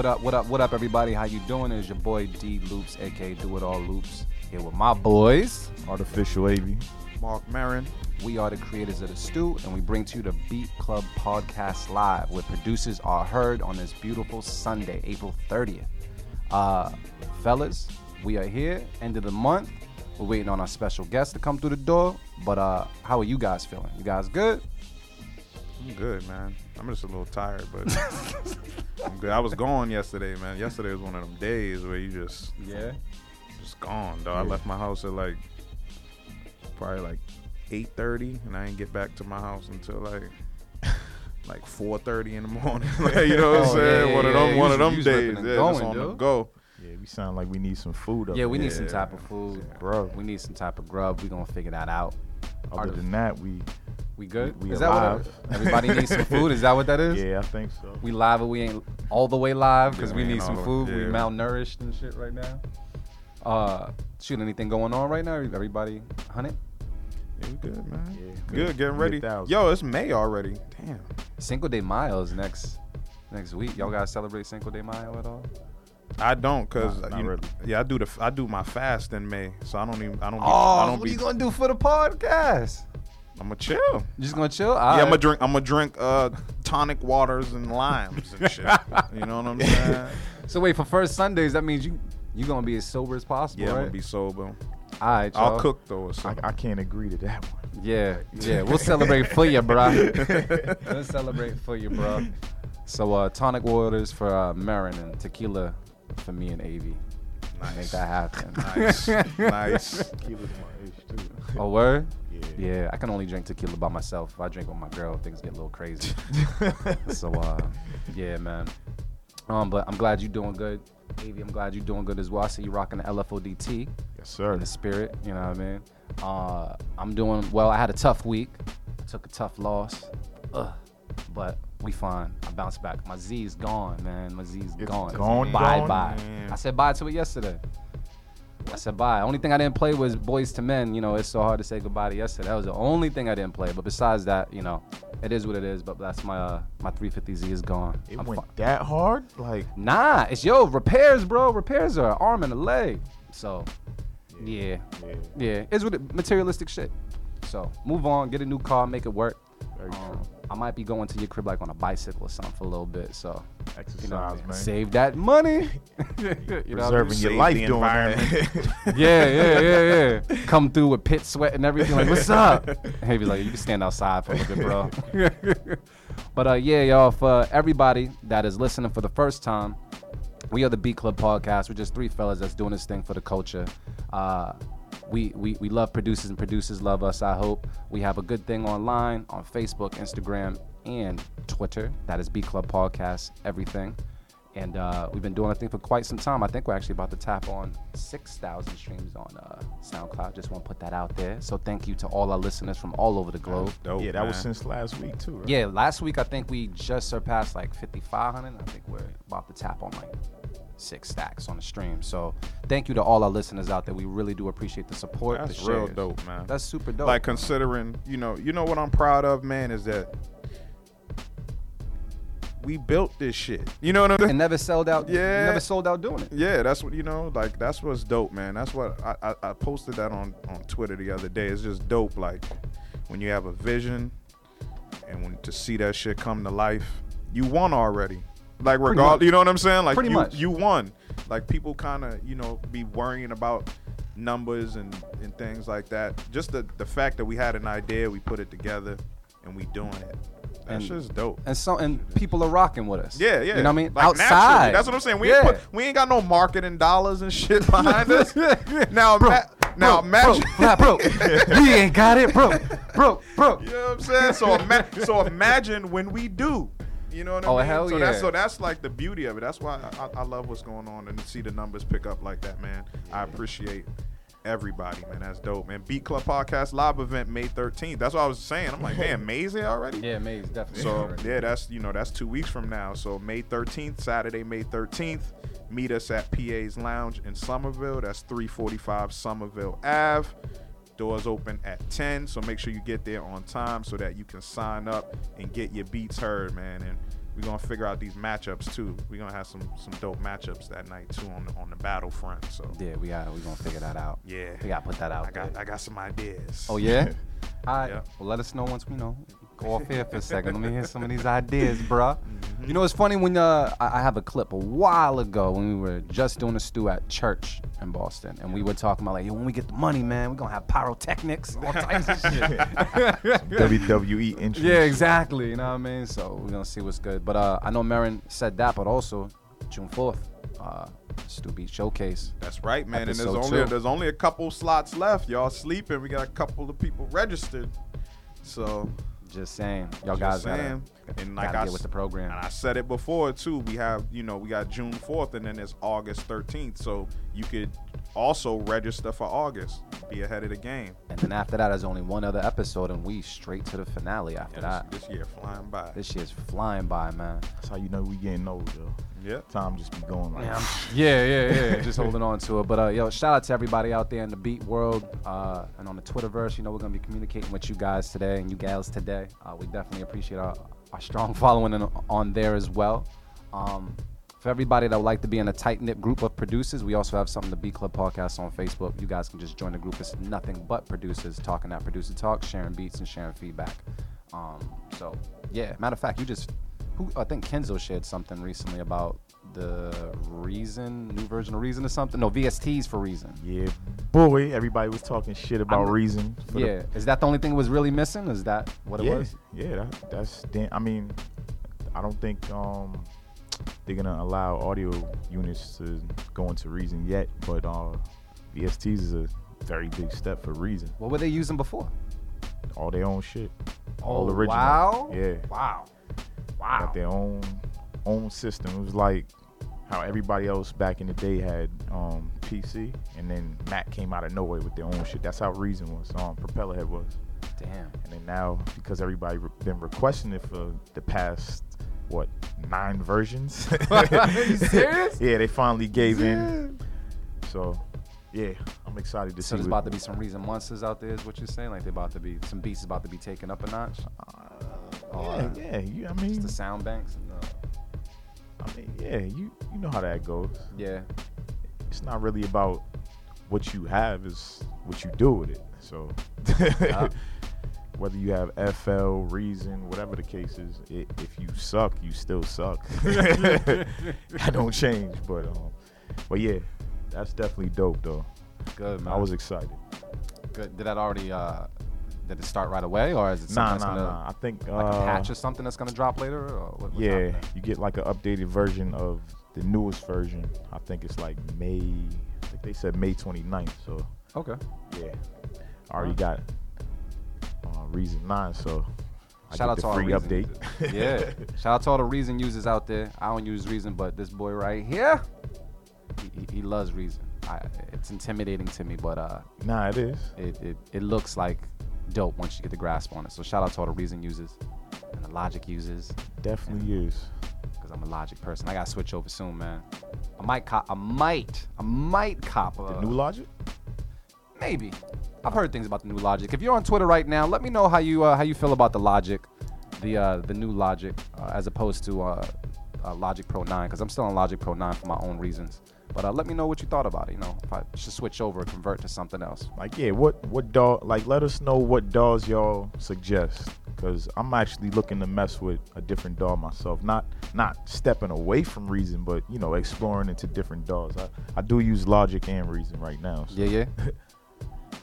What up, what up, what up, everybody? How you doing? It's your boy D Loops, aka Do It All Loops, here with my boys. Artificial AV. Mark Marin. We are the creators of the Stew, and we bring to you the Beat Club Podcast Live, where producers are heard on this beautiful Sunday, April 30th. Uh, fellas, we are here, end of the month. We're waiting on our special guest to come through the door. But uh, how are you guys feeling? You guys good? I'm good, man. I'm just a little tired, but I'm good. I was gone yesterday, man. Yesterday was one of them days where you just Yeah. just gone, though. I left my house at like probably like 8:30, and I didn't get back to my house until like like 4:30 in the morning. Like, you know what I'm Oh, saying? yeah, one of them, yeah. one You of them days. Yeah, going, on the go. Yeah, we sound like we need some food up Yeah, we there. need some type of food. Grub. We need some type of grub. we going to figure that out. Other than that, we We good? We- we is that what alive. everybody needs some food? Is that what that is? yeah, I think so. We live, but we ain't all the way live because Yeah, we we need some food. the- We malnourished and shit right now. Uh, shoot, anything going on right now? Everybody, hunted? Yeah, we good, man. Yeah, Good, getting ready. thousand. Yo, it's May already. Damn. Cinco de Mayo is next next week. Y'all gotta celebrate Cinco de Mayo at all? I don't, cause Not- not you- really. yeah, I do the I do my fast in May, so I don't even I don't. Be, Oh, I don't what be. are you gonna do for the podcast? I'm gonna chill. You just gonna chill? Yeah, I'm gonna drink. I'm gonna drink uh, tonic waters and limes and shit. you know what I'm saying? So wait, for first Sundays, that means you you gonna be as sober as possible, Yeah, I'm gonna be sober. All right, I'll cook though or I, something. I can't agree to that one. Yeah, yeah, we'll celebrate for you, bro. we'll celebrate for you, bro. So uh, tonic waters for uh, Marin and tequila for me and Avi. Make nice, that happen. nice, nice. Tequila's my age too. Oh word? Yeah. Yeah, I can only drink tequila by myself. If I drink with my girl, things get a little crazy. so uh, yeah, man. Um, but I'm glad you're doing good, Avi. I'm glad you're doing good as well. I see you rocking the LFODT Yes, sir. in the spirit. You know what I mean? Uh, I'm doing well. I had a tough week. Took a tough loss. Ugh. But we fine. I bounced back. My Z is gone, man. My Z is It's gone. gone, bye gone? bye. Man. I said bye to it yesterday. I said bye. Only thing I didn't play was Boyz II Men. You know, it's so hard to say goodbye to yesterday. That was the only thing I didn't play. But besides that, you know, it is what it is. But that's my uh, my 350Z is gone. It I'm went fi- that hard? Like, Nah, it's yo repairs, bro. Repairs are an arm and a leg. So, yeah, yeah, yeah, it's with it, materialistic shit. So move on, get a new car, make it work. very Um, true. I might be going to your crib like on a bicycle or something for a little bit. So Exercise, you know, man. save that money. you know what Preserving your life doing that. Yeah, yeah, yeah, yeah. Come through with pit sweat and everything. Like, what's up? Hey, be like, you can stand outside for a little bit, bro. but uh, yeah, y'all, for everybody that is listening for the first time, we are the Beat Club Podcast. We're just three fellas that's doing this thing for the culture. Uh, we, we, we love producers and producers love us, I hope. We have a good thing online on Facebook, Instagram, and Twitter. That is Beat Club Podcast, everything. And uh, we've been doing a thing for quite some time. I think we're actually about to tap on 6,000 streams on uh, SoundCloud. Just want to put that out there. So thank you to all our listeners from all over the globe. Dope, yeah, that was since last week too, right? Yeah, last week I think we just surpassed like 5,500. I think we're about to tap on like six stacks on the stream. So thank you to all our listeners out there. We really do appreciate the support. That's the real dope, man. That's super dope. like considering, you know, you know what I'm proud of, man, is that we built this shit. You know what I'm saying? and never sold out. Yeah. Never sold out doing it. Yeah, that's what you know. Like that's what's dope, man. That's what I, I, I posted that on on Twitter the other day. It's just dope, like when you have a vision and when to see that shit come to life, you won already. Like regard, you know what I'm saying? Like Pretty you much. you won. Like people kind of you know be worrying about numbers and and things like that. Just the the fact that we had an idea, we put it together, and we doing it. That's just dope. And so and people are rocking with us. Yeah, yeah. You know what I mean? Like, naturally. Outside. That's what I'm saying. We yeah. ain't, put, we ain't got no marketing dollars and shit behind us. now, Bro, now bro, imagine. bro, bro, we ain't got it, bro, bro, bro. you know what I'm saying? So, ima- so imagine when we do. You know what oh, I Oh, mean? hell so That's, yeah. so that's like the beauty of it. That's why I, I love what's going on and see the numbers pick up like that, man. I appreciate everybody, man. That's dope, man. Beat Club Podcast live event May 13th. That's what I was saying. I'm like, man, May's here already. Yeah, Maze definitely. So already. yeah, that's you know that's two weeks from now. So May 13th, Saturday, May 13th, meet us at PA's Lounge in Somerville. That's 345 Somerville Ave. Doors open at 10, so make sure you get there on time so that you can sign up and get your beats heard, man. And we're gonna figure out these matchups too. We're gonna have some some dope matchups that night too on the, on the battlefront. So Yeah, we got. We gonna figure that out. yeah, We gotta put that out. I got there. I got some ideas. Oh yeah. All right. Well, let us know once we know. Off here for a second. Let me hear some of these ideas, bruh. Mm-hmm. You know, it's funny when uh, I I have a clip a while ago when we were just doing a stew at church in Boston, and we were talking about like, yo, when we get the money, man, we're gonna have pyrotechnics, all types of shit. WWE entrance. yeah, exactly. You know what I mean? So we're gonna see what's good. But uh, I know Marin said that, but also June fourth, uh, Stew Beat Showcase. That's right, man. and there's only two. there's only a couple slots left. Y'all sleeping. We got a couple of people registered. So Just saying, y'all Just guys saying. gotta, And gotta I get with the program. And I said it before too. We have, you know, we got June 4th and then it's August 13th. So you could also register for August. Be ahead of the game. And then after that, there's only one other episode, and we straight to the finale after Yeah, that. this, this year flying by. This shit's flying by, man. That's how you know we getting old, yo. Yeah. Time just be going like. Yeah, yeah, yeah. Just holding on to it. But uh, yo, shout out to everybody out there in the beat world uh, and on the Twitterverse. You know, we're gonna be communicating with you guys today and you gals today. Uh, we definitely appreciate our, our strong following in, on there as well. Um, for everybody that would like to be in a tight knit group of producers, we also have something the Beat Club podcast on Facebook. You guys can just join the group. It's nothing but producers talking that producer talk, sharing beats and sharing feedback. Um, so yeah, matter of fact, you just who I think Kenzo shared something recently about the Reason, new version of Reason or something. No, VSTs for Reason. Yeah, boy, everybody was talking shit about I'm- reason. for the- Yeah, is that the only thing that was really missing? Is that what it was? yeah, that, that's. I mean, I don't think um they're gonna allow audio units to go into reason yet, but uh, VSTs is a very big step for reason. What were they using before? All their own shit, all Oh, original. Wow. Yeah, Wow. Got their own own system. It was like how everybody else back in the day had um, PC, and then Mac came out of nowhere with their own shit. That's how Reason was. Um, Propellerhead was. Damn. And then now, because everybody re- been requesting it for the past what nine versions? you serious? yeah, they finally gave in. So, yeah, I'm excited to So see. there's about to be some Reason monsters out there, is what you're saying? Like they're about to be some beats is about to be taken up a notch. Uh, yeah, yeah. You, I mean, Just the sound banks. And the, I mean, yeah. You, you know how that goes. yeah. It's not really about what you have; is what you do with it. So, whether you have FL, Reason, whatever the case is, i if you suck, you still suck. that don't change. But um, but yeah, that's definitely dope though. Good man. I was excited. good. Did that already? uh Did it start right away, or is it something Nah, that's nah, gonna nah. I think like a uh, patch or something that's gonna drop later? Or what, yeah, you get like an updated version of the newest version. I think it's like May. I think they said May 29th. So Okay. yeah, I already got uh, Reason Nine. So I Shout out to all free the Reason update. yeah. Shout out to all the Reason users out there. I don't use Reason, but this boy right here, he, he, he loves Reason. I, it's intimidating to me, but uh, nah, it is. it, it, it looks like dope once you get the grasp on it. So shout out to all the Reason users and the Logic users, Definitely use. because I'm a Logic person. I gotta switch over soon, man. I might cop. I might. I might cop a The new Logic. Maybe. I've heard things about the new Logic. If you're on Twitter right now, let me know how you uh, how you feel about the Logic, the uh, the new Logic, uh, as opposed to uh, uh, Logic Pro 9, because I'm still on Logic Pro 9 for my own reasons. But uh, let me know what you thought about it. You know, if I should switch over convert to something else. Like yeah, what what DAW? Like let us know what DAWs y'all suggest. Cause I'm actually looking to mess with a different DAW myself. Not not stepping away from Reason, but you know exploring into different DAWs. I, I do use Logic and Reason right now. So. Yeah, yeah.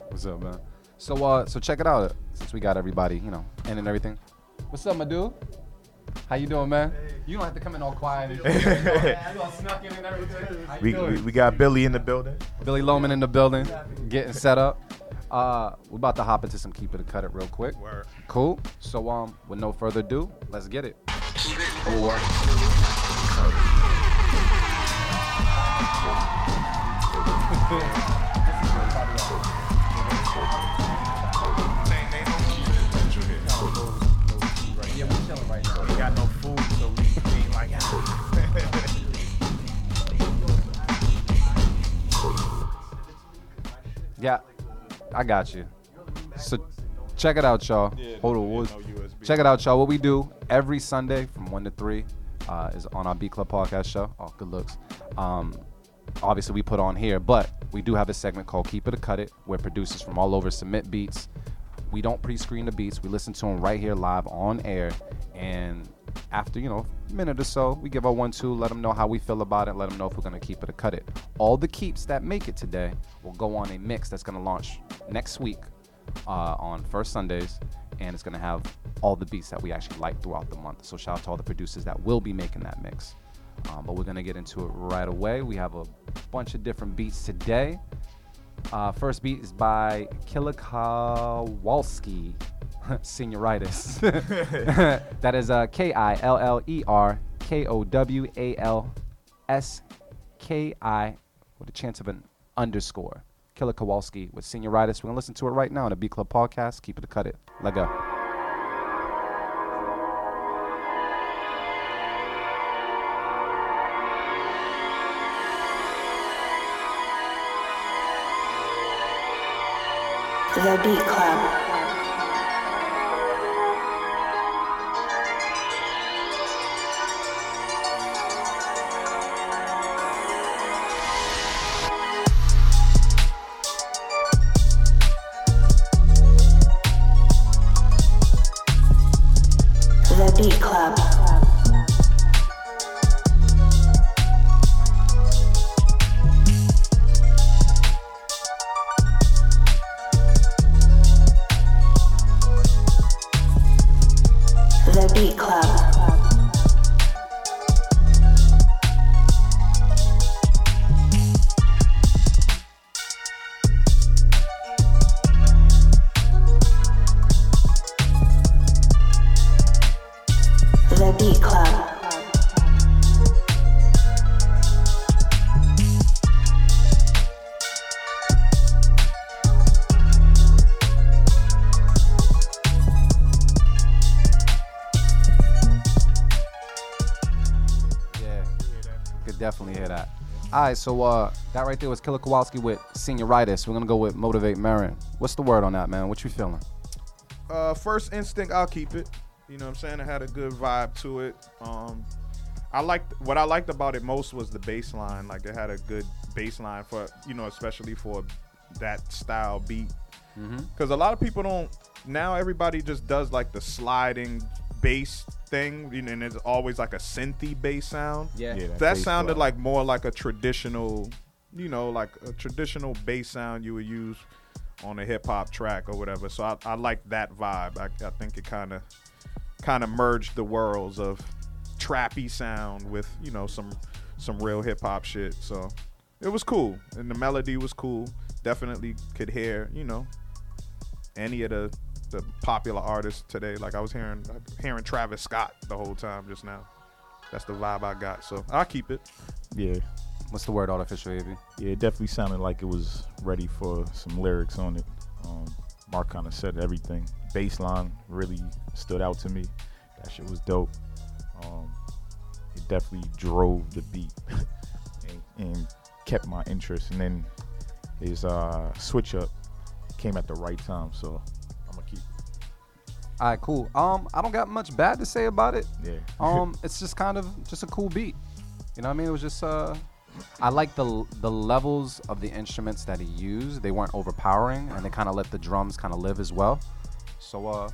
What's up, man? So uh, so check it out. Since we got everybody, you know, in and everything. What's up, my dude? How you doing, man? You don't have to come in all quiet. And you all snuck in and everything. We, we, we got Billy in the building. Billy Loman in the building, getting set up. Uh, we're about to hop into some keep it or cut it real quick. Word. Cool. So um, with no further ado, let's get it. Yeah, I got you. So check it out, y'all. Hold on. we'll- Check it out, y'all. What we do every Sunday from 1 to 3 uh, is on our Beat Club podcast show. Oh, good looks. Um, obviously, we put on here, but we do have a segment called Keep It or Cut It, where producers from all over submit beats. We don't pre screen the beats, we listen to them right here live on air. And after, you know, a minute or so, we give our one, two, let them know how we feel about it, let them know if we're going to keep it or cut it. All the keeps that make it today will go on a mix that's going to launch next week uh, on first Sundays, and it's gonna have all the beats that we actually like throughout the month. So shout out to all the producers that will be making that mix. Um, but we're gonna get into it right away. We have a bunch of different beats today. Uh, first beat is by Killer Kowalski, Senioritis. that is uh, K I L L E R K O W A L S K I with a chance of an underscore. Killer Kowalski with Senioritis. We're gonna listen to it right now on the Beat Club podcast. Keep it to cut it. Let go. The Beat Club. Right, so uh, that right there was Killer Kowalski with Senioritis. We're gonna go with Motivate Marin. What's the word on that, man? What you feeling? Uh, first instinct, I'll keep it. You know what I'm saying? It had a good vibe to it. Um, I liked what I liked about it most was the bass line. Like it had a good bass line for you know, especially for that style beat. Because a lot of people don't now. Everybody just does like the sliding bass thing, you know, and it's always like a synthy bass sound. Yeah. Yeah, that bass sounded like more like a traditional, you know, like a traditional bass sound you would use on a hip hop track or whatever. So I, I like that vibe. I, I think it kind of kind of merged the worlds of trappy sound with you know some some real hip hop shit. So it was cool, and the melody was cool. Definitely could hear you know any of the the popular artists today. Like I was hearing hearing Travis Scott the whole time just now. That's the vibe I got. So I'll keep it. Yeah, What's the word, artificial AV? yeah, it definitely sounded like it was ready for some lyrics on it. Um, Mark kind of said everything. Bass line really stood out to me. That shit was dope. Um, it definitely drove the beat and, and kept my interest. And then his uh, switch up came at the right time, so I'm gonna keep. All right, cool. Um, I don't got much bad to say about it. It. Yeah. Um, it's just kind of just a cool beat. You know what I mean? It was just uh, I like the the levels of the instruments that he used. They weren't overpowering, and they kind of let the drums kind of live as well. So uh,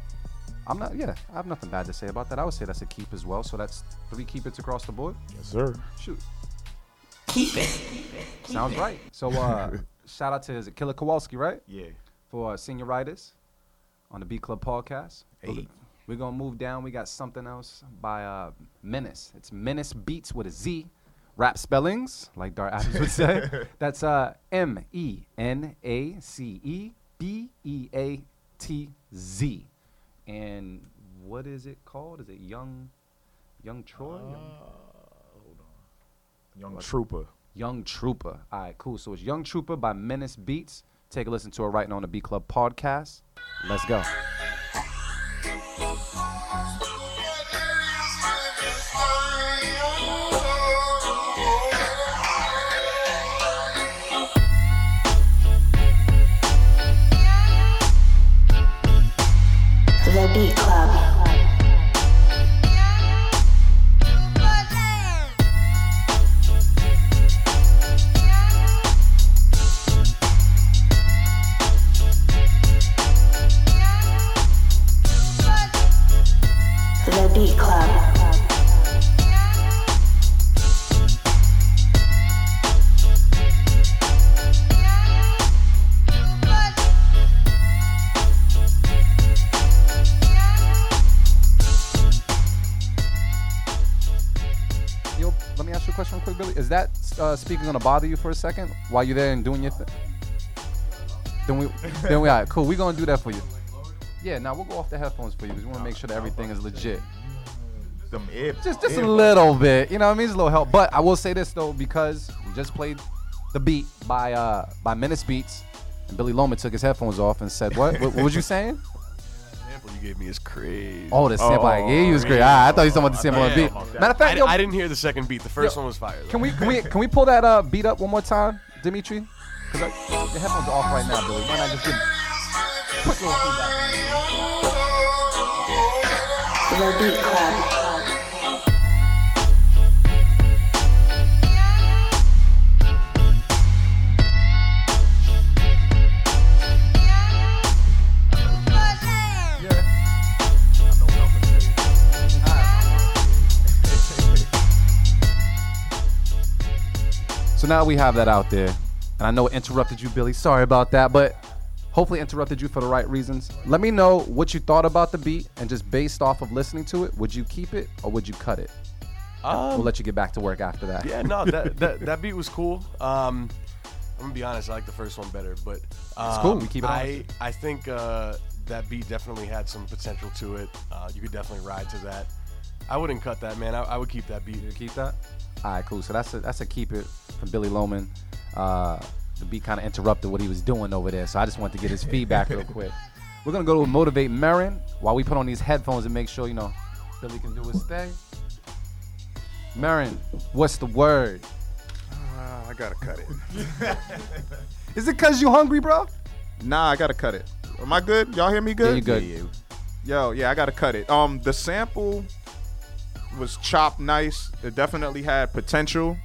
I'm not. Yeah, I have nothing bad to say about that. I would say that's a keep as well. So that's three keep it's across the board. yes, sir. Shoot. Keep it. Sounds right. So uh, shout out to is it Killer Kowalski, right? Yeah. For uh, senioritis on the Beat Club podcast. Hey. We're gonna move down. We got something else by uh, Menace. It's Menace Beats with a Z. Rap spellings, like Dart Adams would say. That's uh, M E N A C E B E A T Z. And what is it called? Is it Young Young Troy? Young- Young Trooper. Young Trooper. All right, cool. So it's Young Trooper by Menace Beats. Take a listen to her writing on the Beat Club podcast. Let's go. Uh, speaking gonna bother you for a second while you're there and doing your thing? Then we, then we, all right, cool. We gonna do that for you. Yeah, now we'll go off the headphones for you because we want to make sure that everything is legit. Them ear- Just, just a little bit, you know what I mean? Just a little help. But I will say this though, because we just played the beat by uh by Menace Beats, and Billy Loman took his headphones off and said, "What? what, what was you saying?" Sample you gave me is crazy. Oh, the sample I Oh, gave you was great. Ah, I thought you was talking about the sample on the beat. Matter of fact, di- yo, I didn't hear the second beat. The first Yo, one was fire. though. Can we can we can we pull that uh beat up one more time, Dimitri? Cause I, your headphones are off right now, Billy. Why not just give quick little feedback? The Beat Club. So now we have that out there, and I know it interrupted you, Billy. Sorry about that, but hopefully interrupted you for the right reasons. Let me know what you thought about the beat, and just based off of listening to it, would you keep it or would you cut it? Um, We'll let you get back to work after that. yeah, no, that, that that beat was cool. Um, I'm gonna be honest, I like the first one better, but um, cool, we keep it I I think uh, that beat definitely had some potential to it. Uh, you could definitely ride to that. I wouldn't cut that, man. I, I would keep that beat. You keep that? All right, cool. So that's a that's a keep it from Billy Loman. Uh, the beat kind of interrupted what he was doing over there, so I just wanted to get his feedback real quick. We're gonna go to motivate Marin while we put on these headphones and make sure you know Billy can do his thing. Marin, what's the word? Uh, I gotta cut it. Is it cause you hungry, bro? Nah, I gotta cut it. Am I good? Y'all hear me good? Yeah, you good. Yeah, yeah. Yo, yeah, I gotta cut it. Um, the sample was chopped nice. It definitely had potential,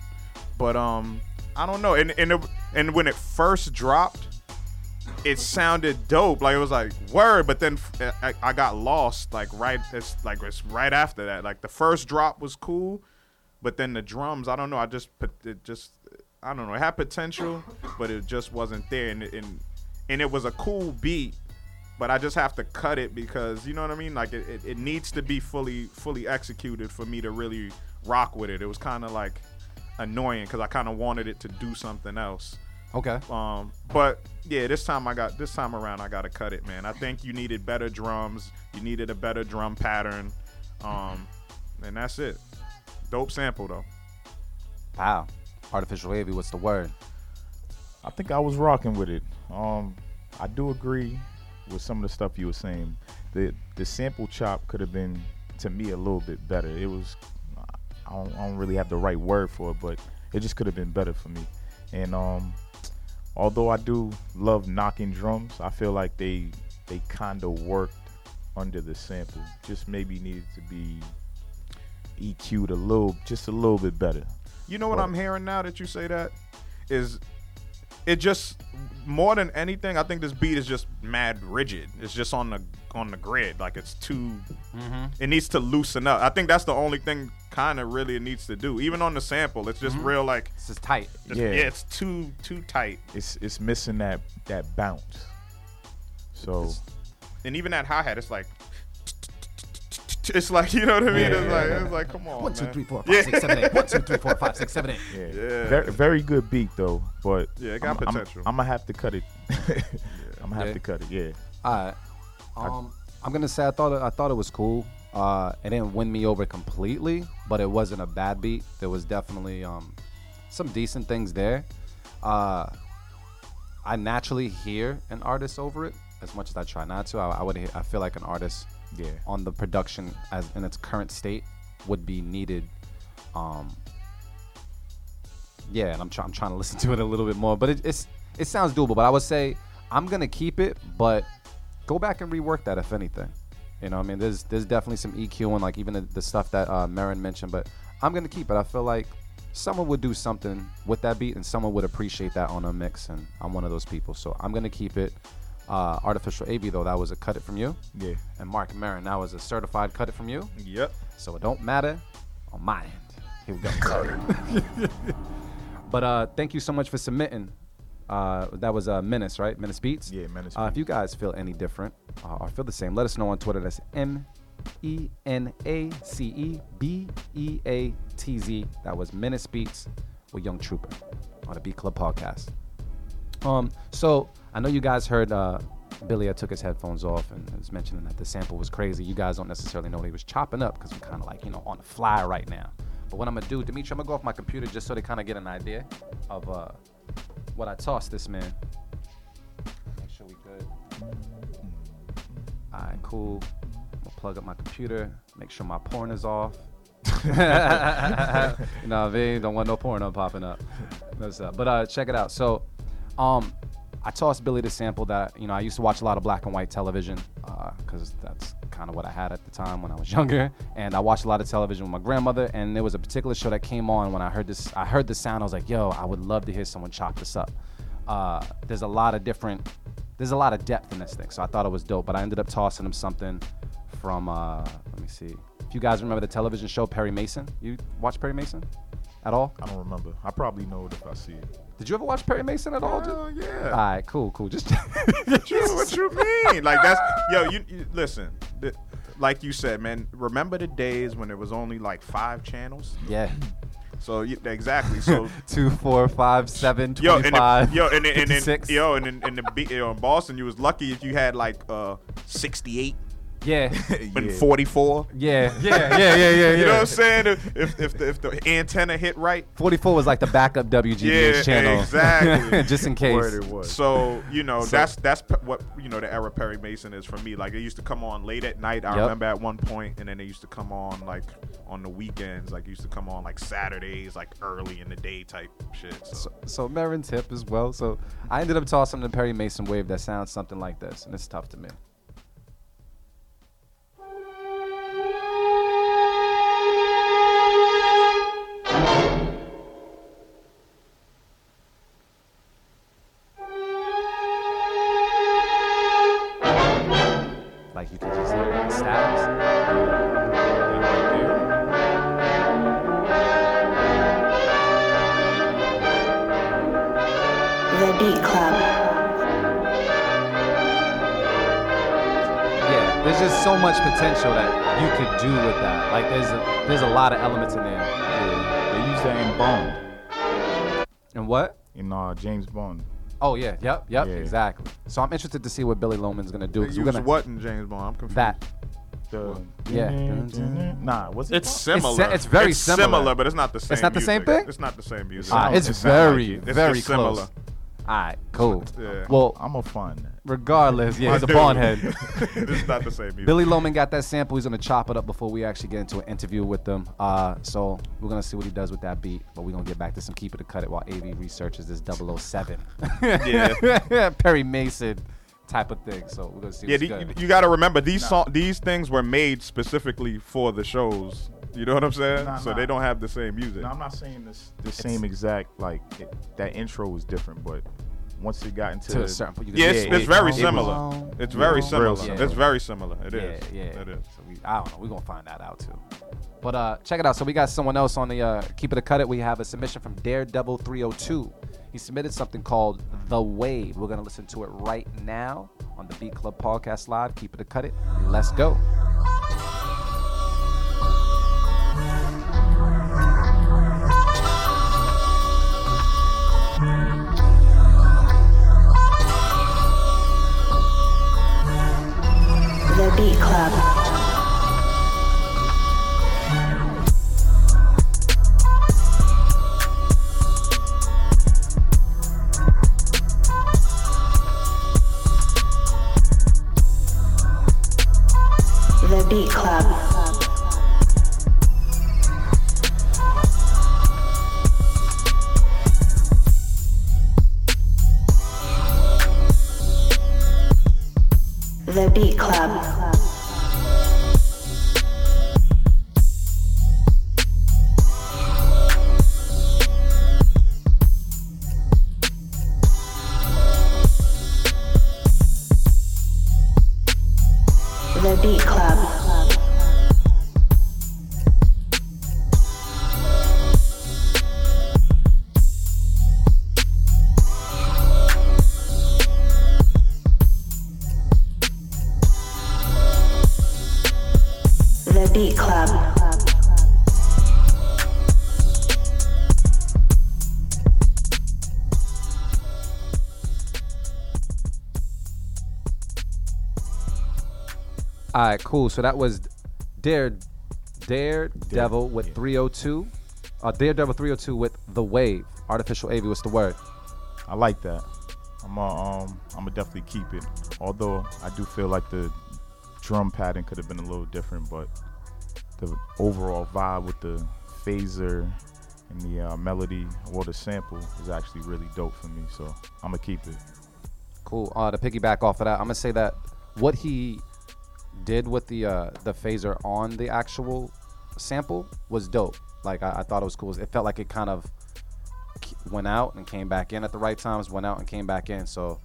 but um, I don't know. And and it, and when it first dropped, it sounded dope. Like it was like word, but then I got lost. Like right, it's like it's right after that. Like the first drop was cool, but then the drums, I don't know. I just put it just. I don't know. It had potential, but it just wasn't there. And, and and it was a cool beat, but I just have to cut it because you know what I mean. Like it, it, it needs to be fully fully executed for me to really rock with it. It was kind of like annoying because I kind of wanted it to do something else. Okay. Um, but yeah, this time I got this time around I got to cut it, man. I think you needed better drums. You needed a better drum pattern. Um, and that's it. Dope sample though. Wow. Artificial AV. What's the word? I think I was rocking with it. Um, I do agree with some of the stuff you were saying. The the sample chop could have been to me a little bit better. It was I don't, I don't really have the right word for it, but it just could have been better for me. And um, although I do love knocking drums, I feel like they they kind of worked under the sample. Just maybe needed to be EQ'd a little, just a little bit better. You know what What? I'm hearing now that you say that is it just more than anything. I think this beat is just mad rigid. It's just on the on the grid. Like it's too. Mm-hmm. It needs to loosen up. I think that's the only thing kind of really it needs to do. Even on the sample, it's just mm-hmm. real like it's is tight. it's, Yeah. yeah. it's too too tight. It's it's missing that that bounce. So And even that hi hat, it's like. It's like you know what I mean. It's like it's like come on. One, two, man. three, four, five, six, seven, eight. One, two, three, four, five, six, seven, eight. yeah, Yeah. Very, very good beat though. But Yeah, it got I'm, I'm- I'm, gonna have to cut it. I'm gonna have Yeah. to cut it. Yeah. All right. Um, I'm gonna say I thought it, I thought it was cool. Uh, it didn't win me over completely, but it wasn't a bad beat. There was definitely um, some decent things there. Uh, I naturally hear an artist over it as much as I try not to. I, I would. I feel like an artist Yeah. on the production as in its current state would be needed. Um, yeah, and I'm, try- I'm trying to listen to it a little bit more, but it, it's it sounds doable. But I would say I'm gonna keep it, but go back and rework that if anything. You know, I mean, there's there's definitely some EQ and like even the, the stuff that uh, Marin mentioned, but I'm gonna keep it. I feel like someone would do something with that beat, and someone would appreciate that on a mix, and I'm one of those people, so I'm gonna keep it. Uh, Artificial AV though, that was a cut it from you Yeah. and Mark Marin. That was a certified cut it from you, Yep. so it don't matter on my end. Here we go. but uh, thank you so much for submitting. Uh, that was uh, Menace, right? Menace Beats. Yeah, Menace Uh, if you guys feel any different uh, or feel the same, let us know on Twitter. That's M E N A C E B E A T Z. That was Menace Beats with Young Trooper on the Beat Club podcast. Um, so I know you guys heard uh, Billy had took his headphones off and was mentioning that the sample was crazy. You guys don't necessarily know he was chopping up because we're kind of like you know on the fly right now. But what I'm gonna do, Dimitri, I'm gonna go off my computer just so they kind of get an idea of uh, what I tossed this man. Make sure we good. All right, cool. I'm gonna plug up my computer. Make sure my porn is off. you know what I mean? Don't want no porno popping up. That's up. But uh, check it out. So, um, I tossed Billy the sample that you know I used to watch a lot of black and white television because that's kind of what I had at the time when I was younger, and I watched a lot of television with my grandmother. And there was a particular show that came on when I heard this. I heard the sound. I was like, "Yo, I would love to hear someone chop this up." Uh, there's a lot of different. There's a lot of depth in this thing, so I thought it was dope. But I ended up tossing him something from. Uh, let me see. If you guys remember the television show Perry Mason, you watch Perry Mason at all? I don't remember. I probably know it if I see it. Did you ever watch Perry Mason at all? Hell yeah. All right, cool, cool. Just what you mean? Like that's yo. You, you listen. th- like you said, man. Remember the days when there was only like five channels? yeah. So you, exactly. So Two, four, five, seven, yo, and twenty-five. yo, and then, and then 56. yo, and in the B- yo, in Boston, you was lucky if you had like uh 68 Yeah, and Yeah. 44. yeah, yeah, yeah, yeah, yeah. yeah. You know what I'm saying? If if, if, the, if the antenna hit right, Forty-four was like the backup WGBH Yeah, channel, exactly. just in case. Word it was. So you know So- that's that's pe- what you know the era Perry Mason is for me. Like it used to come on late at night. I Yep. remember at one point, and then it used to come on like on the weekends. Like it used to come on like Saturdays, like early in the day type shit. So, So, so Marin's hip as well. So I ended up tossing the Perry Mason wave that sounds something like this, and it's tough to me. You could do with that. Like there's a, there's a lot of elements in there. Yeah, they use that in Bond, And what? in uh, James Bond. Oh yeah, yep, yep, Yeah. exactly. So I'm interested to see what Billy Loman's gonna do. they 'cause use we're gonna what in James Bond? I'm confused. that. The Yeah. Nah, what's it? It's called? similar. si- it's very similar. but it's not the same. It's not the same thing? It's not the same music. Sounds- it's it sound like very, it. It's very close. similar. All right, cool. Yeah. Well, I'm a fun. regardless, yeah, he's a dude. bond head. it's not the same music. Billy Loman got that sample. He's gonna chop it up before we actually get into an interview with them. Uh, so we're gonna see what he does with that beat. But we're gonna get back to some keep it or cut it while AV researches this 007. Yeah. Perry Mason type of thing. So we're gonna see Yeah, what's the, good. you, you got to remember these song, these things were made specifically for the shows. You know what I'm saying? Nah, so nah. they don't have the same music. No, I'm not saying this the same exact like it, that intro was different, but once it got into to a certain point, you yeah, see it's, it. it's very it was- similar. It's very Yeah. similar. Real similar. It's very similar. It yeah, is. yeah. It is. So we, I don't know. We're gonna find that out too. But uh, check it out. So we got someone else on the uh, Keep It a Cut It. We have a submission from Daredevil 302. He submitted something called The Wave. We're gonna listen to it right now on the Beat Club Podcast Live. Keep It a Cut It. Let's go. Beat Club. All right, cool. So that was Dare Daredevil with yeah. 302. Uh, Daredevil 302 with The Wave. Artificial AV, what's the word? I like that. I'm um I'm gonna definitely keep it. Although I do feel like the drum pattern could have been a little different, but the overall vibe with the phaser and the uh, melody or the sample is actually really dope for me. So I'm gonna keep it. Cool. Uh, to piggyback off of that, I'm gonna say that what he did with the uh, the phaser on the actual sample was dope. Like I, I thought it was cool. It felt like it kind of went out and came back in at the right times. Went out and came back in. So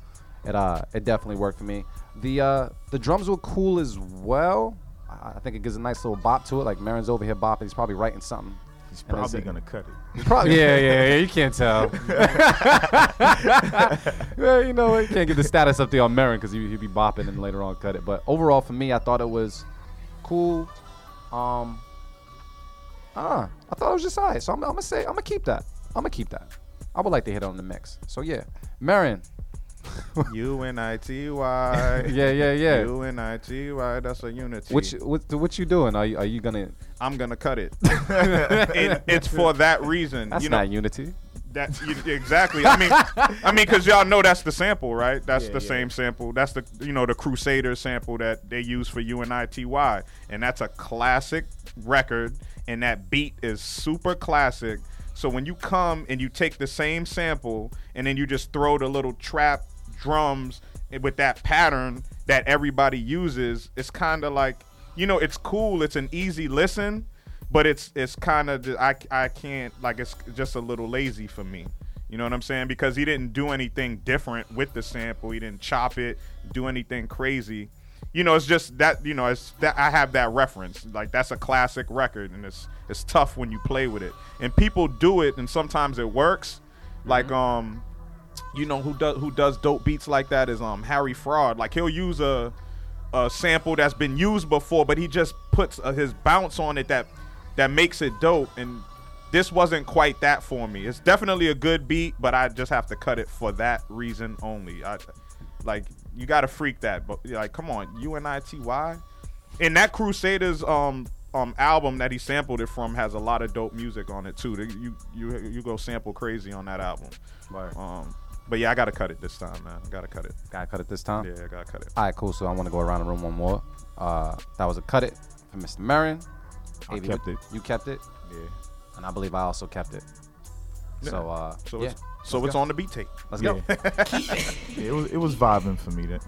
it uh it definitely worked for me. The uh the drums were cool as well. I, think it gives a nice little bop to it. Like Marin's over here bopping. He's probably writing something. He's probably gonna cut it. Probably, yeah, yeah, yeah. You can't tell. well, you know, you can't get the status up there on Marin because he, he'd be bopping and later on cut it. But overall, for me, I thought it was cool. Um, ah, I thought it was just alright. So I'm, I'm gonna say I'm gonna keep that. I'm gonna keep that. I would like to hit on the mix. So yeah, Marin. U N I T Y. Yeah, yeah, yeah. U N I T Y. That's a unity. What you, what what you doing? Are you, are you gonna? I'm gonna cut it. and it's for that reason. That's you know, not unity. That you, exactly. I mean, I mean, because y'all know that's the sample, right? That's Yeah, the yeah. same sample. That's the you know the Crusader sample that they use for UNITY, and that's a classic record, and that beat is super classic. So when you come and you take the same sample and then you just throw the little trap drums with that pattern that everybody uses, it's kind of like you know it's cool. It's an easy listen, but it's it's kind of I I can't like it's just a little lazy for me. You know what I'm saying? Because he didn't do anything different with the sample. He didn't chop it, do anything crazy. You know, it's just that you know, it's that I have that reference. Like that's a classic record, and it's it's tough when you play with it. And people do it, and sometimes it works. Like um, you know who does who does dope beats like that is um Harry Fraud. Like he'll use a a sample that's been used before, but he just puts uh, his bounce on it that that makes it dope. And this wasn't quite that for me. It's definitely a good beat, but I just have to cut it for that reason only. I like you got to freak that, but like come on, UNITY. And I.T.Y. And that Crusaders um um album that he sampled it from has a lot of dope music on it too. You you you go sample crazy on that album. Right. Um, but yeah, I gotta cut it this time, man. I gotta cut it. Gotta cut it this time. Yeah, I gotta cut it. All right, cool. So I want to go around the room one more. Uh, that was a cut it for Mr. Marin. I AV, kept it. You kept it, Yeah. and I believe I also kept it. So, uh, So yeah, it's so Let's it's go. on the beat tape. let's Yeah. go. yeah, it was it was vibing for me. That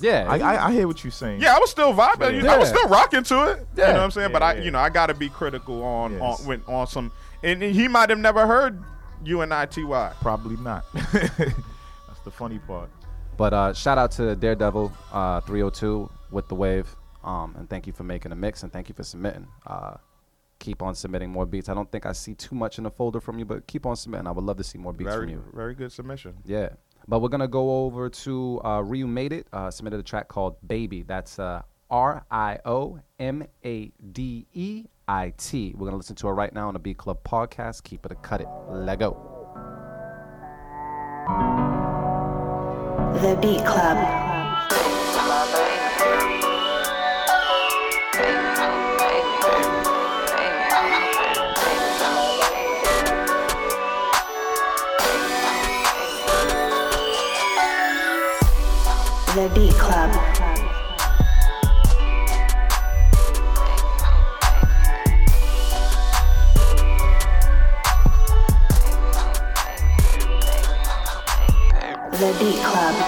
Yeah, I, I I hear what you're saying. Yeah, I was still vibing. You know, I was still rocking to it. You know what I'm saying? but I, yeah. you know, I gotta be critical on Yes. on when, on some. And he might have never heard UNITY. Probably not. That's the funny part. But uh, shout out to Daredevil uh, 302 with the wave. Um, and thank you for making a mix and thank you for submitting. Uh, keep on submitting more beats. I don't think I see too much in the folder from you, but keep on submitting. I would love to see more beats from Very you. very good submission. Yeah. But we're gonna go over to uh, Rio Made It. Uh, submitted a track called Baby. That's uh, R I O M A D E I T. We're gonna listen to it right now on the Beat Club podcast. Keep it a cut it. Let go. The Beat Club. The Beat Club. The Beat Club.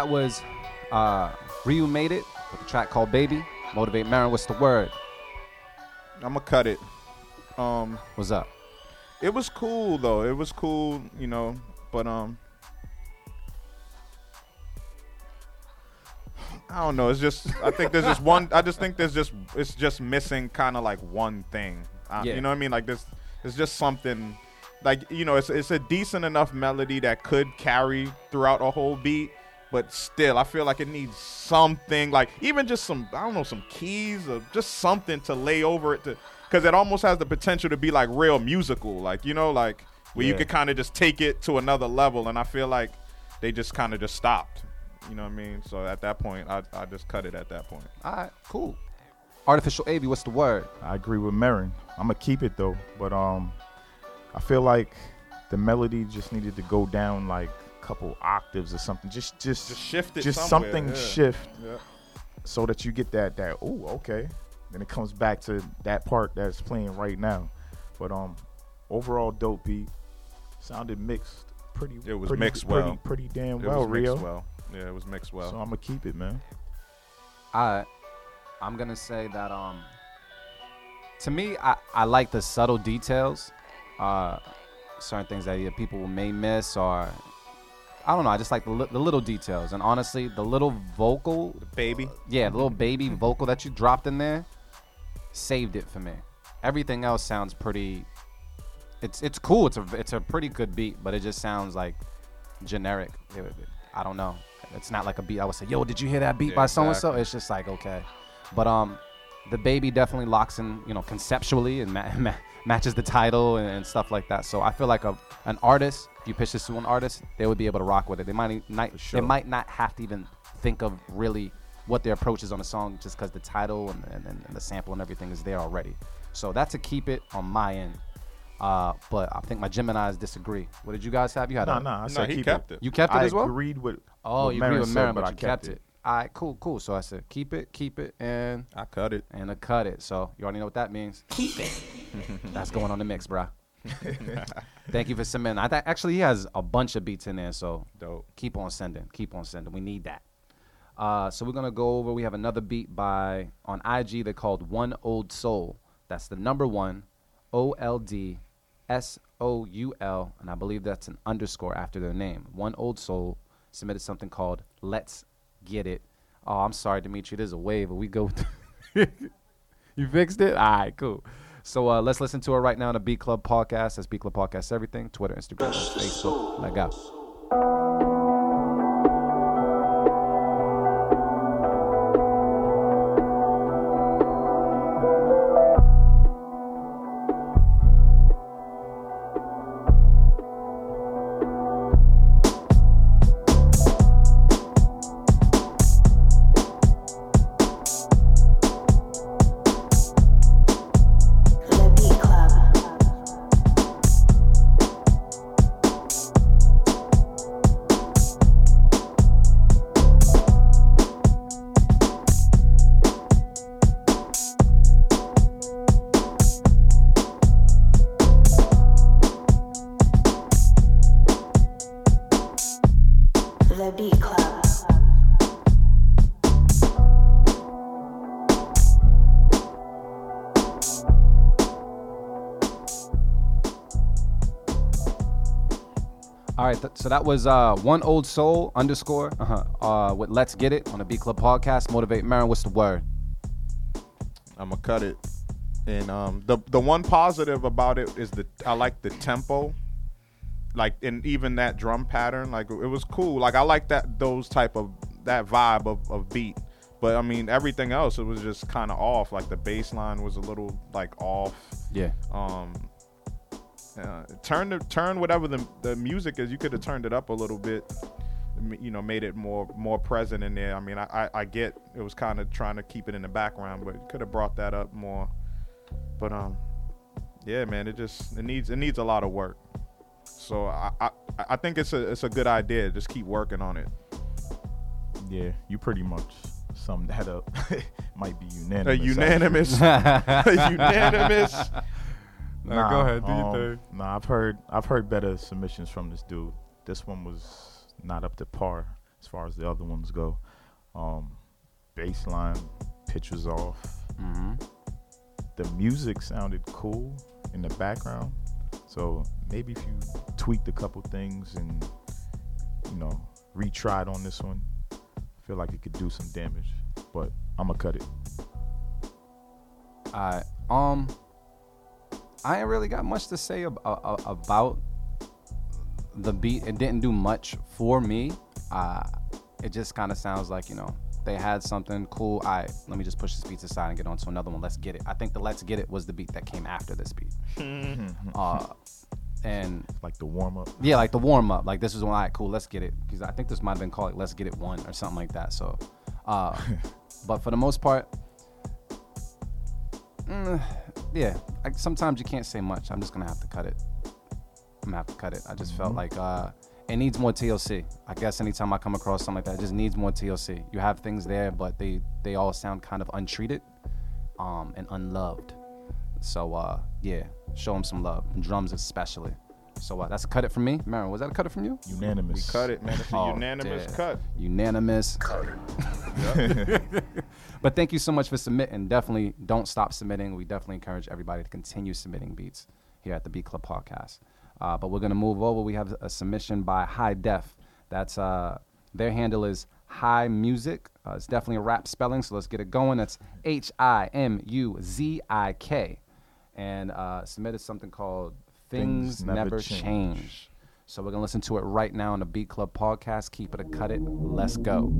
That was uh, Rio Made It with a track called Baby. Motivate Marin. What's the word? I'm gonna cut it. Um, What's up? it was cool though. It was cool, you know. But um, I don't know. It's just I think there's just one. I just think there's just it's just missing kind of like one thing. Uh, Yeah. You know what I mean? Like this, it's just something. Like you know, it's it's a decent enough melody that could carry throughout a whole beat, but still, I feel like it needs something. Like even just some I don't know some keys or just something to lay over it to, because it almost has the potential to be like real musical. Like you know, like where you could kind of just take it to another level, and I feel like they just kind of just stopped. You know what I mean? So at that point, I, I just cut it at that point. All right, cool. Artificial AV, what's the word? I agree with Marin. I'm gonna keep it though, but um, I feel like the melody just needed to go down like a couple octaves or something. Just, just, Just shift it just somewhere, something yeah. shift Yeah. so that you get that that oh okay. Then it comes back to that part that's playing right now. But um, overall dope beat. Sounded mixed. Pretty. It was pretty, mixed pretty, well. Pretty damn It well, was Rio. mixed well. Yeah, it was mixed well. So I'm gonna keep it, man. I, I'm gonna say that um. To me, I, I like the subtle details, uh, certain things that either people may miss or, I don't know. I just like the, li- the little details, and honestly, the little vocal, Baby. yeah, the little baby vocal that you dropped in there, saved it for me. Everything else sounds pretty. It's it's cool. It's a it's a pretty good beat, but it just sounds like generic. It- it- I don't know. It's not like a beat. I would say, "Yo, did you hear that beat Yeah, by so and so?" It's just like okay, but um, the baby definitely locks in, you know, conceptually and ma- ma- matches the title and, and stuff like that. So I feel like a an artist, if you pitch this to an artist, they would be able to rock with it. They might not, sure. they might not have to even think of really what their approach is on the song just because the title and, and, and the sample and everything is there already. So that's a keep it on my end. Uh, but I think my Gemini's disagree. What did you guys have? You had Nah, a, nah. I No, I said he keep kept it. it. You kept it I as well. agreed with. Oh, what you agree with Marin, but, I you kept it. All right, cool, cool. So I said keep it, keep it, and I cut it. and a cut it. So you already know what that means. Keep it. That's going on the mix, bruh. Thank you for submitting. I th- actually he has a bunch of beats in there, so Dope. keep on sending. Keep on sending. We need that. Uh, so we're gonna go over. We have another beat by on IG. They're called One Old Soul. That's the number one, O L D S O U L, and I believe that's an underscore after their name. One Old Soul submitted something called Let's Get It. Oh, I'm sorry, Dimitri. There's a wave, but we go. you fixed it. All right, cool. So uh, let's listen to it right now on the Beat Club podcast. That's Beat Club Podcast Everything. Twitter, Instagram, Facebook. Let go. So that was uh, one old soul underscore uh-huh, uh, with Let's Get It on the Beat Club podcast. Motivate Marin, what's the word? I'm gonna cut it. And um, the the one positive about it is that I like the tempo, like and even that drum pattern. Like it was cool. Like I like that those type of that vibe of, of beat. But I mean everything else it was just kind of off. Like the bass line was a little like off. Yeah. Um, uh, turn the turn whatever the the music is. You could have turned it up a little bit. You know, made it more more present in there. I mean, I I, I get it was kind of trying to keep it in the background, but could have brought that up more. But um, yeah, man, it just it needs it needs a lot of work. So I I, I think it's a it's a good idea. Just keep working on it. Yeah, you pretty much summed that up. Might be unanimous. A unanimous, a unanimous. Nah, go ahead, do your um, thing. Nah, I've heard I've heard better submissions from this dude. This one was not up to par as far as the other ones go. Um, bass line, pitch was off. Mm-hmm. The music sounded cool in the background. So maybe if you tweaked a couple things and you know retried on this one, I feel like it could do some damage, but I'm gonna cut it. Alright. Um, I ain't really got much to say ab- a- a- about the beat. It didn't do much for me. Uh, it just kind of sounds like you know they had something cool. All right, let me just push this beat aside and get on to another one. Let's get it. I think the Let's Get It was the beat that came after this beat. uh, and Like the warm up. yeah, like the warm up. Like this was one. All right, cool. Let's get it. Because I think this might have been called like, "Let's Get It One" or something like that. So, uh, but for the most part, mm, yeah. I, sometimes you can't say much. I'm just gonna have to cut it. I'm gonna have to cut it. I just felt like uh, it needs more TLC. I guess anytime I come across something like that, it just needs more TLC. You have things there, but they they all sound kind of untreated, um, and unloved. So uh, yeah, show them some love, drums especially. So uh, that's a cut it from me. Marin, was that a cut it from you? Unanimous. We cut it, man. It's a Oh, unanimous yeah. cut. Unanimous. but thank you so much for submitting. Definitely don't stop submitting. We definitely encourage everybody to continue submitting beats here at the Beat Club Podcast. Uh, but we're gonna move over. We have a submission by High Def. That's uh, their handle is High Music. Uh, it's definitely a rap spelling, so let's get it going. That's H I M U Z I K, and uh, submitted something called Things, Things Never, Never Change. Change. So we're gonna listen to it right now on the Beat Club Podcast. Keep it a cut it. Let's go.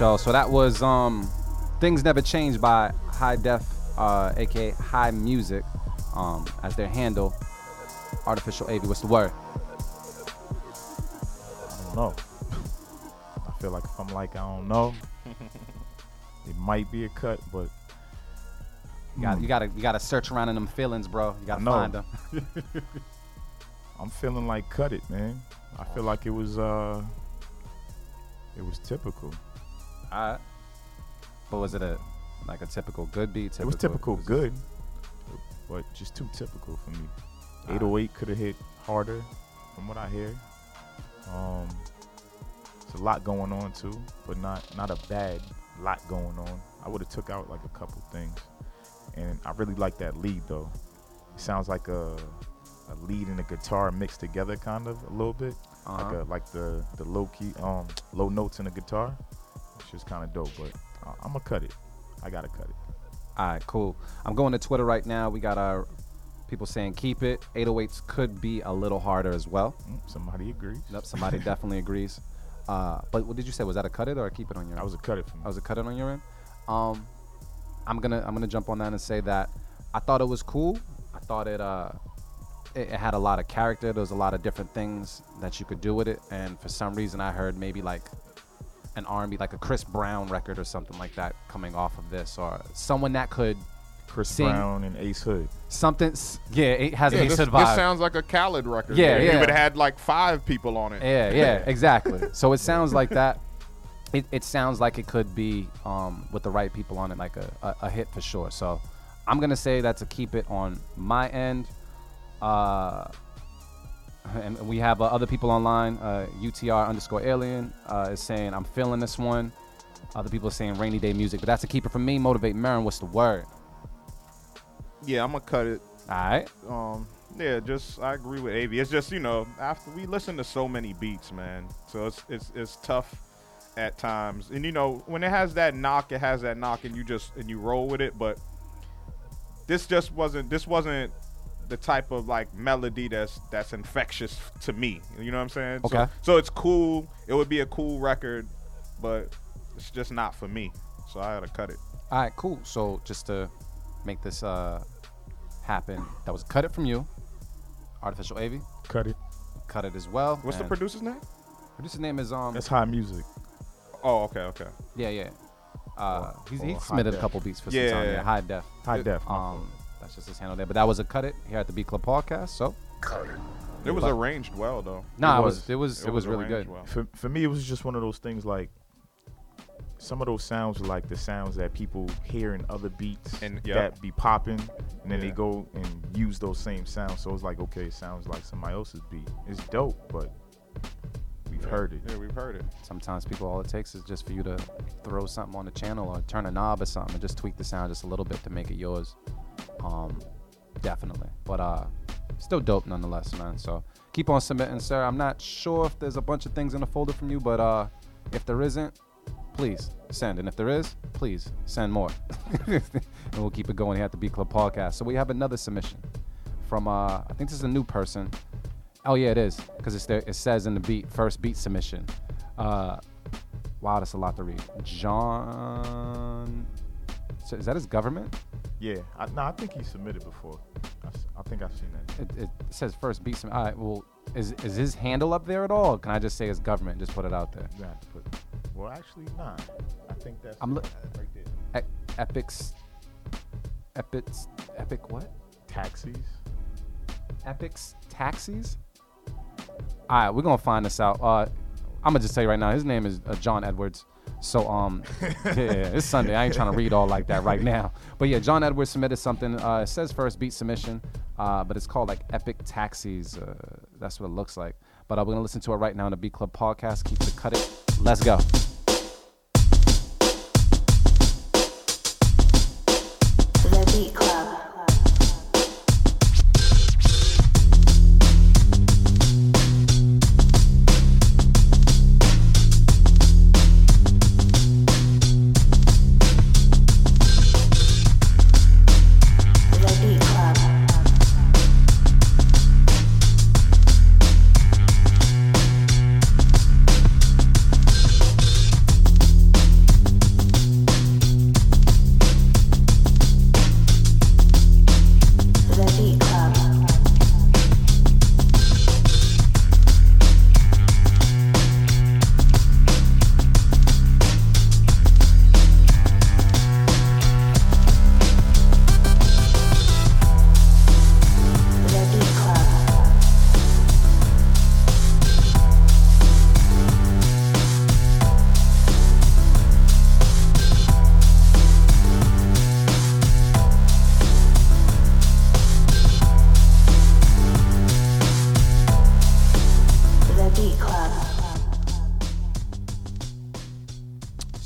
Right, y'all. So that was um, "Things Never Change" by High Def, uh, aka High Music, um, as their handle. Artificial AV. What's the word? I don't know. I feel like if I'm like I don't know, it might be a cut, but You gotta, you got to you got to search around in them feelings, bro. You got to find them. I'm feeling like cut it, man. I feel like it was uh, it was typical. Right. But was it a like a typical good beat? It was typical was it- good, but just too typical for me. 808 could have hit harder, from what I hear. Um, it's a lot going on too, but not not a bad lot going on. I would have took out like a couple things, and I really like that lead though. It sounds like a a lead and a guitar mixed together, kind of a little bit, like Uh-huh. a like the the low key um low notes in a guitar. It's just kind of dope, but uh, I'm gonna cut it. I gotta cut it. All right, cool. I'm going to Twitter right now. We got our people saying keep it. 808s could be a little harder as well. Mm, somebody agrees. Yep, somebody definitely agrees. Uh, but what did you say? Was that a cut it or a keep it on your? End? I was a cut it for me. I was a cut it on your end. Um, I'm gonna I'm gonna jump on that and say that I thought it was cool. I thought it uh it, it had a lot of character. There was a lot of different things that you could do with it. And for some reason, I heard maybe like an R&B, like a Chris Brown record or something like that, coming off of this, or someone that could Chris sing- Brown and Ace Hood. something. Yeah, it has Yeah, a this, Hood this sounds like a Khaled record. Yeah, man. yeah. You would have had like five people on it. Yeah, yeah, exactly. So it sounds like that. It, it sounds like it could be um, with the right people on it, like a, a, a hit for sure. So I'm gonna say that to keep it on my end. Uh, and we have uh, other people online. Uh, UTR underscore alien uh, is saying I'm feeling this one. Other people are saying rainy day music, but that's a keeper for me. Motivate Marin. What's the word? Yeah, I'm gonna cut it. All right. Um, Yeah, just I agree with Av. It's just you know after we listen to so many beats, man. So it's it's it's tough at times, and you know when it has that knock, it has that knock, and you just and you roll with it. But this just wasn't this wasn't the type of like melody that's that's infectious to me. You know what I'm saying? So- Okay. So, it's cool. It would be a cool record, but it's just not for me. So I had to cut it. All right, cool. So just to make this uh happen, that was cut it from you, artificial AV. Cut it. Cut it as well. What's the and producer's name? Producer's name is um. That's high music. Oh, okay, okay. Yeah, yeah. Uh, he's, or he high submitted a couple beats for some Yeah, time. yeah, Yeah, yeah. high def. High def. my fault. Um, that's just his handle there. But that was a cut it here at the Beat Club podcast. So cut It It was arranged well though. nah, it was. was it was it was, really good. well. for, for me, it was just one of those things like some of those sounds were like the sounds that people hear in other beats And- yep. that be popping, and then they go and use those same sounds. So it's like, okay, it sounds like somebody else's beat. It's dope, but we've heard it. Yeah, we've heard it. Sometimes people all it takes is just for you to throw something on the channel or turn a knob or something and just tweak the sound just a little bit to make it yours. Um, definitely. But uh, still dope nonetheless, man. So keep on submitting, sir. I'm not sure if there's a bunch of things in the folder from you, but uh, if there isn't, please send. And if there is, please send more. and we'll keep it going here at the Beat Club podcast. So we have another submission from uh, I think this is a new person. Oh yeah, it is because it's there. It says in the beat first beat submission. Uh, wow, that's a lot to read. John, so is that his government? Yeah, I, no, I think he submitted before. I think I've seen that. It, it says first beat. submission. All right, well, is is his handle up there at all? Can I just say his government? And just put it out there. To put. Well, actually, nah. I think that's I'm looking right there. E- Epics, epics, epic what? Taxis. Epics taxis. All right, we're gonna find this out. Uh, I'm gonna just tell you right now, his name is uh, John Edwards. So um, yeah, it's Sunday. I ain't trying to read all like that right now. But yeah, John Edwards submitted something. Uh, it says first beat submission, uh, but it's called like Epic Taxis. Uh, that's what it looks like. But uh, we're gonna listen to it right now on the Beat Club podcast. Keep it cut it. Let's go.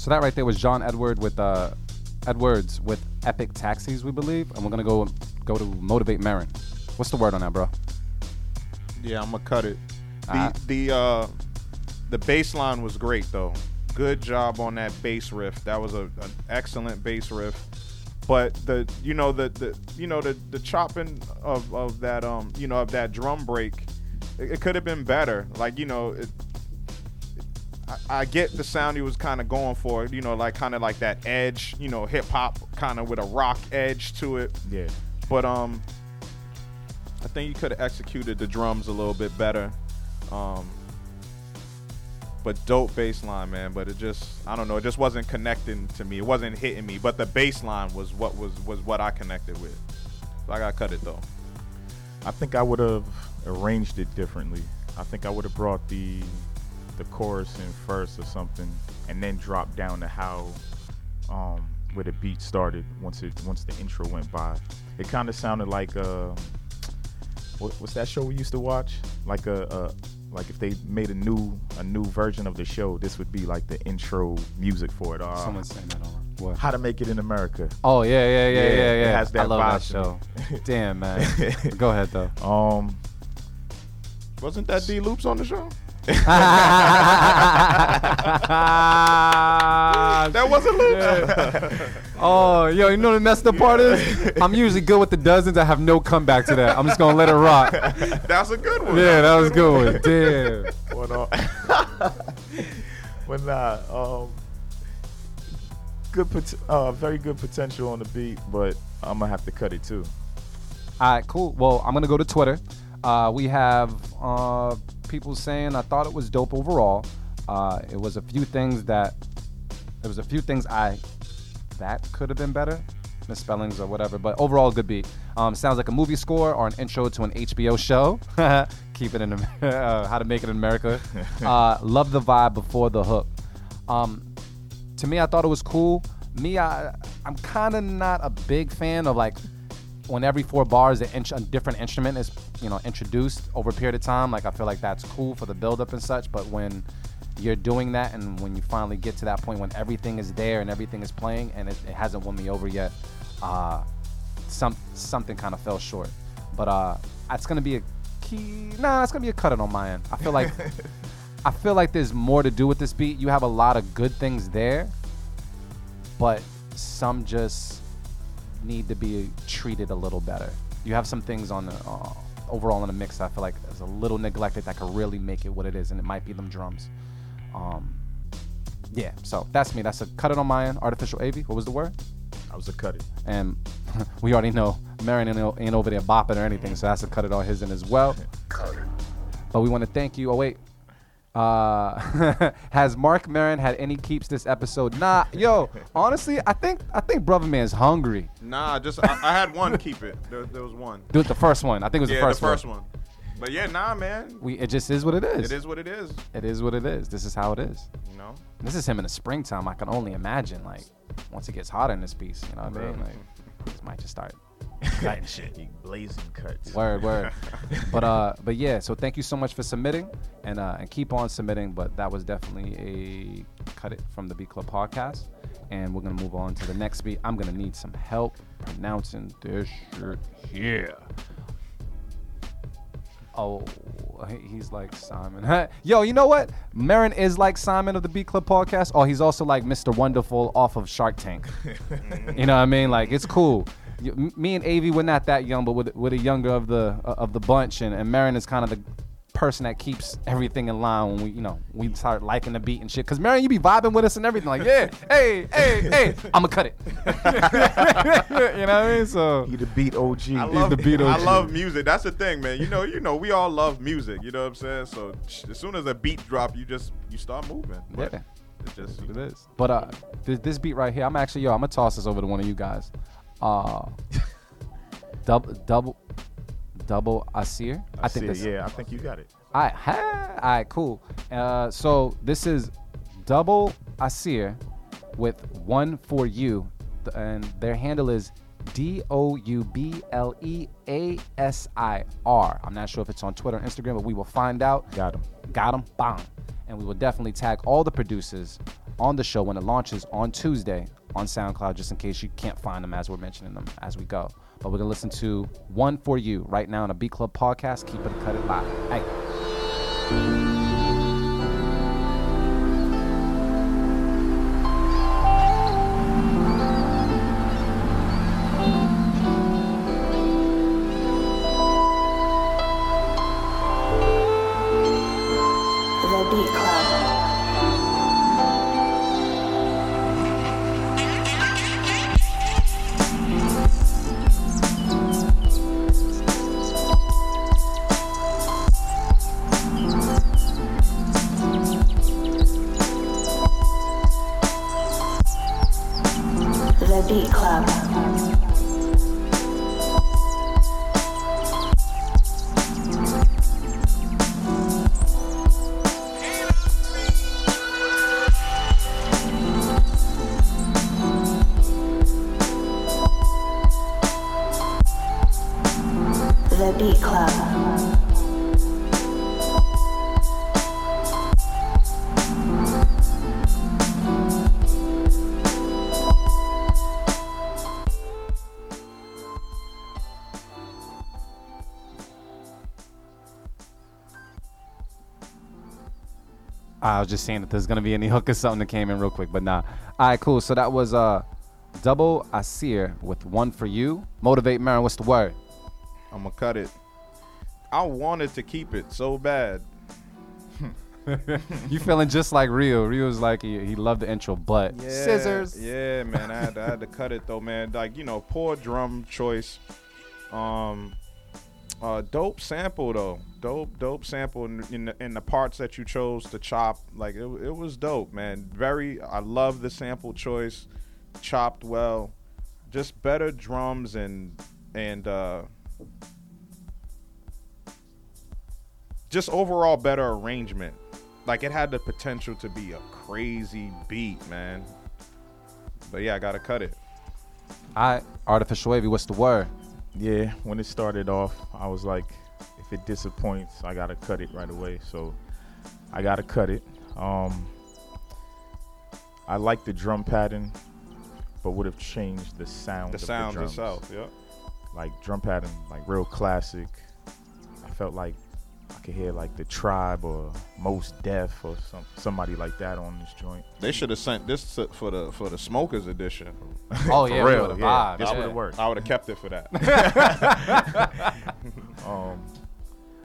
So that right there was John Edward with uh, Edwards with Epic Taxis, we believe, and we're gonna go go to Motivate Marin. What's the word on that, bro? Yeah, I'm gonna cut it. The Alright. the uh the bass line was great though. Good job on that bass riff. That was a, an excellent bass riff. But the you know the, the you know the the chopping of, of that um you know of that drum break, it, it could have been better. Like you know it, I, I get the sound he was kind of going for. You know like kind of like that edge. You know hip hop kind of with a rock edge to it. Yeah. But um, I think you could have executed the drums a little bit better. Um, but dope bass line, man. But it just, I don't know, it just wasn't connecting to me. It wasn't hitting me. But the bass line was what was was what I connected with. So I got to cut it though. I think I would have arranged it differently. I think I would have brought the the chorus in first or something, and then dropped down to how um, where the beat started once it once the intro went by. It kind of sounded like uh, what, what's that show we used to watch? Like a, a like if they made a new a new version of the show, this would be like the intro music for it. Uh, Someone's saying that on. What? How to Make It in America. Oh yeah, yeah, yeah, Yeah, yeah, it yeah. has that I love that vibe show. Damn man. Go ahead though. Um, Wasn't that D Loops on the show? that That wasn't Loops. Oh, yo, you know the messed up part is? I'm usually good with the dozens. I have no comeback to that. I'm just gonna let it rock. That's a good one. Yeah, that was a good one. Damn. what uh, But nah, um, good, pot- uh, very good potential on the beat, but I'm gonna have to cut it too. All right, cool. Well, I'm gonna go to Twitter. Uh, we have uh, people saying I thought it was dope overall. Uh, it was a few things that there was a few things I that could have been better, misspellings or whatever. But overall, good beat. Um, sounds like a movie score or an intro to an HBO show. Keep it in uh, How to Make It in America. Uh, love the vibe before the hook. Um, to me, I thought it was cool. Me, I, I'm kind of not a big fan of like when every four bars an inch, a different instrument is you know introduced over a period of time. Like I feel like that's cool for the build up and such. But when you're doing that and when you finally get to that point when everything is there and everything is playing and it, it hasn't won me over yet, uh, some something kind of fell short. But uh, it's gonna be a key. Nah, it's gonna be a cut it on my end. I feel like I feel like there's more to do with this beat. You have a lot of good things there, but some just need to be treated a little better. You have some things on the uh, overall in the mix. that I feel like is a little neglected that could really make it what it is, and it might be them drums. Um, yeah, so that's me. That's a cut it on my end. Artificial AV. What was the word? I was a cut it. And we already know Marin ain't, ain't over there bopping or anything, so that's a cut it on his end as well. But we want to thank you. Oh wait, uh, has Mark Marin had any keeps this episode? Nah, yo. Honestly, I think I think Brother Man's hungry. Nah, just I, I had one. Keep it. There, there was one. Do it the first one. I think it was yeah, the first, the first one. But yeah, nah, man. We it just is what it is. It is what it is. It is what it is. This is how it is. You know. This is him in the springtime. I can only imagine. Like once it gets hotter in this piece, you know what I mean? Like this might just start cutting shit. He blazing cuts. Word, word. but uh, but yeah. So thank you so much for submitting, and uh, and keep on submitting. But that was definitely a cut it from the Beat Club podcast, and we're gonna move on to the next beat. I'm gonna need some help pronouncing this shit here. Oh, he's like Simon. Yo, you know what? Marin is like Simon of the Beat Club podcast. Oh, he's also like Mr. Wonderful off of Shark Tank. you know what I mean? Like it's cool. You- m- Me and Avi, we're not that young, but we're, the- we're the younger of the uh, of the bunch, and, and Marin is kind of the person that keeps everything in line when we, you know, we start liking the beat and shit. Cause Marin, you be vibing with us and everything, like, yeah, hey, hey, hey, I'ma cut it. you know what I mean? So He the beat OG. I love the beat I love music. That's the thing, man. You know, you know, we all love music. You know what I'm saying? So as soon as a beat drop, you just you start moving. But Yeah. It's just It is. But uh, this, this beat right here, I'm actually yo, I'm gonna toss this over to one of you guys. Uh, double, double, double Asir. I, think yeah, I think you got it. All right, ha, all right, cool. Uh, so this is double Asir with one for you, and their handle is D O U B L E A S I R. I'm not sure if it's on Twitter or Instagram, but we will find out. Got him. Got them, Bomb. And we will definitely tag all the producers on the show when it launches on Tuesday on SoundCloud, just in case you can't find them as we're mentioning them as we go. But we're gonna listen to one for you right now on a Beat Club podcast. Keep it, cut it live. Hey. I was just saying that there's gonna be any hook or something that came in real quick, but nah. All right, cool. So that was uh, double Asir with one for you. Motivate Marin. What's the word? I'm gonna cut it. I wanted to keep it so bad. you feeling just like Rio? Rio's like he, he loved the intro, but Yeah, scissors. Yeah, man. I had, to, I had to cut it though, man. Like you know, poor drum choice. Um, uh, dope sample though. Dope, dope sample in, in, the, in the parts that you chose to chop. Like it, it was dope, man. Very. I love the sample choice. Chopped well. Just better drums and and uh, just overall better arrangement. Like it had the potential to be a crazy beat, man. But yeah, I gotta cut it. All right, artificial wavy. What's the word? Yeah, when it started off, I was like, if it disappoints, I gotta cut it right away. So I gotta cut it. Um, I like the drum pattern, but would have changed the sound. The of sound the drums. itself, yeah. Like drum pattern, like real classic. I felt like I could hear like the tribe or Mos Def or some somebody like that on this joint. They should have sent this to, for the for the smokers edition. Oh For yeah, we real, would've yeah. vibed, This yeah. would have worked. I would have kept it for that. Um,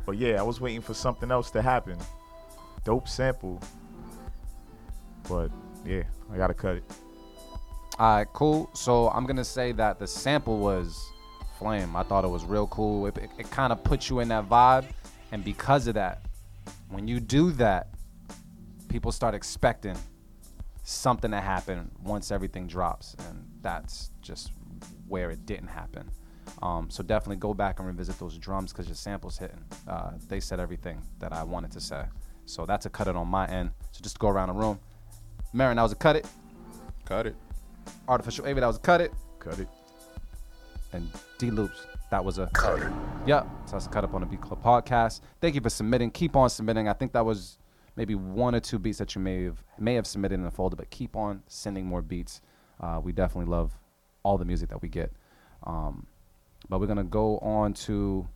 but yeah, I was waiting for something else to happen. Dope sample. But yeah, I gotta cut it. All right, cool. So I'm gonna say that the sample was flame. I thought it was real cool. It, it, it kind of puts you in that vibe, and because of that, when you do that, people start expecting something to happen once everything drops, and that's just where it didn't happen. Um, so definitely go back and revisit those drums because your sample's hitting. Uh, they said everything that I wanted to say. So that's a cut it on my end. So just go around the room. Marin, that was a cut it. cut it. Artificial Avi, that was a cut it. Cut it. And D Loops, that was a cut it. Yep. So that's a cut up on the Beat Club podcast. Thank you for submitting. Keep on submitting. I think that was maybe one or two beats that you may have may have submitted in the folder, but keep on sending more beats. Uh, we definitely love all the music that we get. Um, but we're gonna go on to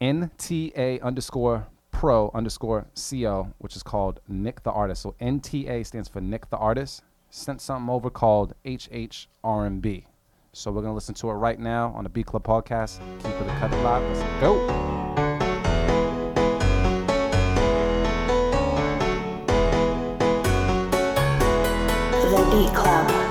NTA underscore pro underscore CO, which is called Nick the Artist. So NTA stands for Nick the Artist. Sent something over called HHRMB. So we're gonna listen to it right now on the Beat Club podcast. Keep it a cut live. Let's go. The Beat Club.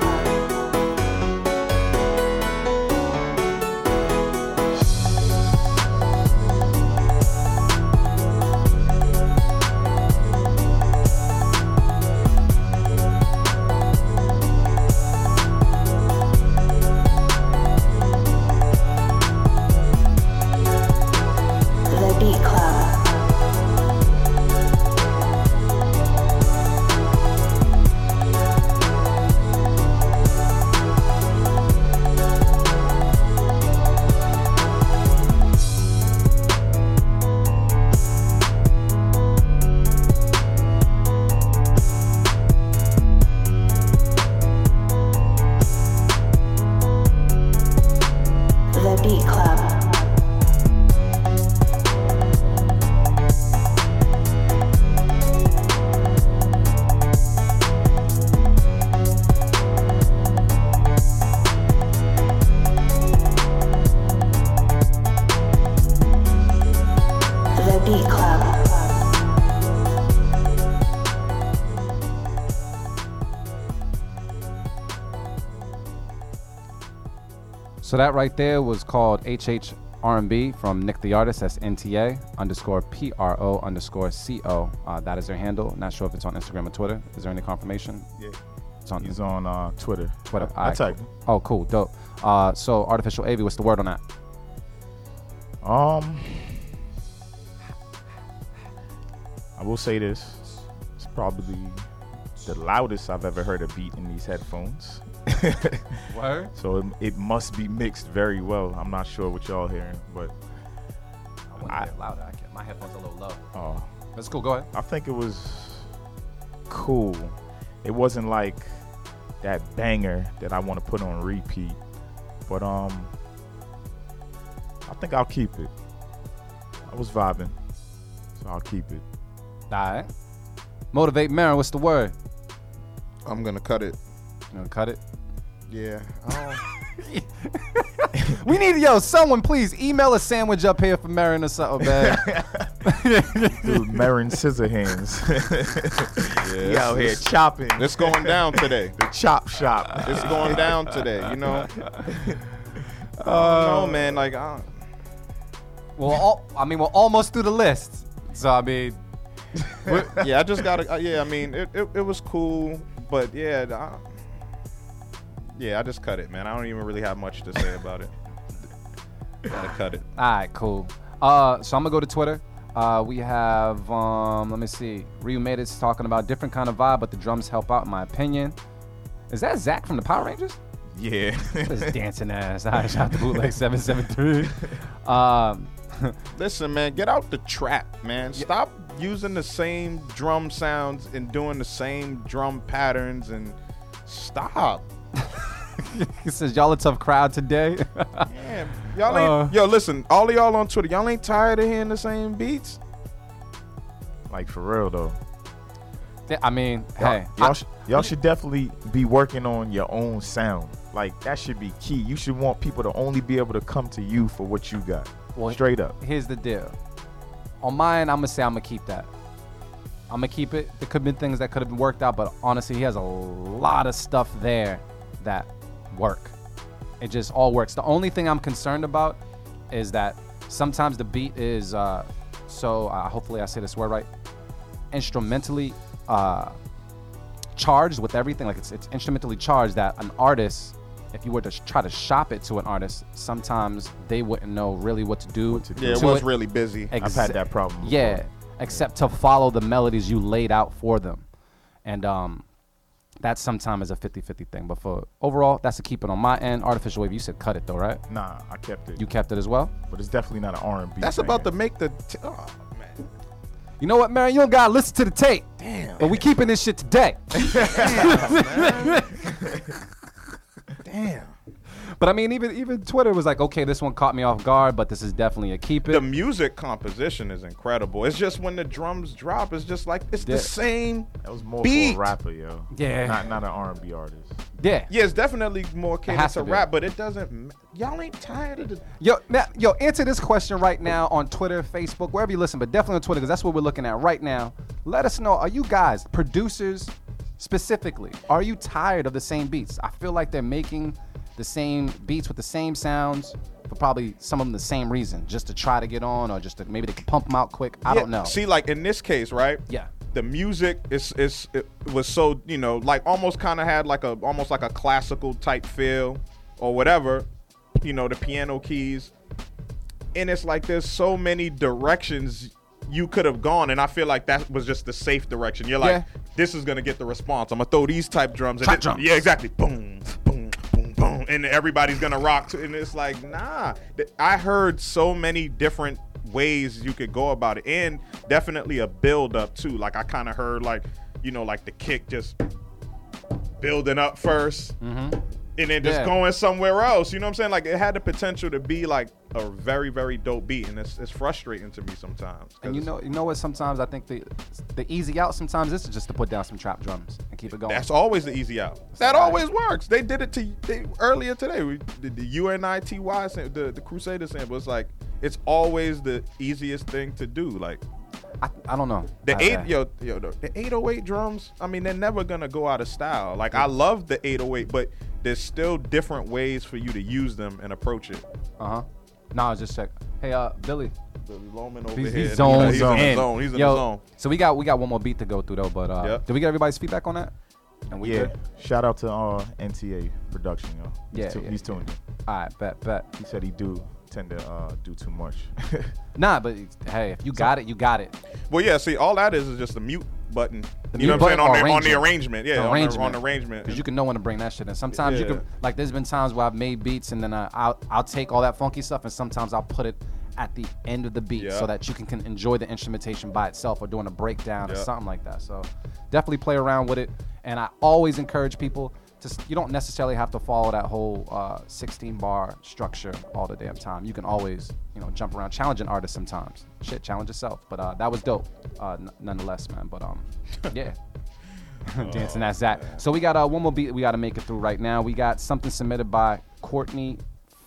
That right there was called HHRMB from Nick the Artist. That's NTA underscore PRO underscore CO. Uh, that is their handle. Not sure if it's on Instagram or Twitter. Is there any confirmation? Yeah. It's on He's on uh, Twitter. Twitter. I, I tagged cool. Oh, cool, dope. Uh, so artificial AV, what's the word on that? Um, I will say this: it's probably the loudest I've ever heard a beat in these headphones. Word. so it, it must be mixed very well. I'm not sure what y'all hearing, but I want I- to get louder. I can't. My headphones are a little low. uh, That's cool. Go ahead. I think it was cool. It wasn't like that banger that I want to put on repeat, but um, I think I'll keep it. I was vibing, so I'll keep it. All right. Motivate Marin. What's the word? I'm gonna cut it. You gonna cut it? Yeah. We need yo, someone please email a sandwich up here for Marin or something, man. Dude, Marin Scissorhands. don't- he out here chopping. It's going down today. the chop shop. It's going down today. You know. Oh no, man. Like, I, well, all, I mean, we're almost through the list. So I mean, yeah, I just gotta. Uh, yeah, I mean, it, it, it was cool, but yeah, I, yeah, I just cut it, man. I don't even really have much to say about it. Gotta cut it. all right, cool. Uh, so I'm gonna go to Twitter. Uh, we have, um, let me see, Rio made it's talking about different kind of vibe, but the drums help out, in my opinion. Is that Zach from the Power Rangers? Yeah. Dancing ass. I shot the bootleg 773. Um, Listen, man, get out the trap, man. Stop using the same drum sounds and doing the same drum patterns and stop. he says, y'all a tough crowd today. Man, y'all ain't. Uh. yo, listen, all of y'all on Twitter, y'all ain't tired of hearing the same beats. like for real though. Yeah, I mean, Y'all, hey, y'all, I- sh- y'all should definitely be working on your own sound. Like that should be key. You should want people to only be able to come to you for what you got. Well, Straight up. here's the deal. On mine, I'm gonna say I'm gonna keep that. I'm gonna keep it. There could have been things that could have been worked out, but honestly, he has a lot of stuff there that work. It just all works. The only thing I'm concerned about is that sometimes the beat is uh, so. Uh, hopefully, I say this word right. Instrumentally uh, charged with everything. Like it's it's instrumentally charged that an artist, if you were to sh- try to shop it to an artist, sometimes they wouldn't know really what to do. What to do. Yeah, it to was really busy. I've had that problem. before. Yeah, except to follow the melodies you laid out for them. And um, that sometimes is a 50-50 thing. But for overall, that's a keep it on my end. Artificial wave, you said cut it though, right? Nah, I kept it. You kept it as well. but it's definitely not an R&B. That's thing. about to make the. T- oh, man. You know what, man? You don't gotta listen to the tape. Damn. But we keeping this shit today. Damn. but I mean, even even Twitter was like, okay, this one caught me off guard, but this is definitely a keep it. The music composition is incredible. It's just when the drums drop, it's just like it's Yeah. the same. That was more beat. for a rapper, yo. Yeah. Not not an R&B artist. yeah. Yeah, it's definitely more catered has to to rap, but it doesn't. Y'all ain't tired of the. Yo, now, yo, answer this question right now on Twitter, Facebook, wherever you listen, but definitely on Twitter because that's what we're looking at right now. Let us know: Are you guys producers specifically? Are you tired of the same beats? I feel like they're making the same beats with the same sounds for probably some of them the same reason, just to try to get on, or just to, maybe they can pump them out quick. I Yeah, don't know. See, like in this case, right? Yeah. The music is is it was so you know like almost kind of had like a almost like a classical type feel or whatever, you know the piano keys, and it's like there's so many directions you could have gone, and I feel like that was just the safe direction. You're like, Yeah. this is gonna get the response. I'm gonna throw these type drums. And it- drums. Yeah, exactly. Boom, and everybody's gonna rock. To, and it's like, nah. I heard so many different ways you could go about it, and definitely a build up too. Like I kind of heard like, you know, like the kick just building up 1st and then just Yeah. going somewhere else. You know what I'm saying? Like it had the potential to be like a very, very dope beat, and it's, it's frustrating to me sometimes. and you know, you know what? Sometimes I think the the easy out sometimes is just to put down some trap drums and keep it going. That's always the easy out. That always works. They did it to they, earlier today. We, the, the UNITY the the Crusader sample. It's like it's always the easiest thing to do. Like I, I don't know. the I- eight I- yo yo the, the 808 drums. I mean, they're never gonna go out of style. Like I love the 808, but there's still different ways for you to use them and approach it. Uh huh. No, I was just check. Hey, uh, Billy. The Loman over He's, here. he's zoned he's in in. the zone. He's in Yo, the zone. So we got we got one more beat to go through though, but uh, Yep. did we get everybody's feedback on that? And we Yeah. good? Shout out to uh, NTA production, yo. He's Yeah, tu- yeah, he's tuned in. All right, bet bet. He said he do tend to uh, do too much. Nah, but hey, if you got it, you got it. Well, yeah. See, all that is is just a mute button. The you know what I'm saying on the, on the arrangement. arrangement. Yeah, The on the- arrangement. on the arrangement. Because you can know when to bring that shit in. Sometimes you can like. There's been times where I've made beats and then I, I'll I'll take all that funky stuff and sometimes I'll put it at the end of the beat Yeah. so that you can, can enjoy the instrumentation by itself or doing a breakdown or something like that. So definitely play around with it. And I always encourage people just you don't necessarily have to follow that whole uh, 16 bar structure all the damn time. You can always you know jump around, challenge an artist sometimes. Shit, challenge yourself. But uh, that was dope, uh, n- nonetheless, man. But um, yeah. Dancing that's that. So we got uh, one more beat we got to make it through right now. We got something submitted by Courtney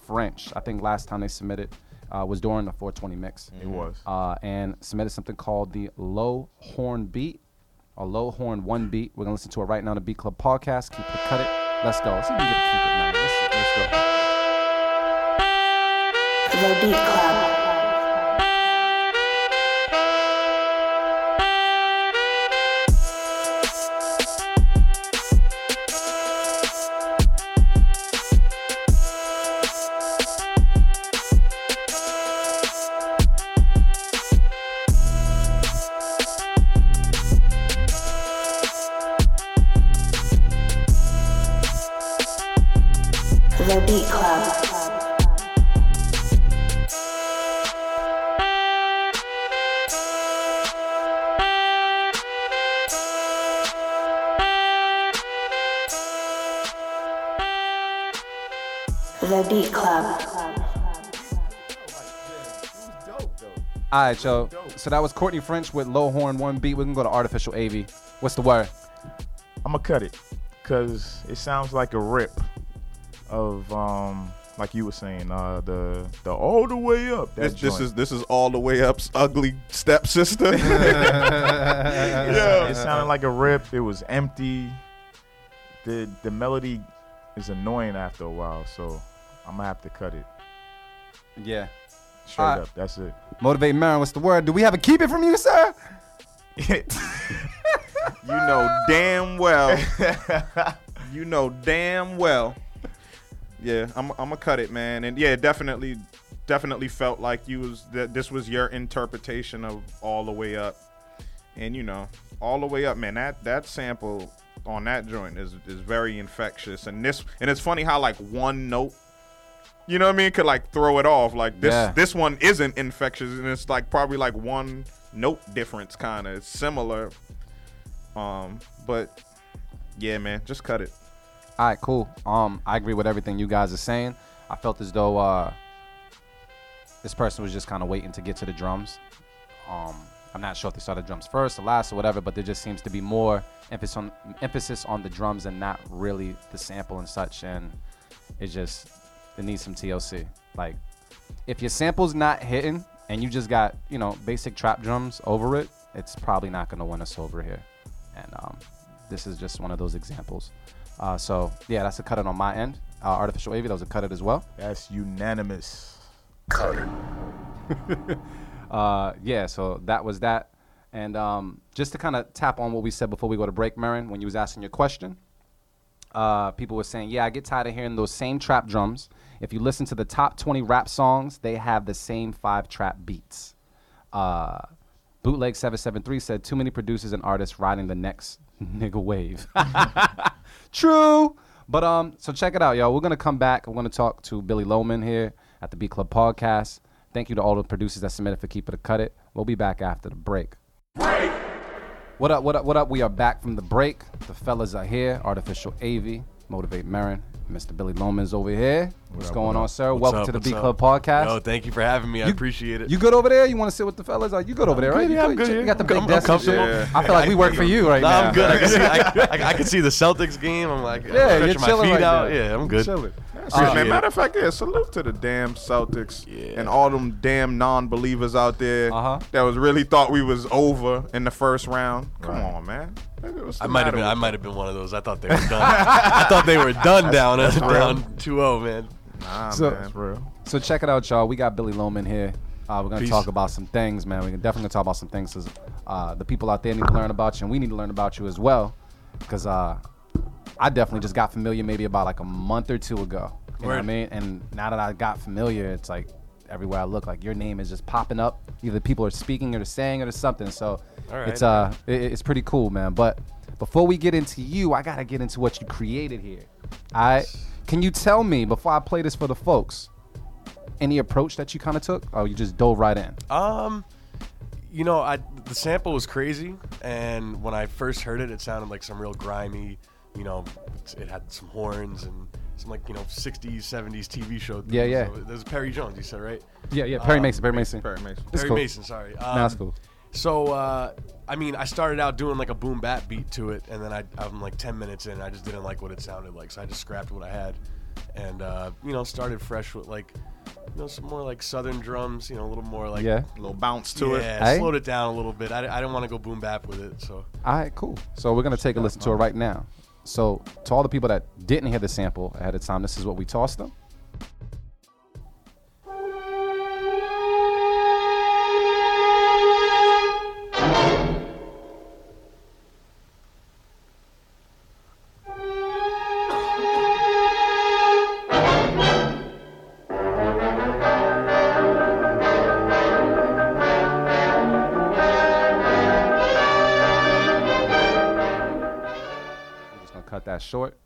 French. I think last time they submitted uh, was during the 420 mix. It was. Uh, and submitted something called the Low Horn Beat, a Low Horn One Beat. We're gonna listen to it right now on the Beat Club podcast. Keep it, cut it. Let's go. Let's see if we can keep it, man. Let's, let's go. The Beat Club. All right, yo. So that was Courtney French with Low Horn One Beat. We can go to Artificial AV. What's the word? I'm gonna cut it because it sounds like a rip of um like you were saying uh the the all the way up. That This, this is this is all the way up's ugly stepsister. It- yeah. It sounded like a rip. It was empty. The the melody is annoying after a while, so I'm gonna have to cut it. Yeah. Straight Alright. up. That's it. Motivate Marin. What's the word? Do we have a keep it from you, sir? You know damn well. you know damn well. Yeah, I'm I'm gonna cut it, man. And yeah, definitely, definitely felt like you was that this was your interpretation of all the way up. And you know, all the way up, man. That that sample on that joint is is very infectious. And this and it's funny how like one note. You know what I mean? Could like throw it off. Like this, Yeah. this one isn't infectious, and it's like probably like one note difference, kind of. It's similar, um, but yeah, man, just cut it. All right, cool. Um, I agree with everything you guys are saying. I felt as though uh, this person was just kind of waiting to get to the drums. Um, I'm not sure if they started drums first or last or whatever, but there just seems to be more emphasis on emphasis on the drums and not really the sample and such. And it just it needs some TLC. Like, if your sample's not hitting and you just got you know basic trap drums over it, it's probably not gonna win us over here. And um, this is just one of those examples. Uh, so yeah, that's a cut it on my end. Uh, Artificial AV, that was a cut it as well. That's unanimous. Cut it. uh, yeah, so that was that. And um, just to kind of tap on what we said before we go to break, Marin, when you was asking your question, uh, people were saying, yeah, I get tired of hearing those same trap drums. If you listen to the top 20 rap songs, they have the same five trap beats. Uh, Bootleg 773 said, too many producers and artists riding the next nigga wave. True. But um, so check it out, y'all. We're gonna come back. We're gonna talk to Billy Loman here at the Beat Club Podcast. Thank you to all the producers that submitted for Keep It or Cut It. We'll be back after the break. What up? What up? What up? We are back from the break. The fellas are here. Artificial AV, Motivate Marin, Mr. Billy Loman's over here. What's up, going what on, sir? What's Welcome up, to the B? Club Podcast. Yo, thank you for having me. I You- appreciate it. You good over there? You want to sit with the fellas? Are you good over there, right? good, You yeah, I'm you good check- You got the big I'm desk and shit. comfortable. I feel like we work for you right Nah, now. I'm good. I can, see, I, I, I can see the Celtics game. I'm like, Yeah, you're stretching my chilling feet right out. there. Yeah, I'm good. Chilling. Shit, Uh, man. Matter of fact, yeah, salute to the damn Celtics Yeah. and all them damn non-believers out there Uh-huh. that was really thought we was over in the first round. Come Right. on, man. I might have been. I might have been one of those. I thought they were done. I thought they were done down that's down 2-0, man. Nah, So- man. That's real. So check it out, y'all. We got Billy Loman here. Uh, we're gonna Peace. talk about some things, man. We can definitely talk about some things because uh, the people out there need to learn about you, and we need to learn about you as well. Because uh, I definitely just got familiar maybe about like a month or two ago. You know what I mean? And now that I got familiar, it's like everywhere I look, like your name is just popping up. Either people are speaking or they're saying it or something. So right, it's uh, it, it's pretty cool, man. But before we get into you, I gotta get into what you created here. I can you tell me before I play this for the folks? any approach that you kind of took, or you just dove right in? Um, you know, I the sample was crazy, and when I first heard it, it sounded like some real grimy you know, it had some horns and some like you know 60s, 70s TV show. Yeah, yeah. So there's Perry Jones. You said right? Yeah, yeah. Perry Um, Mason. Perry Mason. Perry Mason. Perry cool. Mason. Sorry. Um, Nah, that's cool. So, uh, I mean, I started out doing like a boom bap beat to it, and then I, I'm like 10 minutes in, I just didn't like what it sounded like, so I just scrapped what I had, and uh, you know, started fresh with like, you know, some more like southern drums, you know, a little more like, Yeah. A little bounce to it. yeah, Hey. slowed it down a little bit. I, I didn't want to go boom bap with it, so All right, cool. So we're gonna take a listen to it right now. So to all the people that didn't hear the sample ahead of time, this is what we tossed them. Short,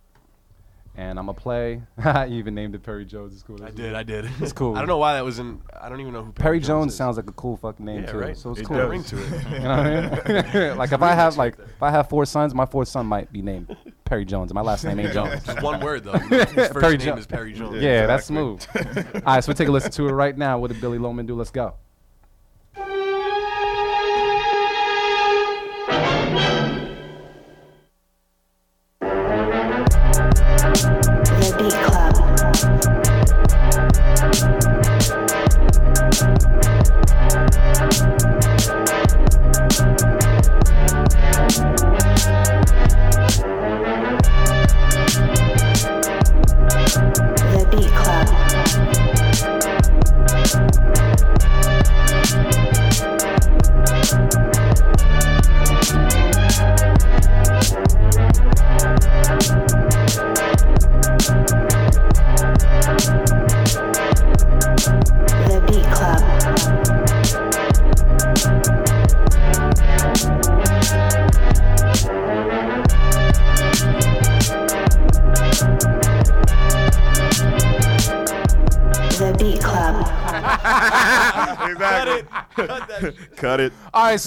and I'm gonna play. I even named it Perry Jones. It's cool. I did, I did. It's cool. I don't know why that was in. I don't even know who Perry Jones is. sounds like a cool fucking name Yeah, too. right. So it's It cool. does. ring to it. You know what I mean? like if I have like if I have four sons, my fourth son might be named Perry Jones. and My last name ain't Jones. Just one word though. His first Perry name Jo- is Perry Jones. Yeah, that's smooth. All right, so we take a listen to it right now. What did Billy Loman do? Let's go.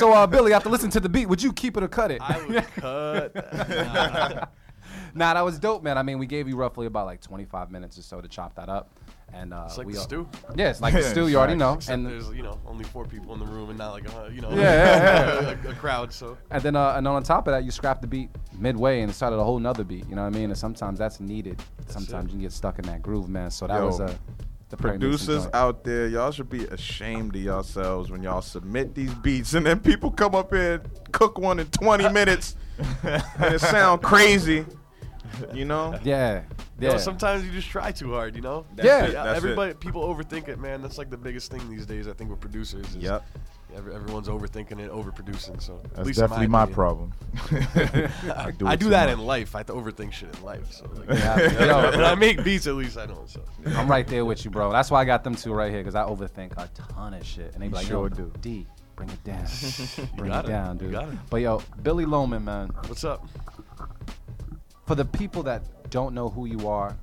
So uh, Billy, after listening to the beat, would you keep it or cut it? I would cut. that. nah, that was dope, man. I mean, we gave you roughly about like 25 minutes or so to chop that up, and uh, It's like we the are- stew. Yeah, it's like the stew. You already know. Except And there's you know only four people in the room and not like a you know Yeah, yeah, a, a crowd. So And then, uh, and on top of that, you scrap the beat midway and started a whole nother beat. You know what I mean? And sometimes that's needed. sometimes you can get stuck in that groove, man. So that Yo, was uh, the Producers out there, y'all should be ashamed of yourselves when y'all submit these beats and then people come up here and cook one in 20 minutes and it sound crazy. You know? Yeah, you yeah. know, sometimes you just try too hard. You know. That's Yeah. it, that's it. Everybody, people overthink it, man. That's like the biggest thing these days. I think with producers. Is Yep. Every, everyone's overthinking it, overproducing. So at That's least definitely my, opinion. problem. I do do, that much. in life. I have to overthink shit in life. So like, Yeah, yo, when I make beats, at least I know. So I'm right there with you, bro. That's why I got them two right here because I overthink a ton of shit, and they be like, sure "Yo, do. D, bring it down, bring it it. down, dude." got it. But yo, Billy Loman, man. what's up? For the people that don't know who you are,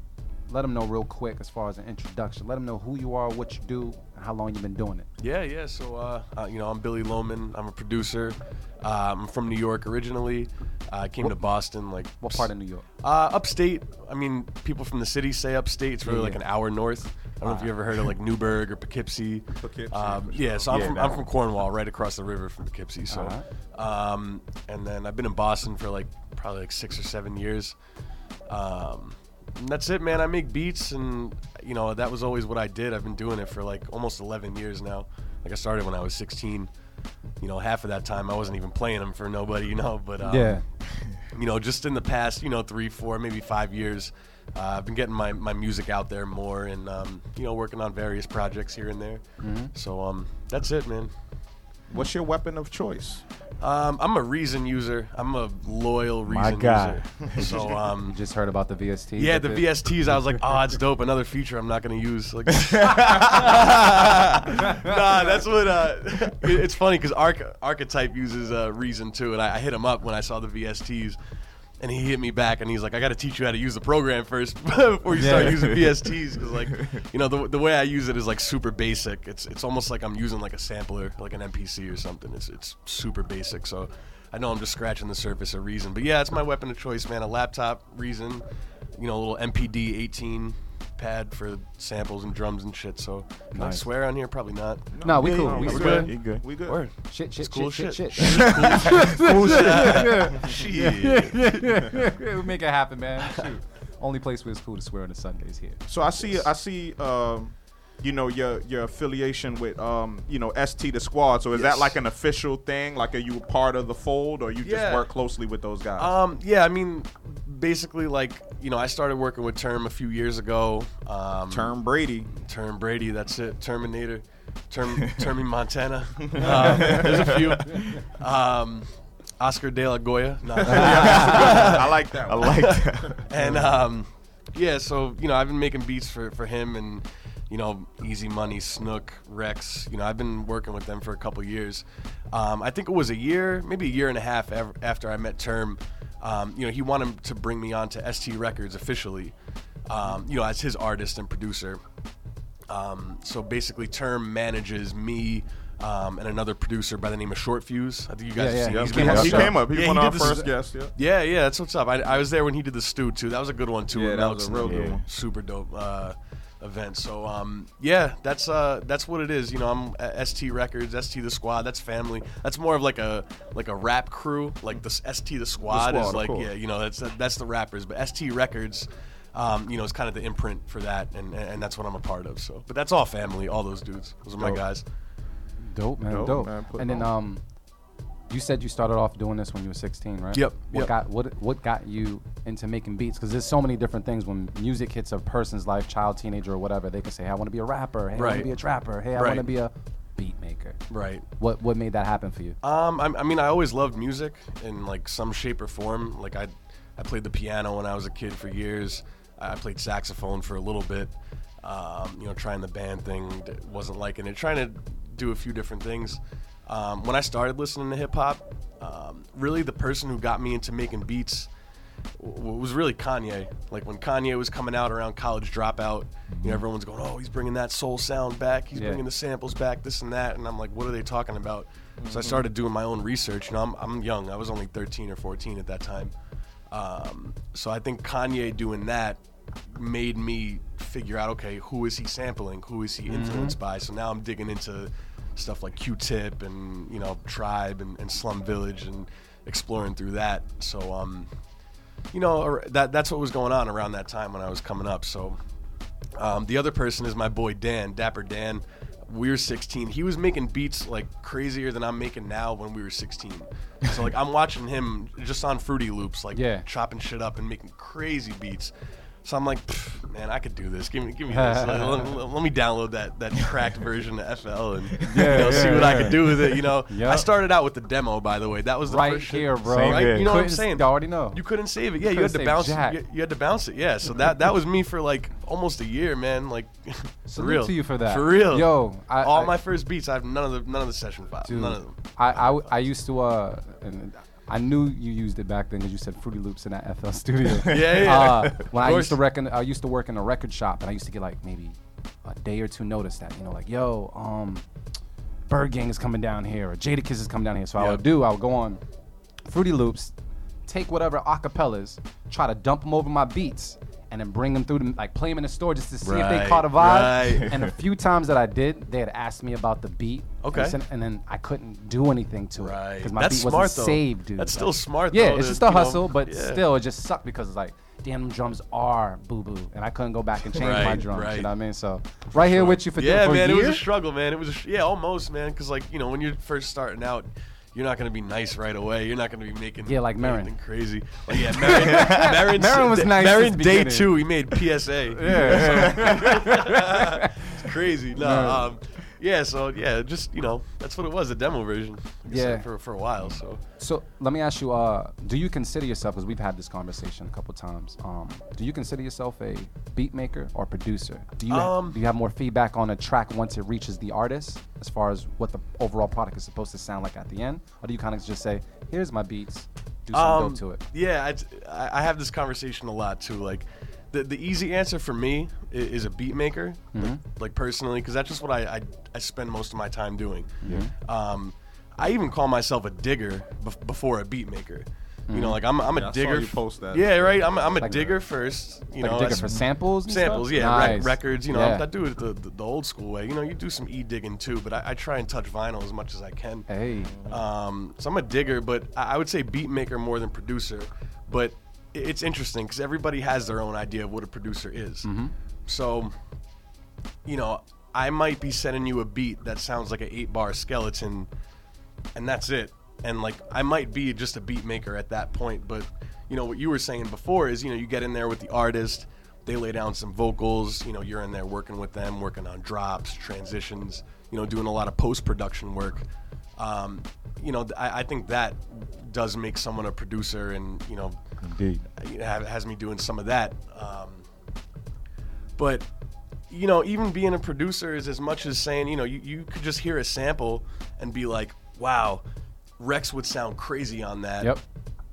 let them know real quick as far as an introduction. Let them know who you are, what you do, and how long you've been doing it. Yeah, yeah. So, uh, uh, you know, I'm Billy Loman. I'm a producer. Uh, I'm from New York originally. Uh, I came to Boston like What part of New York? Uh, upstate. I mean, people from the city say upstate. It's really Yeah, like yeah. an hour north. I don't know if you ever heard of like Newburgh or Poughkeepsie. Poughkeepsie, Um, yeah, so I'm Yeah, from I'm from Cornwall, right across the river from Poughkeepsie. So, Alright. um, and then I've been in Boston for like probably like six or seven years. Um, and that's it, man. I make beats, and you know that was always what I did. I've been doing it for like almost 11 years now. Like I started when I was 16. You know, half of that time I wasn't even playing them for nobody. You know, but um, yeah, you know, just in the past, you know, three, four, maybe five years, uh, I've been getting my, my music out there more and, um, you know, working on various projects here and there. So um, that's it, man. What's your weapon of choice? Um, I'm a Reason user. I'm a loyal Reason My guy. user. So um, you just heard about the VST. yeah, the VSTs. I was like, oh, it's dope. Another feature I'm not gonna use. Like, nah, that's what. Uh, it- it's funny because Arch- Archetype uses uh, Reason too, and I, I hit him up when I saw the VSTs, and he hit me back, and he's like, I got to teach you how to use the program first before you start Yeah. using VSTs, because like, you know, the, the way I use it is like super basic. It's it's almost like I'm using like a sampler, like an MPC or something. It's it's super basic. So. I know I'm just scratching the surface of Reason, but yeah, it's my weapon of choice, man. A laptop, Reason, you know, a little MPD 18 pad for samples and drums and shit. So can I Nice. swear on here? Probably not. No, we cool. yeah, We we good. good. You good. We good. Word. Shit, shit, It's cool shit, shit, shit. shit. we make it happen, man. Shoot. Only place where it's cool to swear on the Sundays here. So I see, I see, um, you know, your your affiliation with, um, you know, ST the Squad. So is that like an official thing? Like, are you a part of the fold, or you just work closely with those guys? Um, yeah, I mean, basically, like, you know, I started working with Term a few years ago. Um, Term Brady. Term Brady, that's it. Terminator. Term, Termy Montana. Um, there's a few. Um, Oscar De La Goya. No. I like that. I like that. and um, yeah, so you know, I've been making beats for for him and you know, Easy Money, Snook, Rex. You know, I've been working with them for a couple years. Um, I think it was a year, maybe a year and a half ev- after I met Term. Um, you know, he wanted to bring me on to ST Records officially. Um, you know, as his artist and producer. Um, so basically, Term manages me. Um, and another producer by the name of Short Fuse. I think you guys Yeah, have yeah. seen. He came up. He the show. came up. He Yeah, won did our first guest. Yeah. yeah, yeah, that's what's up. I, I was there when he did the stew too. That was a good one too. Yeah, with that was a real good one. Super dope uh, event. So um, yeah, that's uh, that's what it is. You know, I'm at ST Records, ST the Squad. That's family. That's more of like a like a rap crew. Like the ST the Squad, Squad, is like course. yeah, you know, that's that's the rappers. But ST Records. Um, you know, is kind of the imprint for that, and, and that's what I'm a part of. So, but that's all family, all those dudes. Those are my Dope. guys. Dope, man. Dope, Dope. man. And then on. um, you said you started off doing this when you were 16, right? Yep, What yep. got what what got you into making beats? Because there's so many different things when music hits a person's life, child, teenager, or whatever. They can say, "Hey, I want to be a rapper. Hey, I want to be a trapper. Hey, I want to be a beat maker." Right. What what made that happen for you? Um, I, I mean, I always loved music in like some shape or form. Like I, I played the piano when I was a kid for years. I played saxophone for a little bit. Um, you know, trying the band thing, wasn't liking it. Trying to do a few different things. Um, when I started listening to hip hop, um, really the person who got me into making beats w- was really Kanye. Like when Kanye was coming out around College Dropout, you know, everyone's going, "Oh, he's bringing that soul sound back. He's Yeah. bringing the samples back, this and that." And I'm like, "What are they talking about?" So I started doing my own research. You know, I'm, I'm young. I was only 13 or 14 at that time. Um, so I think Kanye doing that made me figure out, okay, who is he sampling? Who is he influenced by? So now I'm digging into stuff like Q-Tip and you know Tribe and, and Slum Village and exploring through that. So um, you know that that's what was going on around that time when I was coming up. So um, the other person is my boy Dan, Dapper Dan. We were 16. He was making beats like crazier than I'm making now when we were 16. So like I'm watching him just on Fruity Loops, like Yeah. chopping shit up and making crazy beats. So I'm like, man, I could do this. Give me, give me this. let, let- let me download that that cracked version of FL and you know, see yeah, what I yeah. could do with it. You know, Yeah. I started out with the demo, by the way. That was the Right first here, bro. Right? You know what I'm saying? you already know. You couldn't save it. Yeah, you Couldn't had to bounce. jack. You, you had to bounce it. Yeah. So that that was me for like almost a year, man. Like, for real. to you for that. For real. Yo, I- all I- my first beats, I have none of the none of the session files. Dude, None of them. I I, I used to uh, and I knew you used it back then because you said Fruity Loops in that FL studio. Yeah, yeah. Uh, when I used to reckon, I used to work in a record shop, and I used to get like maybe a day or two notice that you know, like yo, um, Byrd Gang is coming down here, or Jadakiss is coming down here. So I would do, I would go on Fruity Loops, take whatever acapellas, try to dump them over my beats. And then bring them through, the, like play them in the store just to see if they caught a vibe. right. And a few times that I did, they had asked me about the beat. Okay. And and then I couldn't do anything to it Right. because my That's beat smart, wasn't though. saved, dude. That's still smart, though. Yeah, though, it's to, just a you know, hustle, but yeah. still, it just sucked because it's like, damn, them drums are boo boo, and I couldn't go back and change my Right, drums. right. You know what I mean? So, right here with you for, Yeah, for man, a it was year. a struggle, man. It was a sh- yeah, almost, man. Because like you know, when you're first starting out, you're not gonna be nice right away. You're not gonna be making Yeah, like Marin. anything crazy. Well, yeah, Marin, Marin, Marin was nice Marin day beginning. two, he made PSA. Yeah. it's crazy. No, Marin. um, yeah. So yeah, just you know, that's what it was, a demo version. Like I said, Yeah. for for a while. So So let me ask you: uh, Do you consider yourself, because we've had this conversation a couple times, um, do you consider yourself a beat maker or producer? Do you Um, do you have more feedback on a track once it reaches the artist, as far as what the overall product is supposed to sound like at the end, or do you kind of just say, "Here's my beats, do some Um, dope to it"? Yeah, I, I have this conversation a lot too. Like, the the easy answer for me is, is a beat maker, like, like personally, because that's just what I, I I spend most of my time doing. Um, I even call myself a digger bef- before a beat maker. You know, like I'm, I'm a Yeah, I saw digger. you post that. Yeah, right. I'm, a- I'm a Like- digger first. You like know, a digger for samples. and samples, stuff? yeah, rec- records. You know, Yeah. I do it the, the, the old school way. You know, you do some e digging too, but I, I try and touch vinyl as much as I can. Hey, Um, so I'm a digger, but I I would say beat maker more than producer. But i- it's interesting because everybody has their own idea of what a producer is. So, you know, I might be sending you a beat that sounds like an eight bar skeleton, and that's it. And like, I might be just a beat maker at that point. But, you know, what you were saying before is, you know, you get in there with the artist, they lay down some vocals, you know, you're in there working with them, working on drops, transitions, you know, doing a lot of post production work. Um, you know, I, I think that does make someone a producer, and you know, Indeed. you know, has me doing some of that. Um, but you know, even being a producer is as much as saying, you know, you, you could just hear a sample and be like, wow, Rex would sound crazy on that. Yep.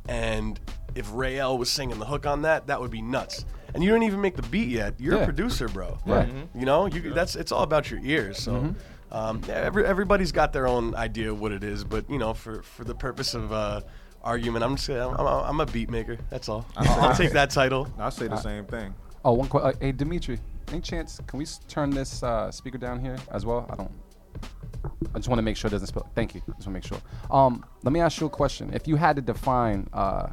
And if Ray L was singing the hook on that, that would be nuts. And you don't even make the beat yet. You're Yeah. a producer, bro. Right. You know, you that's it's all about your ears. So. Um, yeah, every, everybody's got their own idea of what it is, but you know, for, for the purpose of uh, argument, I'm just I'm, I'm, I'm a beat maker. That's all. I'll, I'll take that title. I say the same thing. Oh, one question. Uh, hey, Dimitri, any chance can we s- turn this uh, speaker down here as well? I don't. I just want to make sure it doesn't spill. Thank you. Just want to make sure. Um, let me ask you a question. If you had to define uh,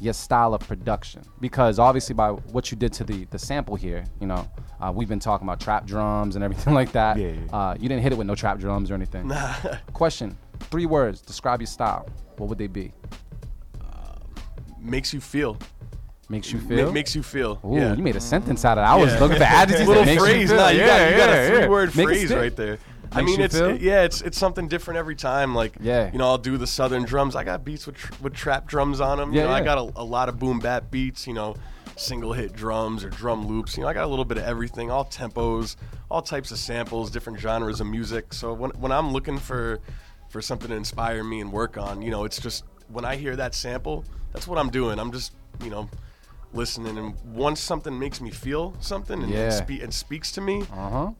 your style of production, because obviously by what you did to the the sample here, you know, uh, we've been talking about trap drums and everything like that. Yeah, yeah. Uh, you didn't hit it with no trap drums or anything. question: Three words. Describe your style. What would they be? Makes you feel. Makes you Ma- feel. makes you feel. Ooh, yeah. you made a sentence out of that. I was Yeah. looking for adjectives. little that makes phrase. You. Nah, you, got, you got a yeah. three-word Make phrase right there. I mean, it's yeah, it's it's something different every time. Like Yeah. you know, I'll do the southern drums. I got beats with tr- with trap drums on them. Yeah, you know, I got a, a lot of boom bap beats. You know, single hit drums or drum loops. You know, I got a little bit of everything, all tempos, all types of samples, different genres of music. So when when I'm looking for for something to inspire me and work on, you know, it's just when I hear that sample, that's what I'm doing. I'm just you know listening and once something makes me feel something and, Yeah. spe- and speaks to me Uh huh.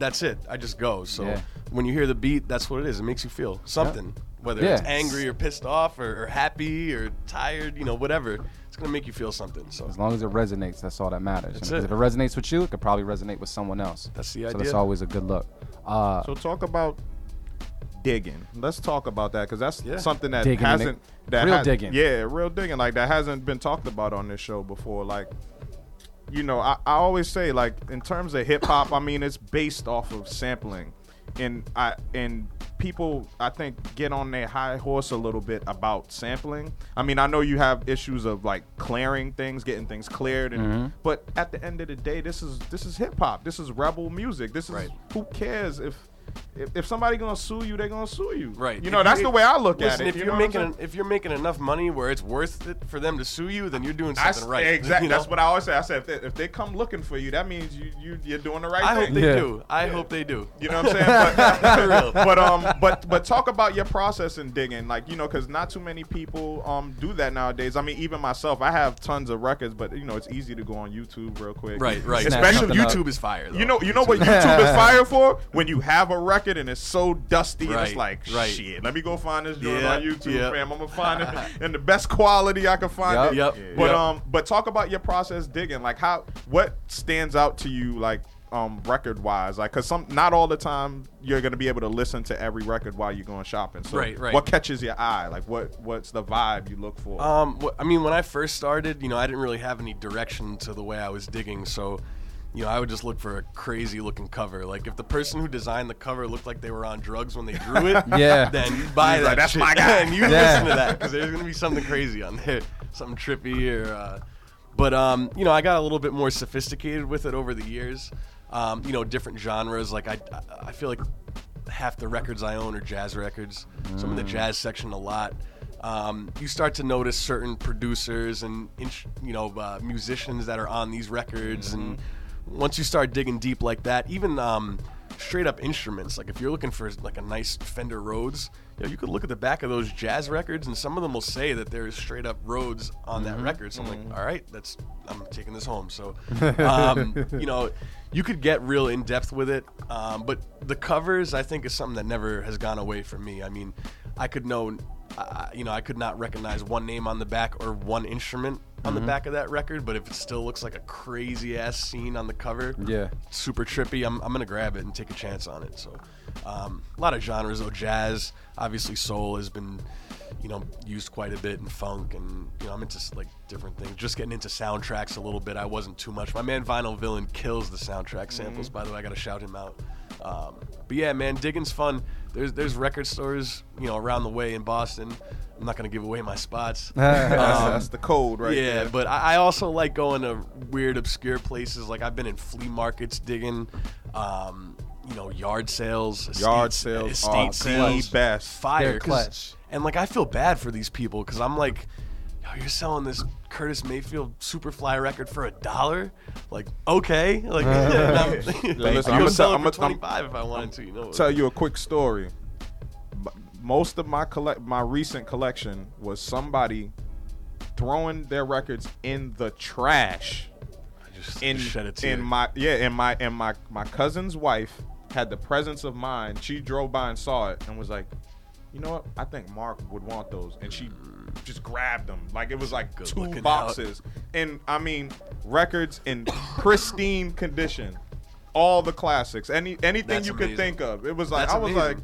that's it. I just go. So Yeah. when you hear the beat, that's what it is. It makes you feel something, whether it's angry or pissed off or, or happy or tired, you know, whatever. It's gonna make you feel something. So As long as it resonates, that's all that matters. That's it. If it resonates with you, it could probably resonate with someone else. That's the idea. So that's always a good look. Uh, So talk about digging. Let's talk about that because that's Yeah. something that Digging, hasn't that Real has- digging. Yeah, real digging. Like that hasn't been talked about on this show before. Like, you know, I, I always say like in terms of hip hop, I mean it's based off of sampling, and I and people I think get on their high horse a little bit about sampling. I mean I know you have issues of like clearing things, getting things cleared, and Mm-hmm. but at the end of the day, this is this is hip hop. This is rebel music. This is Right. who cares if. If, if somebody gonna sue you, they're gonna sue you. Right. You know, If that's you- the way I look listen, at it. if you you're know what I'm making saying? if you're making enough money where it's worth it for them to sue you, then you're doing I something s- right. Exactly. you know? That's what I always say. I said if they, if they come looking for you, that means you you you're doing the right I thing. hope they Yeah. do. I hope they do. You know what I'm saying? But, but um, but but talk about your process in digging, like you know, because not too many people um do that nowadays. I mean, even myself, I have tons of records, but you know, it's easy to go on YouTube real quick. Right, right. Especially something up. YouTube is fire. Though. You know, you know what YouTube is fire for? When you have a record and it's so dusty, and it's like, right. shit. Let me go find this joint Yeah, on YouTube, yeah. fam. I'm gonna find it in the best quality I can find Yup. it. Yep, But yep. um, but talk about your process digging. Like how, what stands out to you, like um, record wise? Like, cause some, not all the time you're gonna be able to listen to every record while you're going shopping. So, Right, right. what catches your eye? Like, what, what's the vibe you look for? Um, wh- I mean, when I first started, you know, I didn't really have any direction to the way I was digging, so, you know, I would just look for a crazy looking cover. Like, if the person who designed the cover looked like they were on drugs when they drew it, Yeah. then you buy He's that like, "That's shit, my guy." and you Yeah. listen to that because there's gonna be something crazy on there, something trippy or. Uh, but um, you know, I got a little bit more sophisticated with it over the years. Um, you know, different genres. Like I, I feel like half the records I own are jazz records. So I'm in the jazz section a lot. Um, you start to notice certain producers and you know uh, musicians that are on these records, and once you start digging deep like that, even um, straight up instruments. Like if you're looking for like a nice Fender Rhodes, you, know, you could look at the back of those jazz records, and some of them will say that there's straight up Rhodes on that record. So I'm like, all right, that's I'm taking this home. So um, you know, you could get real in depth with it. Um, but the covers, I think, is something that never has gone away from me. I mean, I could know, uh, you know, I could not recognize one name on the back or one instrument on Mm-hmm. the back of that record, but if it still looks like a crazy ass scene on the cover, Yeah. super trippy, I'm, I'm gonna grab it and take a chance on it. So, um, a lot of genres though. Jazz, obviously, soul has been, you know, used quite a bit in funk, and you know, I'm into like different things. Just getting into soundtracks a little bit. I wasn't too much. My man Vinyl Villain kills the soundtrack samples. By the way, I gotta shout him out. Um, but yeah, man, digging's fun. There's there's record stores, you know, around the way in Boston. I'm not gonna give away my spots. That's, Um, that's the code, right? yeah, there. but I, I also like going to weird, obscure places. Like I've been in flea markets digging, um, you know, yard sales, estate, Yard sales estate the sales, best. fire, clutch. And like I feel bad for these people because I'm like, yo, you're selling this Curtis Mayfield Superfly record for a dollar? Like, okay, like, uh, I'm, listen, I I'ma could tell- sell it I'ma- for I'm- 25 if I wanted to. You know, tell you a quick story. Most of my collect, my recent collection was somebody throwing their records in the trash. I just In shed a tear. in my yeah, and my and my my cousin's wife had the presence of mind. She drove by and saw it and was like, "You know what? I think Mark would want those." And she just grabbed them like it was like Good two looking boxes. And I mean, records in pristine condition. All the classics, any anything That's you could amazing. think of. It was like That's I was amazing.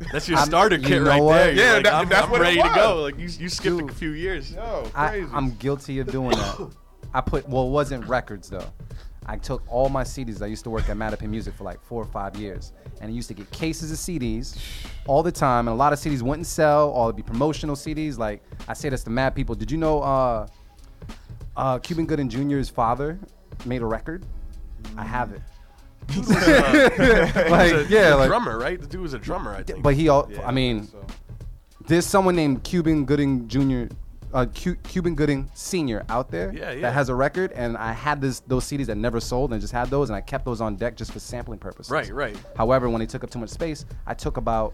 like, That's your I'm- starter you kit know right what? there. You're Yeah, like, that- I'm, that's I'm what it ready to was. go. Like you, you skipped Dude. a few years. yo, I, crazy. I'm guilty of doing that. I put well, it wasn't records though. I took all my CDs. I used to work at Mattapan Music for like four or five years, and I used to get cases of CDs all the time. And a lot of CDs wouldn't sell, or it'd be promotional CDs. Like I say this to mad people. Did you know uh, uh, Cuba Gooding Jr.'s father made a record? I have it. Dude like was a yeah, like drummer, right? The dude was a drummer, I think. but he all. Yeah, I mean, so. there's someone named Cuba Gooding Jr. Uh, Cu- Cuba Gooding Senior out there Yeah, yeah. that has a record, and I had this those CDs that never sold, and I just had those, and I kept those on deck just for sampling purposes. right, right. However, when they took up too much space, I took about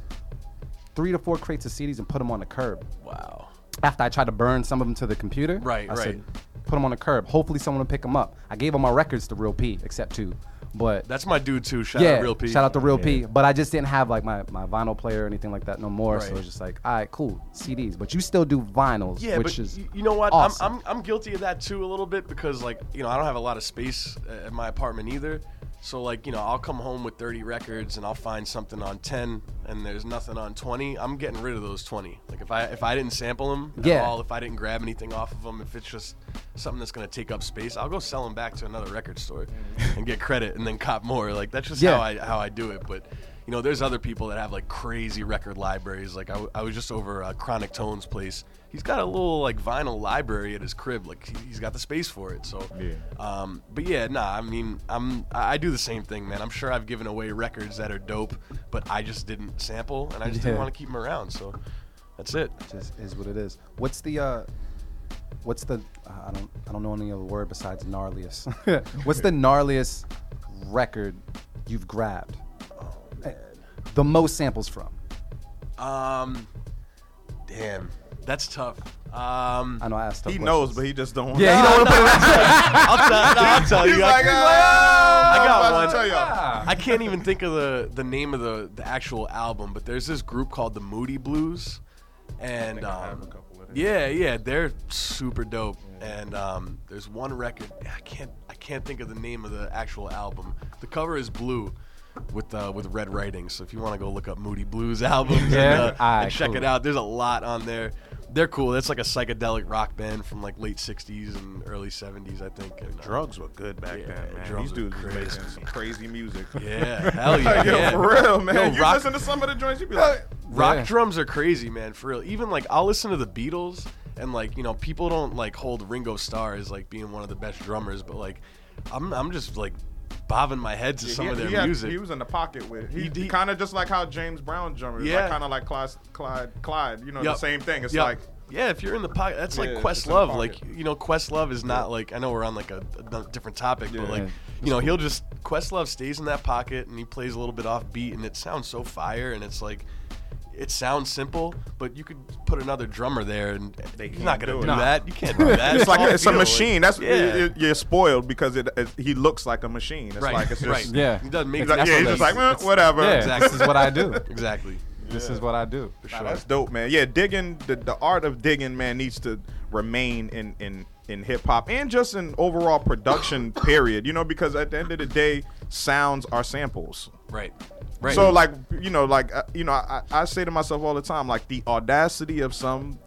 three to four crates of CDs and put them on the curb. Wow. After I tried to burn some of them to the computer, Right, I right. said, put them on the curb. Hopefully, someone will pick them up. I gave all my records to Real P, except two, but That's my dude too. Shout yeah, out Real P. shout out to Real P. But I just didn't have like my, my vinyl player or anything like that no more. So Right. it was just like, all right, cool, CDs. But you still do vinyls, Yeah, which but is you know what? awesome. I'm, I'm I'm guilty of that too a little bit because like you know I don't have a lot of space uh, at my apartment either. So like you know I'll come home with 30 records and I'll find something on 10 and there's nothing on 20. I'm getting rid of those 20. Like if I if I didn't sample them at Yeah. all, if I didn't grab anything off of them, if it's just something that's gonna take up space, I'll go sell them back to another record store and get credit and then cop more. Like that's just Yeah. how I how I do it. But you know, there's other people that have like crazy record libraries. Like I, w- I was just over uh, Chronic Tones' place. He's got a little like vinyl library at his crib. Like he- he's got the space for it. So, Yeah. um, but yeah, nah. I mean, I'm I do the same thing, man. I'm sure I've given away records that are dope, but I just didn't sample, and I just didn't want to keep them around. So, that's it. just is what it is. What's the uh, what's the uh, I don't I don't know any other word besides gnarliest. what's the gnarliest record you've grabbed? The most samples from? Um, damn, that's tough. Um, I know I asked. tough he questions. knows, but he just don't. want Yeah, he don't want to put it. I'll tell, no, I'll tell He's you. like, I, ah, I got one. tell y'all. I can't even think of the the name of the the actual album, but there's this group called the Moody Blues, and think I have um, a couple yeah, yeah, they're super dope. And um, there's one record I can't I can't think of the name of the actual album. The cover is blue. With uh, with red writing, so if you want to go look up Moody Blues albums Yeah? and, uh, Alright, and check cool. it out, there's a lot on there. They're cool. That's like a psychedelic rock band from like late '60s and early '70s, I think. And, uh, Drugs were good back Yeah, then, man. drums These dudes were crazy. making some crazy music. Yeah, hell yeah, Yo, yeah. for real, man. Yo, you rock- listen to some of the joints, you be like, Rock Yeah. drums are crazy, man. For real. Even like I'll listen to the Beatles, and like you know, people don't like hold Ringo Starr as like being one of the best drummers, but like I'm I'm just like bobbing my head to Yeah, some he, of their he had- music. he was in the pocket with it. He, He- he- kind of just like how James Brown drummers, Yeah. like kind of like Clyde, Clyde, Clyde. You know, Yup. the same thing. It's Yup. like yeah, if you're in the pocket, that's Yeah, like it's Questlove. Like you know, Questlove is not like I know we're on like a, a different topic, but Yeah. like you know, he'll just Questlove stays in that pocket and he plays a little bit off beat and it sounds so fire and it's like it sounds simple, but you could put another drummer there, and They he's not gonna do do, that. You can't do that. It's like it's a machine. That's yeah. you- you're spoiled because it, it he looks like a machine. It's right. like it's just right. Yeah. He doesn't make He's like, yeah, he's just like eh, whatever. Yeah, Exactly. this is what I do. exactly. This is what I do. For Nah, that's dope, man. Yeah, digging the, the art of digging, man, needs to remain in in in hip hop and just in overall production. period. You know, because at the end of the day, sounds are samples. Right. Right. So like you know like uh, you know I, I say to myself all the time like the audacity of some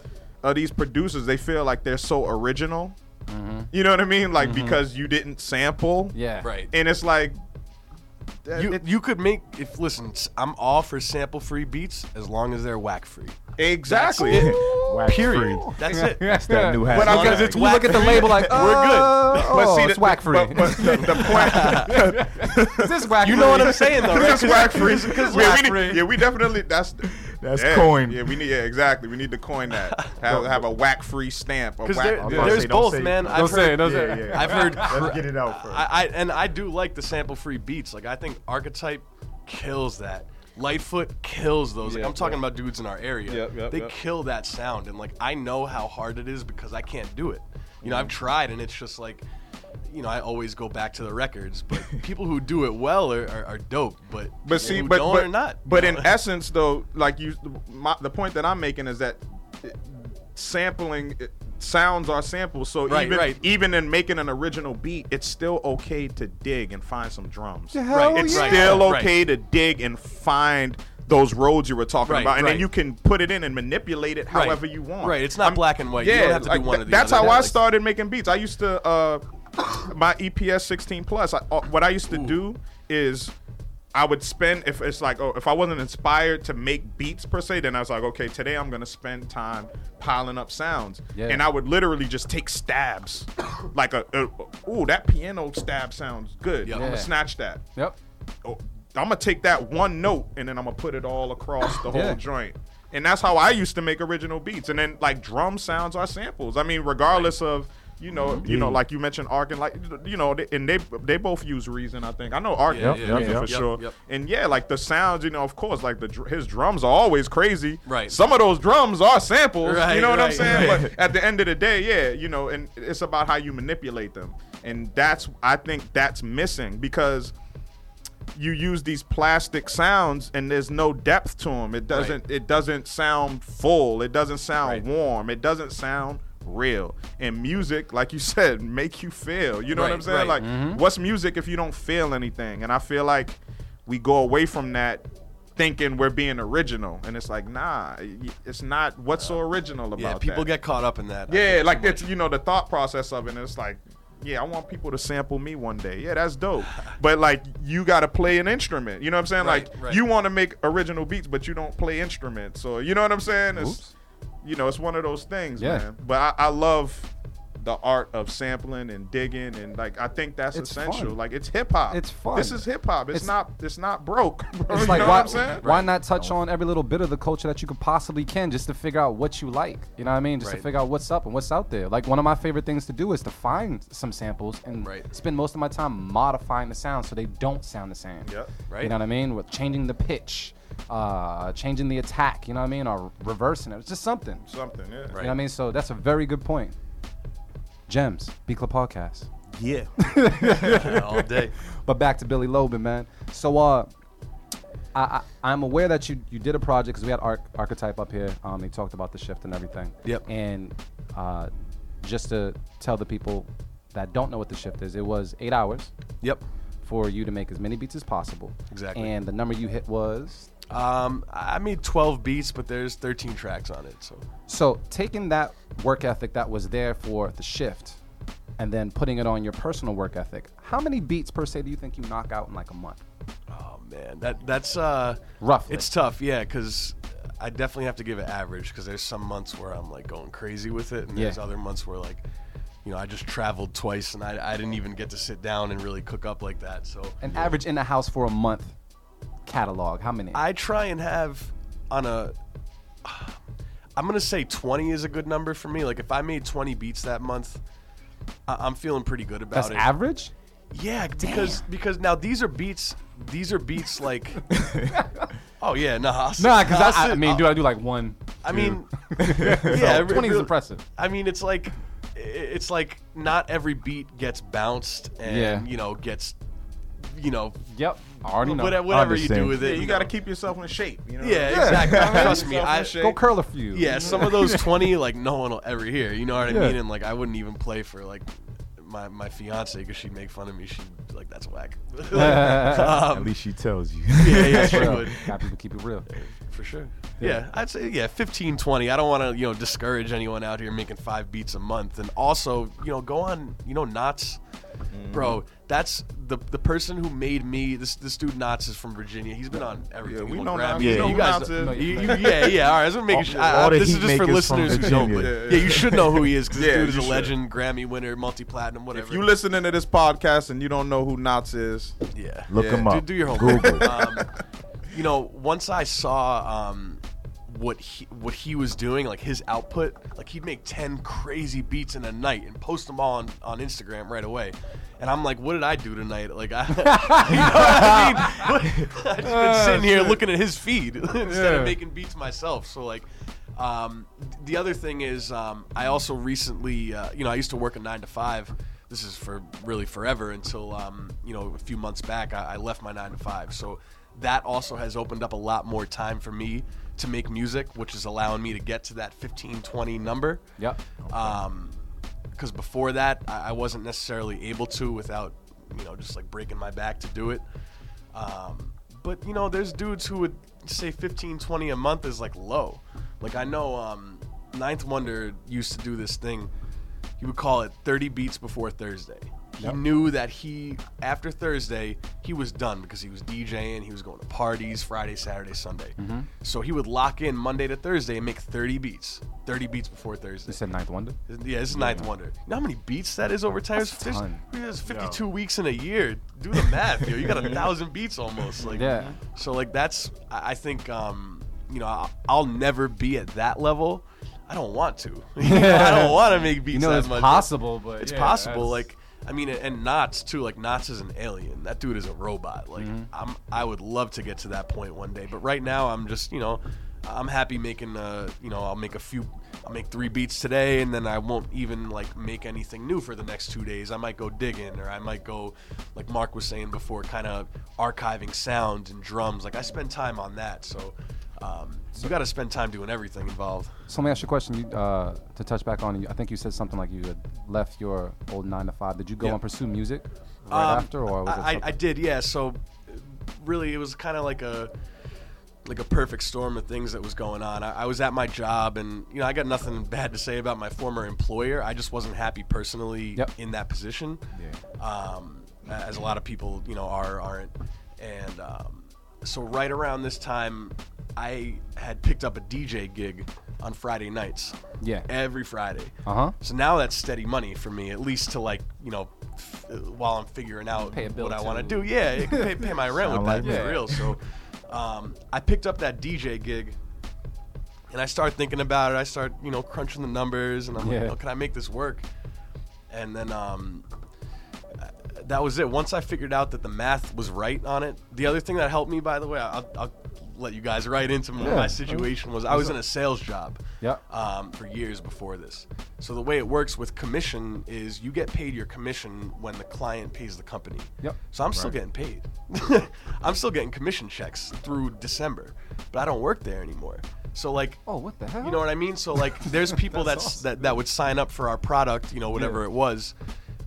of these producers they feel like they're so original. You know what I mean? Like because you didn't sample. Yeah. right. And it's like you, it- you could make if listen I'm all for sample free beats as long as they're whack free exactly. That's Wax period free. that's it That's that new hat. But I'm long as gonna- it's You look at the label like, we're good. uh, Oh, see, it's the- whack free. But, but the, the point. Is this whack you know what i'm saying though right? It's whack free. Because yeah, whack we free. need, yeah, we definitely. That's That's yeah, coin. Yeah, we need. Yeah, exactly. We need to coin that. Have, have a whack free stamp. a Because whack- there, I was about there's say, both, say- man. don't I've Don't it. heard, Don't say Yeah, it. yeah. I've heard. Let's get it out first. I, I and I do like the sample free beats. Like I think Archetype kills that. Lightfoot kills those. Like Yeah, I'm talking yeah. about dudes in our area. Yep, yep, they yep. kill that sound, and like I know how hard it is because I can't do it. You know, I've tried, and it's just like, you know, I always go back to the records. But people who do it well are, are, are dope. But But see, who but don't but, are not. but in essence, though, like you, my, the point that I'm making is that uh, sampling uh, sounds are samples. So Right, even right. even in making an original beat, it's still okay to dig and find some drums. hell it's yeah. still Right. okay to dig and find those Rhodes you were talking Right, about, and then you can put it in and manipulate it Right. however you want. Right, it's not black and white. You Yeah, don't have to do like, one th- or the that's other. how I Like- started making beats. I used to uh, my EPS 16 plus. I, uh, what I used to do is I would spend if it's like oh if I wasn't inspired to make beats per se, then I was like okay today I'm gonna spend time piling up sounds, Yeah. and I would literally just take stabs, like a, a ooh that piano stab sounds good. Yeah. I'm gonna snatch that. Yep. Oh, I'm gonna take that one note and then I'm gonna put it all across the whole Yeah. joint. And that's how I used to make original beats. And then like drum sounds are samples. I mean, regardless of you know, you know, like you mentioned Ark and like you know, they, and they they both use Reason. I think I know Ark Yeah, uses yeah, yeah. for Yep, sure. yep. And yeah, like the sounds, you know, of course, like the his drums are always crazy. Right. Some of those drums are samples. Right, you know what I'm saying? right. But at the end of the day, yeah, you know, and it's about how you manipulate them. And that's I think that's missing because you use these plastic sounds and there's no depth to them. It doesn't it doesn't sound full. It doesn't sound Right. warm. It doesn't sound real. And music, like you said, make you feel. You know what I'm saying? right. Like mm-hmm. what's music if you don't feel anything? And I feel like we go away from that thinking we're being original and it's like nah it's not what's so original about yeah, people that? get caught up in that. Yeah, like it's you know the thought process of it. And it's like, yeah, I want people to sample me one day. Yeah, that's dope. but like, you got to play an instrument. You know what I'm saying? Right, like, right. you want to make original beats, but you don't play instruments. So you know what I'm saying? It's Oops. You know, it's one of those things, Yeah. man. But I, I love the art of sampling and digging and like I think that's It's essential. fun. Like it's hip hop. It's fun. This is hip hop. It's, It's- not it's not broke. bro. It's you like know why, what I'm saying? why not touch on every little bit of the culture that you could possibly can just to figure out what you like. You know what I mean? Just to figure out what's up and what's out there. Like one of my favorite things to do is to find some samples and Right. spend most of my time modifying the sound so they don't sound the same. Yep. Right. You know what I mean? With changing the pitch, uh, changing the attack. You know what I mean? Or reversing it. It's just something. Something, yeah. You know what I mean? So that's a very good point. Gems, Beat Club Podcast. yeah. all day. But back to Billy Loman, man. So uh, I, I I'm aware that you you did a project because we had Arch- Archetype up here. Um, they talked about the shift and everything. Yep. And uh, just to tell the people that don't know what the shift is, it was eight hours Yep. for you to make as many beats as possible. Exactly. And the number you hit was Um, I made 12 beats, but there's 13 tracks on it. So so taking that work ethic that was there for the shift. And then putting it on your personal work ethic. How many beats per se do you think you knock out in like a month? Oh man, that that's uh Roughly. It's tough, yeah, because I definitely have to give it average because there's some months where I'm like going crazy with it, and there's Yeah. other months where like, you know, I just traveled twice and I, I didn't even get to sit down and really cook up like that. So An average in the house for a month catalog. How many? I try and have on a. I'm gonna say 20 is a good number for me. Like if I made 20 beats that month, I- I'm feeling pretty good about That's it. average. Yeah, because because now these are beats. These are beats like Oh yeah, nah. Nah, because I'll I, I mean, dude, I do like one. I two. mean, yeah, it twenty is really- impressive. I mean, it's like it's like not every beat gets bounced and Yeah. you know gets you know Yep, I already know. whatever, whatever you do with it. you know. got to keep yourself in shape. You know. Yeah, exactly. Trust me, I shape. Go curl a few. yeah. Some of those twenty, like no one will ever hear. You know what I Yeah. mean? And like I wouldn't even play for like my my fiance because she'd make fun of me. She'd be like, "That's whack." At um, least she tells you. yeah, yeah, she would. Happy to keep it real. For sure. Yeah. I'd say yeah, 15, 20. I don't want to, you know, discourage anyone out here making five beats a month. And also, you know, go on, you know, Nottz. Mm-hmm. Bro, that's the the person who made me. This this dude Nottz is from Virginia. He's been on everything. Yeah, we know on Nottz. Yeah, you, you guys, know Nottz is. know- you- you- yeah, yeah. All right, I was making sure. I- all this is just for listeners who don't. But Virginia. yeah, you should know who he is because Yeah, this dude is you a should. legend, Grammy winner, multi platinum, whatever. If you listening to this podcast and you don't know who Nottz is, yeah, Look Yeah. him do, up. do your homework. Google. um, you know, once I saw um, what he what he was doing, like his output, like he'd make ten crazy beats in a night and post them all on, on Instagram right away. And I'm like, what did I do tonight? Like, I, you know what I mean? I've just been sitting here looking at his feed instead Yeah. of making beats myself. So like. Um, the other thing is, um, I also recently, uh, you know, I used to work a nine to five. This is for really forever until, um, you know, a few months back, I, I left my nine to five. So that also has opened up a lot more time for me to make music, which is allowing me to get to that 15, 20 number. Yep. Um, because before that, I, I wasn't necessarily able to without, you know, just like breaking my back to do it. Um, but you know, there's dudes who would say 15, 20 a month is like low. Like I know, um, 9th Wonder used to do this thing. He would call it 30 beats before Thursday. He Yep. knew that he after Thursday he was done because he was DJing, he was going to parties Friday, Saturday, Sunday. Mm-hmm. So he would lock in Monday to Thursday and make 30 beats, 30 beats before Thursday. You said 9th Wonder. Yeah, this is 9th Wonder. You know how many beats that is over time? That's There's, a ton. there's 52 weeks in a year. Do the math, yo. You got a thousand beats almost. Like, Yeah. So like that's I I think um, you know I'll, I'll never be at that level. I don't want to. I don't want to make beats You know that it's much. possible, but It's yeah, possible. that's- Like I mean, and Nottz too. Like Nottz is an alien. That dude is a robot. Like Mm-hmm. I'm. I would love to get to that point one day. But right now, I'm just you know, I'm happy making. Uh, you know, I'll make a few. I'll make three beats today, and then I won't even like make anything new for the next two days. I might go digging, or I might go, like Mark was saying before, kind of archiving sounds and drums. Like I spend time on that. So. Um, you got to spend time doing everything involved. So let me ask you a question. You, uh, to touch back on, I think you said something like you had left your old nine to five. Did you go Yeah. and pursue music right Um, after, or was it I, I, did, yeah. So really, it was kind of like a like a perfect storm of things that was going on. I, I was at my job, and you know, I got nothing bad to say about my former employer. I just wasn't happy personally Yep. in that position. Yeah. Um, as a lot of people, you know, are aren't, and um, so right around this time, I had picked up a DJ gig on Friday nights. Yeah. Every Friday. Uh huh. So now that's steady money for me, at least to like you know, f- while I'm figuring out Pay a bill what I want to do. Yeah, it can pay, pay my rent with Sound that like for real. So um, I picked up that DJ gig, and I start thinking about it. I start you know crunching the numbers, and I'm like, oh, can I make this work? And then um, that was it. Once I figured out that the math was right on it, the other thing that helped me, by the way, I'll, I'll let you guys right into my, Yeah. my situation was I was in a sales job Yep. um, for years before this. So the way it works with commission is you get paid your commission when the client pays the company. Yep. So I'm still getting paid. I'm still getting commission checks through December, but I don't work there anymore. So like, Oh, what the hell? you know what I mean? So like, there's people that's, that that would sign up for our product, you know, whatever Yeah. it was,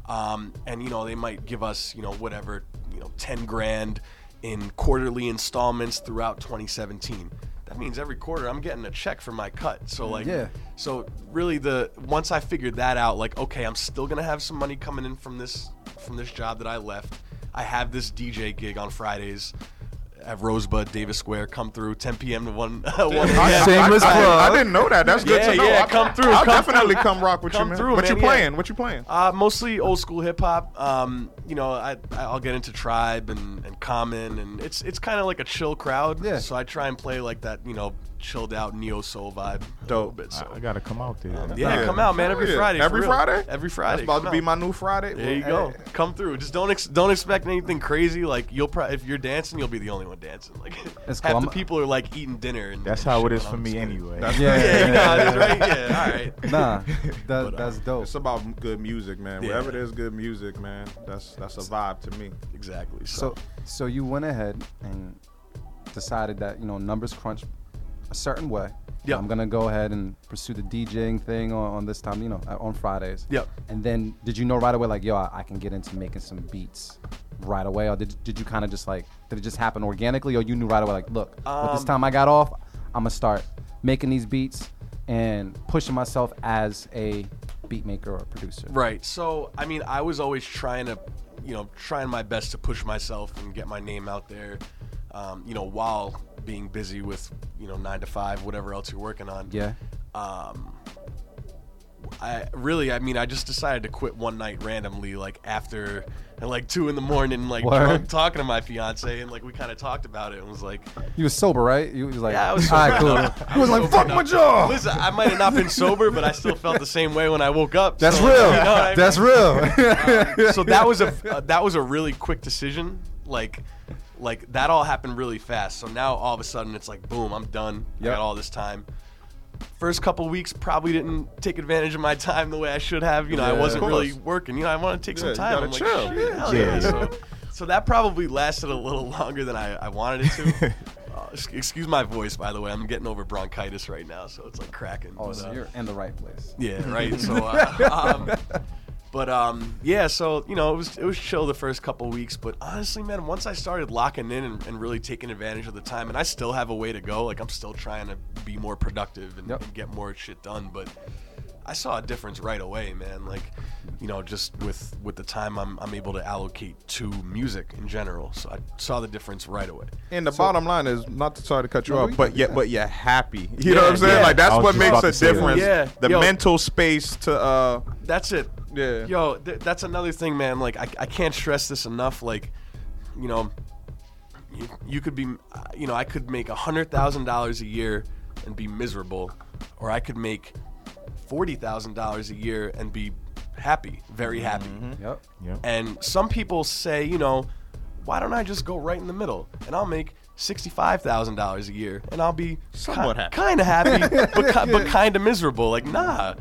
um, and you know they might give us, you know, whatever, you know, ten grand in quarterly installments throughout 2017. That means every quarter I'm getting a check for my cut. So mm, like, Yeah. So really, the once I figured that out, like, okay, I'm still gonna have some money coming in from this from this job that I left. I have this DJ gig on Fridays. Have Rosebud, Davis Square come through 10 p.m. to 1 1 p.m. Shameless I, I, plug. I didn't know that. That's good Yeah, to know. yeah, I'll, come through, I'll come definitely through. come rock with Come you, man. through, what you man, yeah. playing? What you playing? Uh, mostly old school hip hop. Um, you know, I I'll get into Tribe and, and Common, and it's it's kind of like a chill crowd. Yeah. So I try and play like that, you know, chilled out neo soul vibe. Dope. bit, so. I, I gotta come out there. yeah, Yeah. come out, man. Every Yeah. Friday. Every. Friday? Every Friday. That's about come to be out. my new Friday. There you Well, go. hey. Come through. Just don't ex- don't expect anything crazy. Like you'll probably if you're dancing, you'll be the only one dancing. Like That's half cool. the I'm- people are like eating dinner. And That's and how shit it is for me kidding. anyway. That's- Yeah, Yeah, you know how it is, right? Yeah. All right. Nah, that, But, uh, that's dope. It's about good music, man. Yeah. Wherever there's good music, man, that's that's a vibe to me. Exactly. So, So, so you went ahead and decided that you know numbers crunch a certain way. Yeah. I'm gonna go ahead and pursue the DJing thing on, on this time, you know, uh, on Fridays. Yep. And then, did you know right away, like, yo, I, I can get into making some beats right away, or did did you kind of just like, did it just happen organically, or you knew right away, like, look, with this Um, time I got off, I'm gonna start making these beats and pushing myself as a beat maker or producer. Right. So, I mean, I was always trying to, you know, trying my best to push myself and get my name out there, um, you know, while being busy with, you know, nine to five, whatever else you're working on. Yeah. Um, I really, I mean, I just decided to quit one night randomly, like after, at like two in the morning, like drunk, talking to my fiance, and like we kind of talked about it and was like, You was sober, right? You was like, Yeah, I was all right, sober cool. I You was like, fuck my enough. jaw. Listen, I might have not been sober, but I still felt the same way when I woke up. That's so, real. you know I mean? That's real. so that was a uh, that was a really quick decision. Like like that all happened really fast. So now all of a sudden it's like boom, I'm done. I got all this time. First couple weeks probably didn't take advantage of my time the way I should have. You know, I wasn't really working. You know, I want to take Yeah, some time. gotta I'm like, shit, Yeah. yeah. So, so that probably lasted a little longer than I, I wanted it to. uh, excuse my voice, by the way. I'm getting over bronchitis right now, so it's like cracking. oh, But, so uh, you're in the right place. yeah, right. So, uh, um, but um, yeah, so you know, it was it was chill the first couple weeks, but honestly, man, once I started locking in and, and really taking advantage of the time, and I still have a way to go. Like I'm still trying to be more productive and, Yep. and get more shit done, but. I saw a difference right away, man. Like, you know, just with with the time I'm, I'm able to allocate to music in general. So I saw the difference right away. And the bottom line is not to sorry to cut you No, off, but yet yeah. but you're happy. You Yeah, know what I'm saying? yeah. Like that's what makes a to say that. difference. Yeah. The Yo. mental space to uh That's it. Yeah. Yo, th- that's another thing, man. Like, I, I can't stress this enough. Like, you know, you, you could be, uh, you know, I could make a hundred thousand dollars a year and be miserable, or I could make forty thousand dollars a year and be happy, very mm-hmm. happy. Mm-hmm. Yep. Yep. And some people say, you know, why don't I just go right in the middle and I'll make sixty-five thousand dollars a year and I'll be Somewhat happy. kind of happy, but ki- but kind of miserable. Like, nah,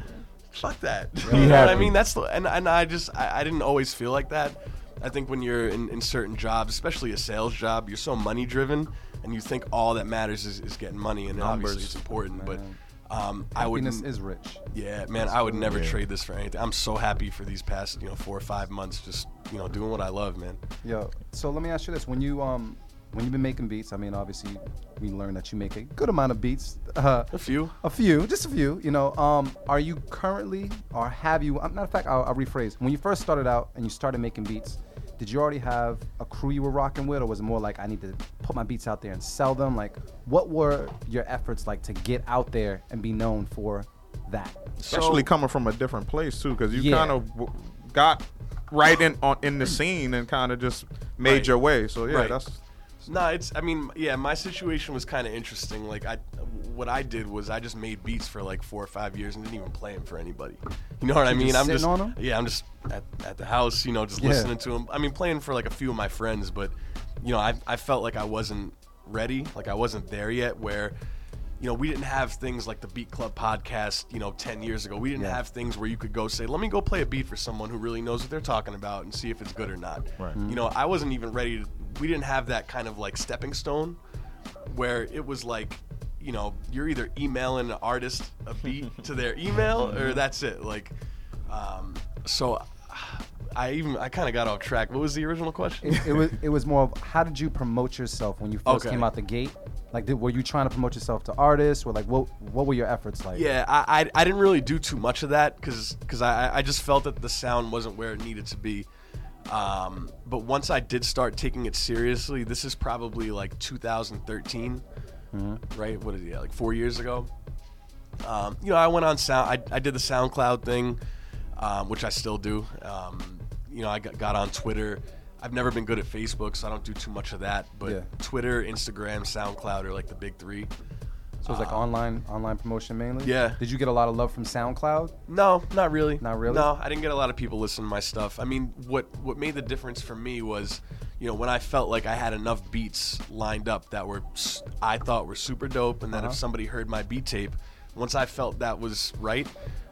fuck that. you know what I mean? That's the, and and I just I, I didn't always feel like that. I think when you're in, in certain jobs, especially a sales job, you're so money driven, and you think all that matters is, is getting money, and obviously it's important. But Man. Um, I would is rich. yeah, man, I would never Yeah. trade this for anything. I'm so happy for these past, you know, four or five months, just you know, doing what I love, man. Yo, so let me ask you this: When you um, when you've been making beats, I mean, obviously we learned that you make a good amount of beats. Uh, A few. a few, just a few. You know, um, are you currently, or have you? uh, Matter of fact, I'll, I'll rephrase. When you first started out and you started making beats, did you already have a crew you were rocking with, or was it more like I need to put my beats out there and sell them? Like, what were your efforts like to get out there and be known for that? especially So- coming from a different place too, because you Yeah. kind of w- got right in on in the scene and kind of just made Right. your way. So yeah, Right. that's No, it's. I mean, yeah, my situation was kind of interesting. Like, I, what I did was I just made beats for like four or five years and didn't even play them for anybody. You know what I mean? just I'm just. on 'em? Yeah, I'm just at, at the house, you know, just Yeah. listening to them. I mean, playing for like a few of my friends, but you know, I, I felt like I wasn't ready, like I wasn't there yet. Where, you know, we didn't have things like the Beat Club podcast, you know, 10 years ago. We didn't Yeah. have things where you could go say, let me go play a beat for someone who really knows what they're talking about and see if it's good or not. Right. You know, I wasn't even ready to, we didn't have that kind of like stepping stone where it was like, you know, you're either emailing an artist a beat to their email or that's it. Like, um, so I even, I kind of got off track. What was the original question? It, it was it was more of how did you promote yourself when you first Okay. came out the gate? Like, did, were you trying to promote yourself to artists, or like what what were your efforts like? Yeah, I, I, I didn't really do too much of that because I, I just felt that the sound wasn't where it needed to be. Um, but once I did start taking it seriously, this is probably like 2013, right? What is it? Like four years ago. Um, you know, I went on sound. I, I did the SoundCloud thing, um, which I still do. Um, you know, I got, got on Twitter. I've never been good at Facebook, so I don't do too much of that. But Yeah. Twitter, Instagram, SoundCloud are like the big three. So it's like online online promotion mainly. Yeah. Did you get a lot of love from SoundCloud? No, not really. Not really? No, I didn't get a lot of people listening to my stuff. I mean, what what made the difference for me was, you know, when I felt like I had enough beats lined up that were s- I thought were super dope, and that Uh-huh. if somebody heard my beat tape, once I felt that was right,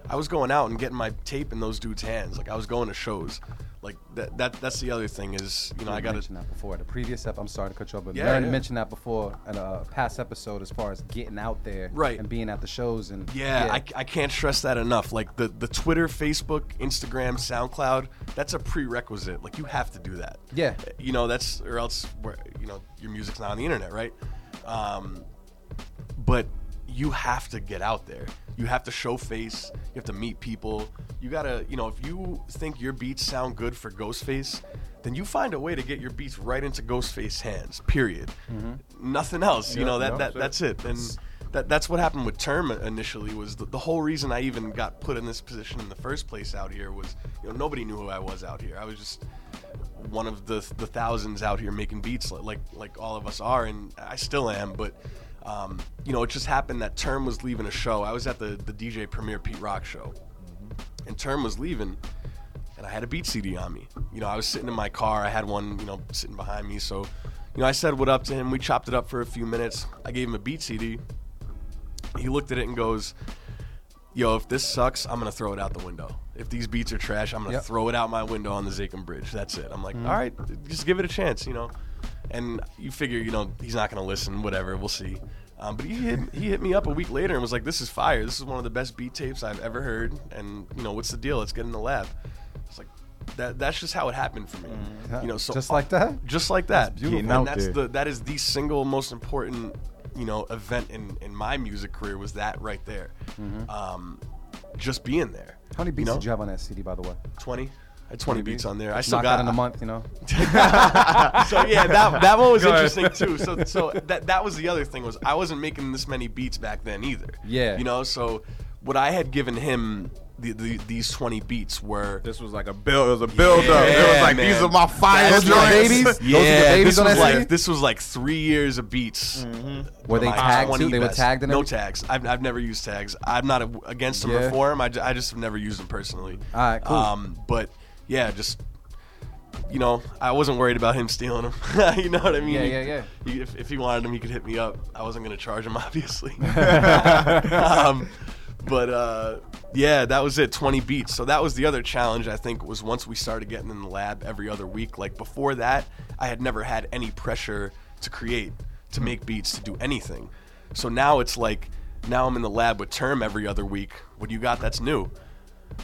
I was going out and getting my tape in those dudes' hands. Like I was going to shows. Like that that that's the other thing is, you know, I got to mentioned that before. The previous ep, I'm sorry to cut you off, but Yeah, Marin yeah. mentioned that before in a past episode as far as getting out there, Right. and being at the shows and Yeah, I, I can't stress that enough. Like the, the Twitter, Facebook, Instagram, SoundCloud, that's a prerequisite. Like you have to do that. Yeah. You know, that's or else where you know your music's not on the internet, right? Um, but you have to get out there. You have to show face. You have to meet people. You gotta, you know, if you think your beats sound good for Ghostface, then you find a way to get your beats right into Ghostface hands. Period. Mm-hmm. Nothing else. You know that, yeah, that that's that's it. And that that's what happened with Term initially. Was the, the whole reason I even got put in this position in the first place out here was, you know, nobody knew who I was out here. I was just one of the the thousands out here making beats like, like all of us are, and I still am. But um, you know, it just happened that Term was leaving a show. I was at the the DJ Premier Pete Rock show, and Term was leaving, and I had a beat CD on me. You know, I was sitting in my car. I had one, you know, sitting behind me. So, you know, I said what up to him. We chopped it up for a few minutes. I gave him a beat CD. He looked at it and goes, "Yo, if this sucks, I'm gonna throw it out the window. If these beats are trash, I'm gonna Yep. throw it out my window on the Zakim Bridge. That's it." I'm like, "All right, just give it a chance," you know. And you figure, you know, he's not gonna listen. Whatever, we'll see. Um, but he hit, he hit me up a week later and was like, "This is fire. This is one of the best beat tapes I've ever heard." And you know, what's the deal? Let's get in the lab. It's like that. That's just how it happened for me. You know, so just like that. just like that. beautiful. And that's the that is the single most important, you know, event in in my music career was that right there. Um, just being there. Mm-hmm. How many beats know? did you have on that CD, by the way? Twenty. I had twenty beats on there. I still Knock got that in a month, you know. so yeah, that that one was Go ahead. interesting too. So so that that was the other thing was I wasn't making this many beats back then either. Yeah. You know, so what I had given him the, the, these 20 beats were This was like a build. It was a build up. It was like man. these are my fire Those are the right. joints. babies? Those are the Yeah, babies this was like CD? this was like three years of beats. Mm-hmm. Were they tagged 20 too? They were tagged and no tags. I've, I've never used tags. I'm not a, against them Yeah. or for them. I, I just have never used them personally. All right, cool. Um, but yeah, just you know, I wasn't worried about him stealing them. you know what I mean? Yeah, yeah, yeah. he- if, if he wanted them, he could hit me up. I wasn't gonna charge him, obviously. um, but uh, yeah, that was it. 20 beats. So that was the other challenge. I think was once we started getting in the lab every other week. Like before that, I had never had any pressure to create, to make beats, to do anything. So now it's like, now I'm in the lab with Term every other week. What do you got that's new?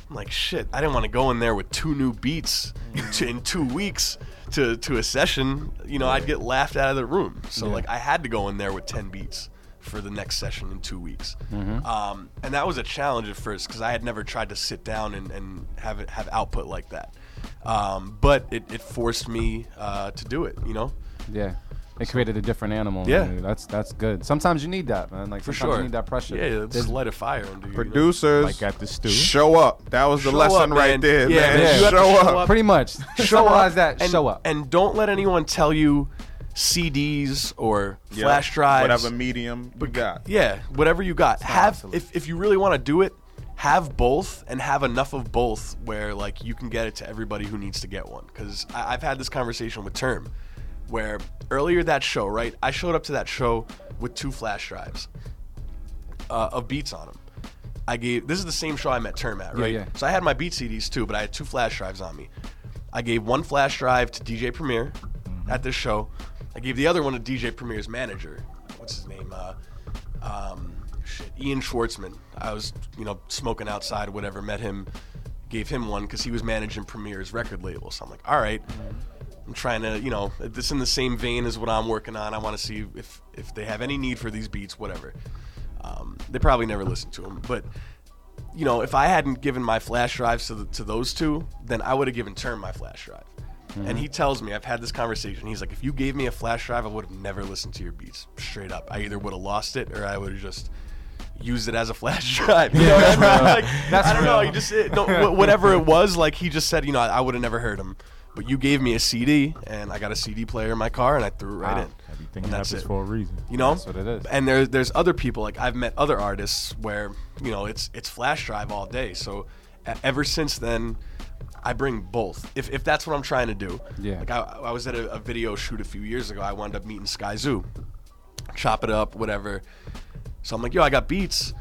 I'm like, shit, I didn't want to go in there with two new beats in two, in two weeks to, to a session. You know, I'd get laughed out of the room. So, like, I had to go in there with 10 beats for the next session in two weeks. Um, and that was a challenge at first because I had never tried to sit down and, and have it have output like that. Um, but it, it forced me uh, to do it, you know? Yeah. It created a different animal. Yeah. I mean, that's that's good. Sometimes you need that, man. Like For sometimes sure. you need that pressure. Yeah, just There's- light a fire under you. you? Producers, Like at the stew. show up. That was the Show lesson up, right there, Yeah, man. man, you have to show, show up. up. Pretty much. show Summarize up that. and, show up. and don't let anyone tell you CDs or Yep. flash drives. Whatever medium you got. Yeah, whatever you got. Have absolute. if, if you really want to do it, have both and have enough of both where like you can get it to everybody who needs to get one. Because I've had this conversation with Term, where earlier that show, right? I showed up to that show with two flash drives uh, of beats on them. I gave this is the same show I met Term at, right? yeah. So I had my beat CDs too, but I had two flash drives on me. I gave one flash drive to DJ Premier at this show. I gave the other one to DJ Premier's manager. What's his name? Uh, um, shit, Ian Schwartzman. I was, you know, smoking outside, whatever. Met him, gave him one because he was managing Premier's record label. So I'm like, all right. I'm trying to, you know, this in the same vein as what I'm working on. I want to see if if they have any need for these beats, whatever. Um, they probably never listened to them, but you know, if I hadn't given my flash drives to, the, to those two, then I would have given Term my flash drive. And he tells me, I've had this conversation. He's like, if you gave me a flash drive, I would have never listened to your beats. Straight up. I either would have lost it or I would have just used it as a flash drive. You know what I mean? Like, I don't know. He just, it, no, whatever it was, like he just said, you know, I, I would have never heard him. But you gave me a CD, and I got a CD player in my car, and I threw it right Wow. in. Heavy Everything and that's happens for a reason. You know, That's what it is. And there's there's other people like I've met other artists where you know it's it's flash drive all day. So ever since then, I bring both. If if that's what I'm trying to do. Yeah. Like I, I was at a, a video shoot a few years ago. I wound up meeting Skyzoo, chop it up, whatever. So I'm like, yo, I got beats.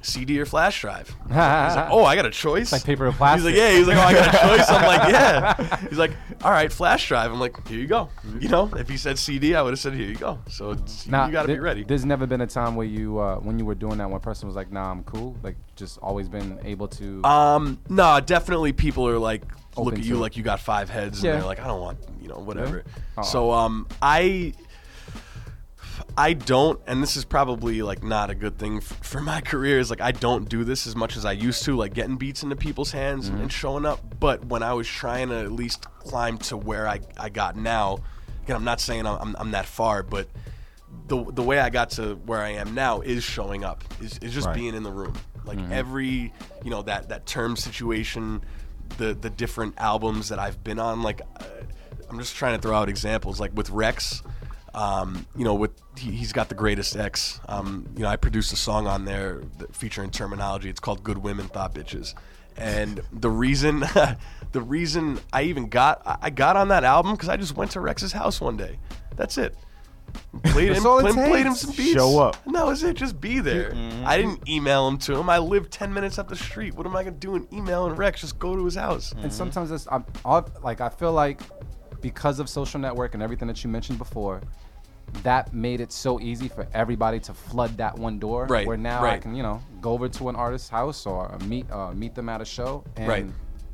CD or flash drive? He's like, oh, I got a choice. like paper or plastic. He's like, yeah. He's like, oh, I got a choice. I'm like, yeah. He's like, all right, flash drive. I'm like, here you go. You know, if he said CD, I would have said, here you go. So it's, Nah, you got to be ready. There's never been a time where you, uh, when you were doing that, one person was like, "Nah, I'm cool." Like, just always been able to. Um, no, definitely people are like look at you it. like you got five heads, Yeah. and they're like, I don't want, you know, whatever. Oh. So, um, I, I don't, and this is probably like not a good thing f- for my career. Is like I don't do this as much as I used to, like getting beats into people's hands Mm-hmm. and, and showing up. But when I was trying to at least climb to where I, I got now, again, I'm not saying I'm, I'm, I'm that far, but the the way I got to where I am now is showing up, is, is just Right. being in the room. Like Mm-hmm. every, you know, that that term situation, the the different albums that I've been on. Like, uh, I'm just trying to throw out examples. Like with Reks, um, you know, with he, he's got the greatest ex. Um, you know, I produced a song on there featuring Termanology. It's called "Good Women Thought Bitches," and the reason, the reason I even got I got on that album because I just went to Reks's house one day. That's it. Played him, played, played him some beats. Show up. And that was it. Just be there. I didn't email him to him. I live ten minutes up the street. What am I gonna do? in email and Reks? Just go to his house. and sometimes it's I'm, i like I feel like because of social network and everything that you mentioned before, that made it so easy for everybody to flood that one door. Right, Where now I can you know go over to an artist's house or meet uh, meet them at a show and. Right.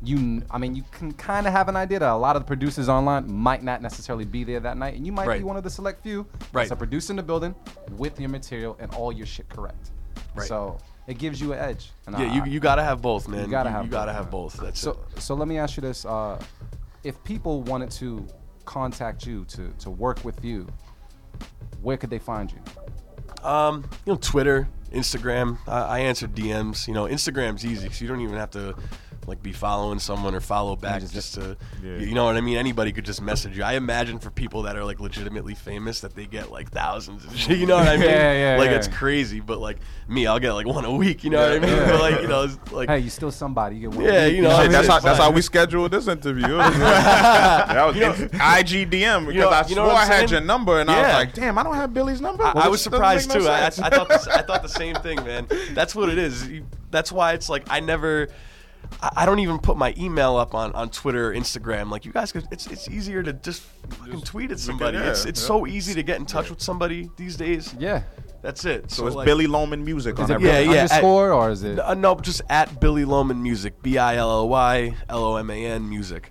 You, I mean, you can kind of have an idea that a lot of the producers online might not necessarily be there that night, and you might Right. be one of the select few Right. that's a producer in the building with your material and all your shit correct. Right. So it gives you an edge. And Yeah, I- you, you gotta have both, man. You gotta you, have you gotta both, have man. both. That's So, it. so let me ask you this: uh, If people wanted to contact you to to work with you, where could they find you? Um, you know, Twitter, Instagram. I, I answer DMs. You know, Instagram's easy because you don't even have to like be following someone or follow back just- just, to. Yeah. You know what I mean? Anybody could just message you. I imagine for people that are like legitimately famous that they get like thousands. And shit, you know what I mean? Yeah, yeah, Like yeah. it's crazy, but like me, I'll get like one a week. You know what I mean? Yeah. But like you know, it's like Hey, you still somebody. You get one. Yeah, you know, Shit, I mean, that's how that's how we scheduled this interview. that was IGDM because know- I you know swore I had saying? your number and I was like, damn, I don't have Billy's number. I, Well, I was this doesn't make surprised too. I, I, I thought this, I thought the same thing, man. That's what it is. That's why it's like I never. I I don't even put my email up on, on Twitter or Instagram. Like you guys, could, it's it's easier to just fucking tweet at somebody. yeah, it's it's yeah. so easy to get in touch with somebody these days. Yeah. That's it. so it's like- Billy Loman music on Is it everything. Yeah, Billy yeah, underscore or is it? Uh, no, just at Billy Loman Music. B I L L Y L O M A N Music.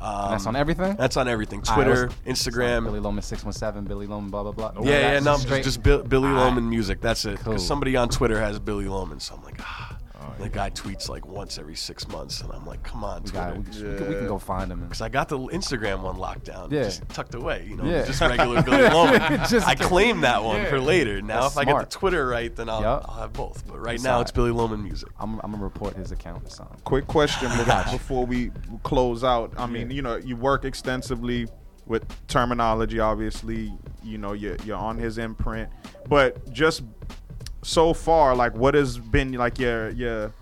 Um, that's on everything. That's on everything. Ah, Twitter, was- Billy It's Loman six one seven. Billy Loman. Blah blah blah. Yeah, yeah, That's no, just, just Bill, Billy Loman music. That's it. Because Cool. somebody on Twitter has Billy Loman, so I'm like, ah. Oh, the guy tweets like once every six months, and I'm like, come on, We, got, Twitter. we, we, can, we can go find him. Because I got the Instagram one locked down, Yeah. just tucked away. You know, Yeah. just regular Billy Loman. Just- I claim that one Yeah. for later. Now, That's if I get the Twitter right, then I'll, Yup. I'll have both. But right That's now, all it's. Billy Loman music. I'm, I'm gonna report his account or something. Quick question before, before we close out. I mean, you know, you work extensively with Termanology. Obviously, you know, you're, you're on his imprint. But just so far, like, what has been like your your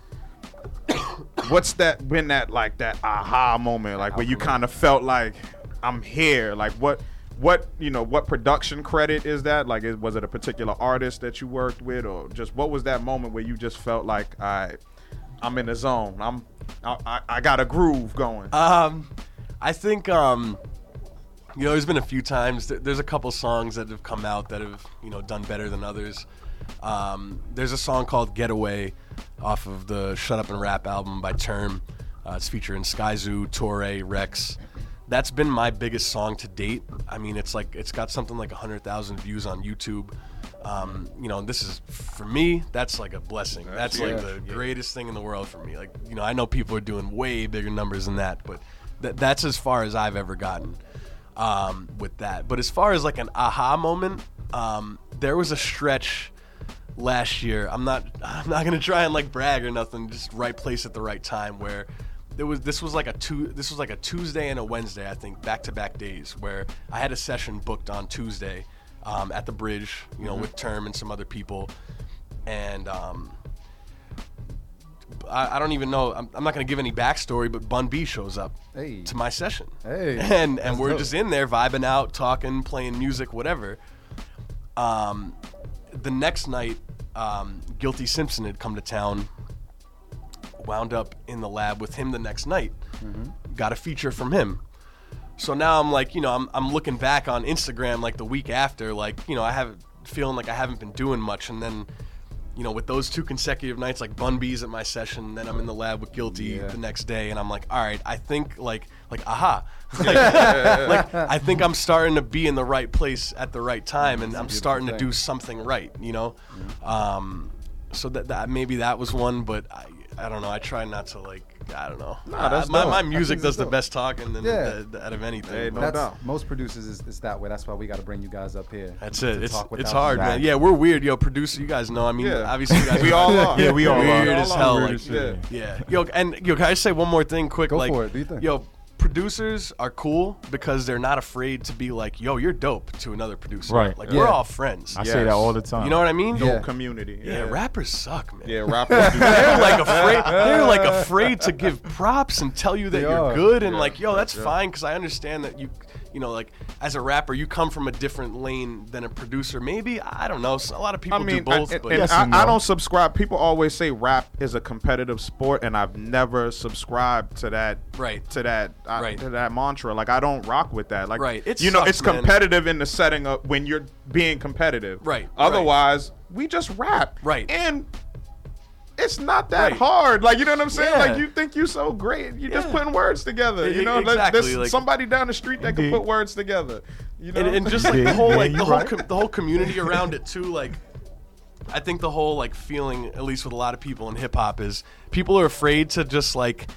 what's that been that like that aha moment, like where you kind of felt like I'm here, like what. What you know? What production credit is that? Like, is, was it a particular artist that you worked with, or just what was that moment where you just felt like, I, I'm in the zone. I'm, I, I, got a groove going. Um, I think um, you know, there's been a few times. th- There's a couple songs that have come out that have you know done better than others. Um, there's a song called "Getaway" off of the "Shut Up and Rap" album by Term. Uh, it's featuring Sky Zoo, Torae, Reks. That's been my biggest song to date. I mean, it's like it's got something like hundred thousand views on YouTube. Um, you know, this is for me. That's like a blessing. That's like the greatest thing in the world for me. Like, you know, I know people are doing way bigger numbers than that, but th- that's as far as I've ever gotten um, with that. But as far as like an aha moment, um, there was a stretch last year. I'm not I'm not gonna try and like brag or nothing. Just right place at the right time where there was this was like a two this was like a Tuesday and a Wednesday I think back to back days where I had a session booked on Tuesday um, at the bridge, you know, with Term and some other people, and um, I, I don't even know. I'm, I'm not to give any backstory, but Bun B shows up Hey. to my session, Hey, and and we're dope. just in there vibing out, talking, playing music, whatever. Um, the next night, um, Guilty Simpson had come to town. Wound up in the lab with him the next night. Mm-hmm. Got a feature from him. So now I'm like, you know, I'm, I'm looking back on Instagram like the week after, like, you know, I have feeling like I haven't been doing much. And then, you know, with those two consecutive nights, like Bun B's at my session, then I'm in the lab with Guilty Yeah. the next day, and I'm like, all right, I think like like aha, like, like I think I'm starting to be in the right place at the right time, and I'm starting to do something right, you know. Um, so that, that maybe that was one, but I I don't know. I try not to like I don't know. Nah, that's I- my, my music think does that's the dope. best talking than Yeah. the- out of anything. Hey, no That's doubt. most producers is, is that way. That's why we got to bring you guys up here. That's it. It's it's hard, man. back. Yeah, we're weird, yo. Producer, you guys know. I mean, Yeah. obviously, you guys We all are. Yeah, we all are. weird as hell. Like, Weird as shit. yeah, yo, and yo, can I say one more thing, quick? Go like, for it. Do you think? Yo, producers are cool because they're not afraid to be like, yo, you're dope to another producer. Right. Like Yeah. we're all friends. I say that all the time. You know what I mean? Yeah. community. Yeah, rappers suck, man. Yeah, rappers. do they're like afraid. They're like afraid to give props and tell you that They you're are. good, and Yeah, like, yo, that's yeah. fine because I understand that you, you know, like as a rapper, you come from a different lane than a producer. Maybe I don't know. A lot of people I mean, do both, I, but and Yes I, and I no. don't subscribe. People always say rap is a competitive sport, and I've never subscribed to that. Right. To that. uh, Right. To that mantra. Like I don't rock with that. Like Right. It you know, sucks, it's man. competitive in the setting of when you're being competitive. Right, right. Otherwise, we just rap. Right. And. It's not that Right. hard. Like you know what I'm saying? Yeah. Like you think you're so great. You're just putting words together. You know, exactly, there's like- somebody down the street that can put words together. You know, and, and just like the whole like the whole com- the whole community around it too like I think the whole like feeling at least with a lot of people in hip hop is people are afraid to just like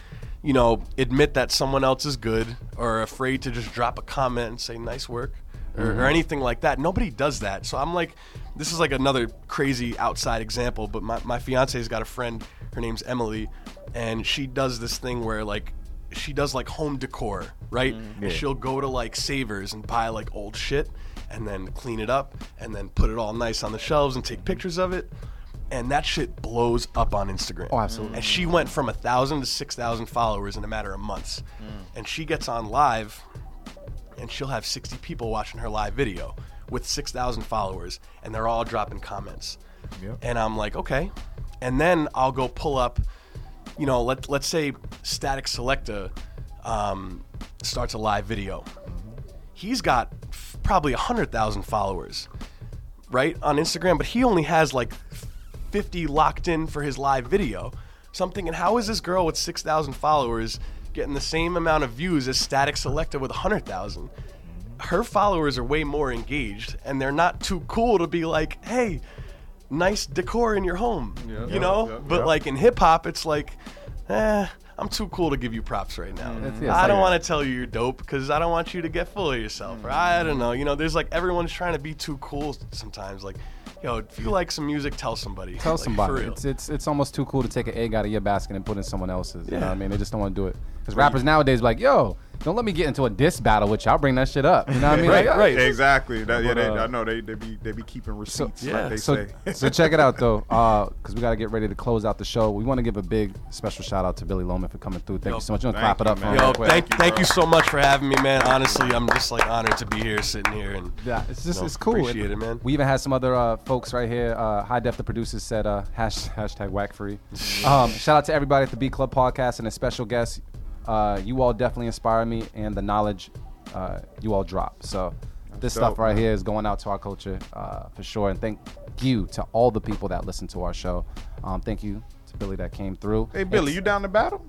you know admit that someone else is good or afraid to just drop a comment and say nice work or, or mm-hmm. anything like that nobody does that so I'm like this is like another crazy outside example but my, my fiance's got a friend her name's Emily and she does this thing where like she does like home decor, right? Mm-hmm. And she'll go to like Savers and buy like old shit and then clean it up and then put it all nice on the shelves and take pictures of it. And that shit blows up on Instagram. Oh, absolutely. And she went from a thousand to six thousand followers in a matter of months. Mm. And she gets on live and she'll have 60 people watching her live video with 6,000 followers, and they're all dropping comments. Yep. And I'm like, okay. And then I'll go pull up, you know, let, let's say Static Selecta um, starts a live video. He's got f- probably 100,000 followers, right, on Instagram, but he only has like 50 locked in for his live video. So I'm thinking, how is this girl with 6,000 followers getting the same amount of views as Static Selecta with 100,000? Her followers are way more engaged, and they're not too cool to be like, hey, nice decor in your home, you know? yeah, but yeah. like in hip hop, it's like, eh, I'm too cool to give you props right now. It's- yeah, I don't like- want to tell you you're dope because I don't want you to get full of yourself. Or I don't know. You know, there's like everyone's trying to be too cool sometimes. Like, yo, if you like some music, tell somebody. Tell Like, somebody. It's, it's it's almost too cool to take an egg out of your basket and put in someone else's. You know Yeah. what I mean? They just don't want to do it. Because rappers nowadays like, yo, don't let me get into a diss battle with you. I'll bring that shit up. You know what I mean? Right, Like, right. Exactly. That, yeah, they, uh, I know they, they be they be keeping receipts, yeah. like they so, say. so check it out though, because we got to get ready to close out the show. We want to give a big special shout out to Billy Loman for coming through. Thank Yo, you so much. You want to thank clap it you, up man. Yo, real quick? thank, you, thank you so much for having me, man. Honestly, I'm just like honored to be here, sitting here, and Yeah, it's just No, it's cool. appreciate it, man. We even had some other uh, folks right here. Uh, High Def, the producers said uh, hash, hashtag whack free. um, shout out to everybody at the Beat Club podcast and a special guest. Uh, you all definitely inspire me and the knowledge uh, you all drop. So this stuff right man. here is going out to our culture uh, for sure. And thank you to all the people that listen to our show. Um, thank you to Billy that came through. Hey Billy, It's- you down to battle?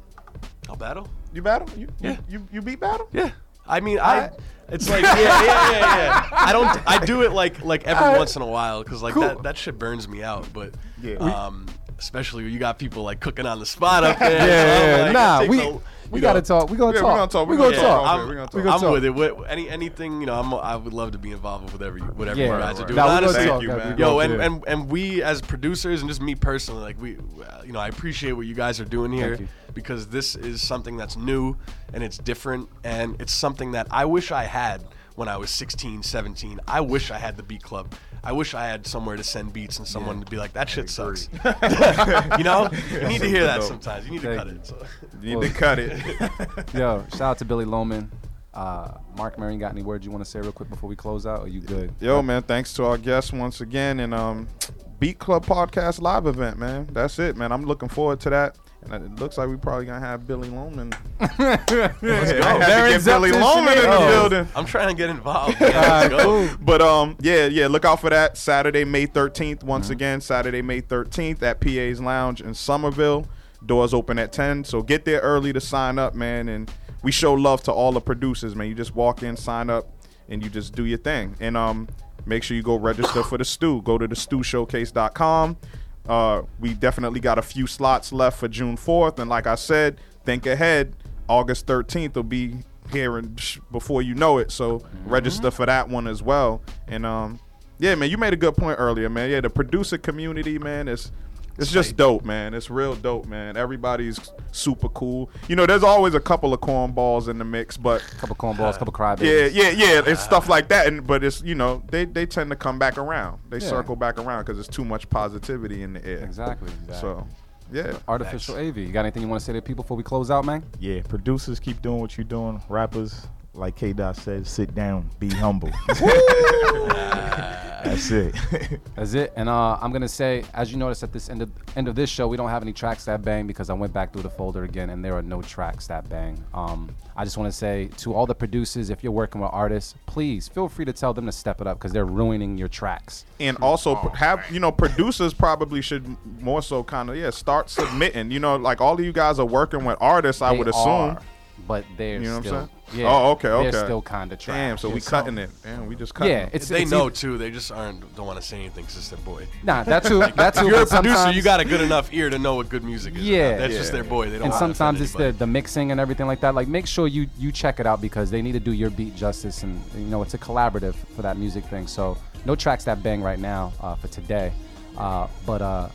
I'll battle. You battle? You Yeah. you, you, you beat battle? Yeah. I mean, I. It's like yeah, yeah, yeah, yeah. I don't. I do it like like every once in a while because like that that shit burns me out. But Yeah. um, especially when you got people like cooking on the spot up there. Yeah, so I'm yeah, like, it nah, takes we a- we gotta talk. We gonna Yeah, we gonna talk. We gonna talk. talk. I'm, we gonna gonna I'm talk. with it. What, any anything you know, I'm, I would love to be involved with whatever you, whatever Yeah, you guys are doing. Nah, Honestly, talk, you, man. Yo, and, and and we as producers and just me personally, like we, you know, I appreciate what you guys are doing here because this is something that's new and it's different and it's something that I wish I had when I was 16, 17. I wish I had the beat club. I wish I had somewhere to send beats and someone to be like, that shit sucks. you know, you need to hear that dope. sometimes. You need to cut you. it. So. You need to cut it. Yo, shout out to Billy Loman. Uh, Mark Marion, got any words you want to say real quick before we close out? Or you good? Yo, man, thanks to our guests once again, and um, Beat Club Podcast live event, man. That's it, man. I'm looking forward to that. And it looks like we probably gonna have Billy Loman. Let's go. Darren's Billy to Loman in the shenanigans. building. I'm trying to get involved. man. Let's go. But um, yeah, yeah. Look out for that Saturday, May 13th. Once again, Saturday, May 13th at PA's Lounge in Somerville. Doors open at 10, so get there early to sign up, man. And we show love to all the producers, man. You just walk in, sign up, and you just do your thing. And um, make sure you go register for the stew. Go to the stewshowcase.com. Uh, we definitely got a few slots left for June 4th, and like I said, think ahead. August 13th will be here and before you know it. So register for that one as well. And um, yeah, man, you made a good point earlier, man. Yeah, the producer community, man, is it's just dope, man. It's real dope, man. Everybody's super cool. You know, there's always a couple of cornballs in the mix, but Couple of cornballs, a couple yeah, crybabies. yeah, yeah. Yeah. It's stuff like that, and but it's you know they they tend to come back around. They Yeah. circle back around because there's too much positivity in the air. Exactly. exactly. So, yeah. Artificial AV. You got anything you want to say to people before we close out, man? Yeah, producers keep doing what you're doing. Rappers, like K Dot said, sit down, be humble. That's it. That's it. And uh, I'm gonna say, as you notice at this end of end of this show, we don't have any tracks that bang because I went back through the folder again, and there are no tracks that bang. Um, I just want to say to all the producers, if you're working with artists, please feel free to tell them to step it up because they're ruining your tracks. and also p- have you know producers probably should more so kind of yeah start submitting. You know, like all of you guys are working with artists. I They would assume. are, but they're You know what I'm still, saying? Yeah. Oh, okay, okay. They're still kind of trash. Damn, so we Just- cutting it. Damn, we just cutting. Yeah, it. it's they it's know e- too. They just aren't don't want to say anything because it's their boy. Nah, that's who. That too. If you're a producer, sometimes- you got a good enough ear to know what good music is. Yeah. that's just their boy. They don't. and sometimes it's the, the mixing and everything like that. Like, make sure you you check it out because they need to do your beat justice, and you know it's a collaborative for that music thing. So no tracks that bang right now uh, for today, uh, but uh,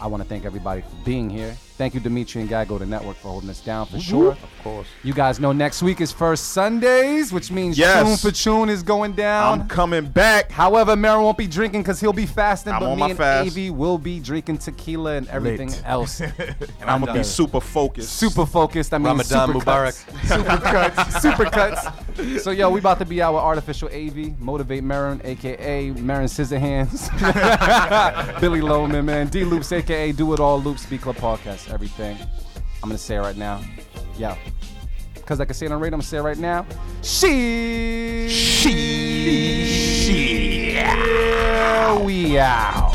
I want to thank everybody for being here. Thank you, Dimitri and Gago, the network, for holding us down for sure. Of course. You guys know next week is first Sundays, which means Yes. tune for tune is going down. I'm coming back. However, Mary won't be drinking because he'll be fasting, I'm but on me my and fast. Avi will be drinking tequila and everything Lit. else. And I'm gonna be super focused. super focused. I mean, Ramadan super Mubarak. Cuts, super cuts, super cuts. So yo, we about to be out with artificial AV, motivate Marin, aka Marin Scissorhands, Billy Loman, man, D Loops, aka Do It All Loops, Beat Club Podcast, everything. I'm gonna say it right now, Yeah. because I can say it on radio. I'm gonna say it right now. She, she, we out.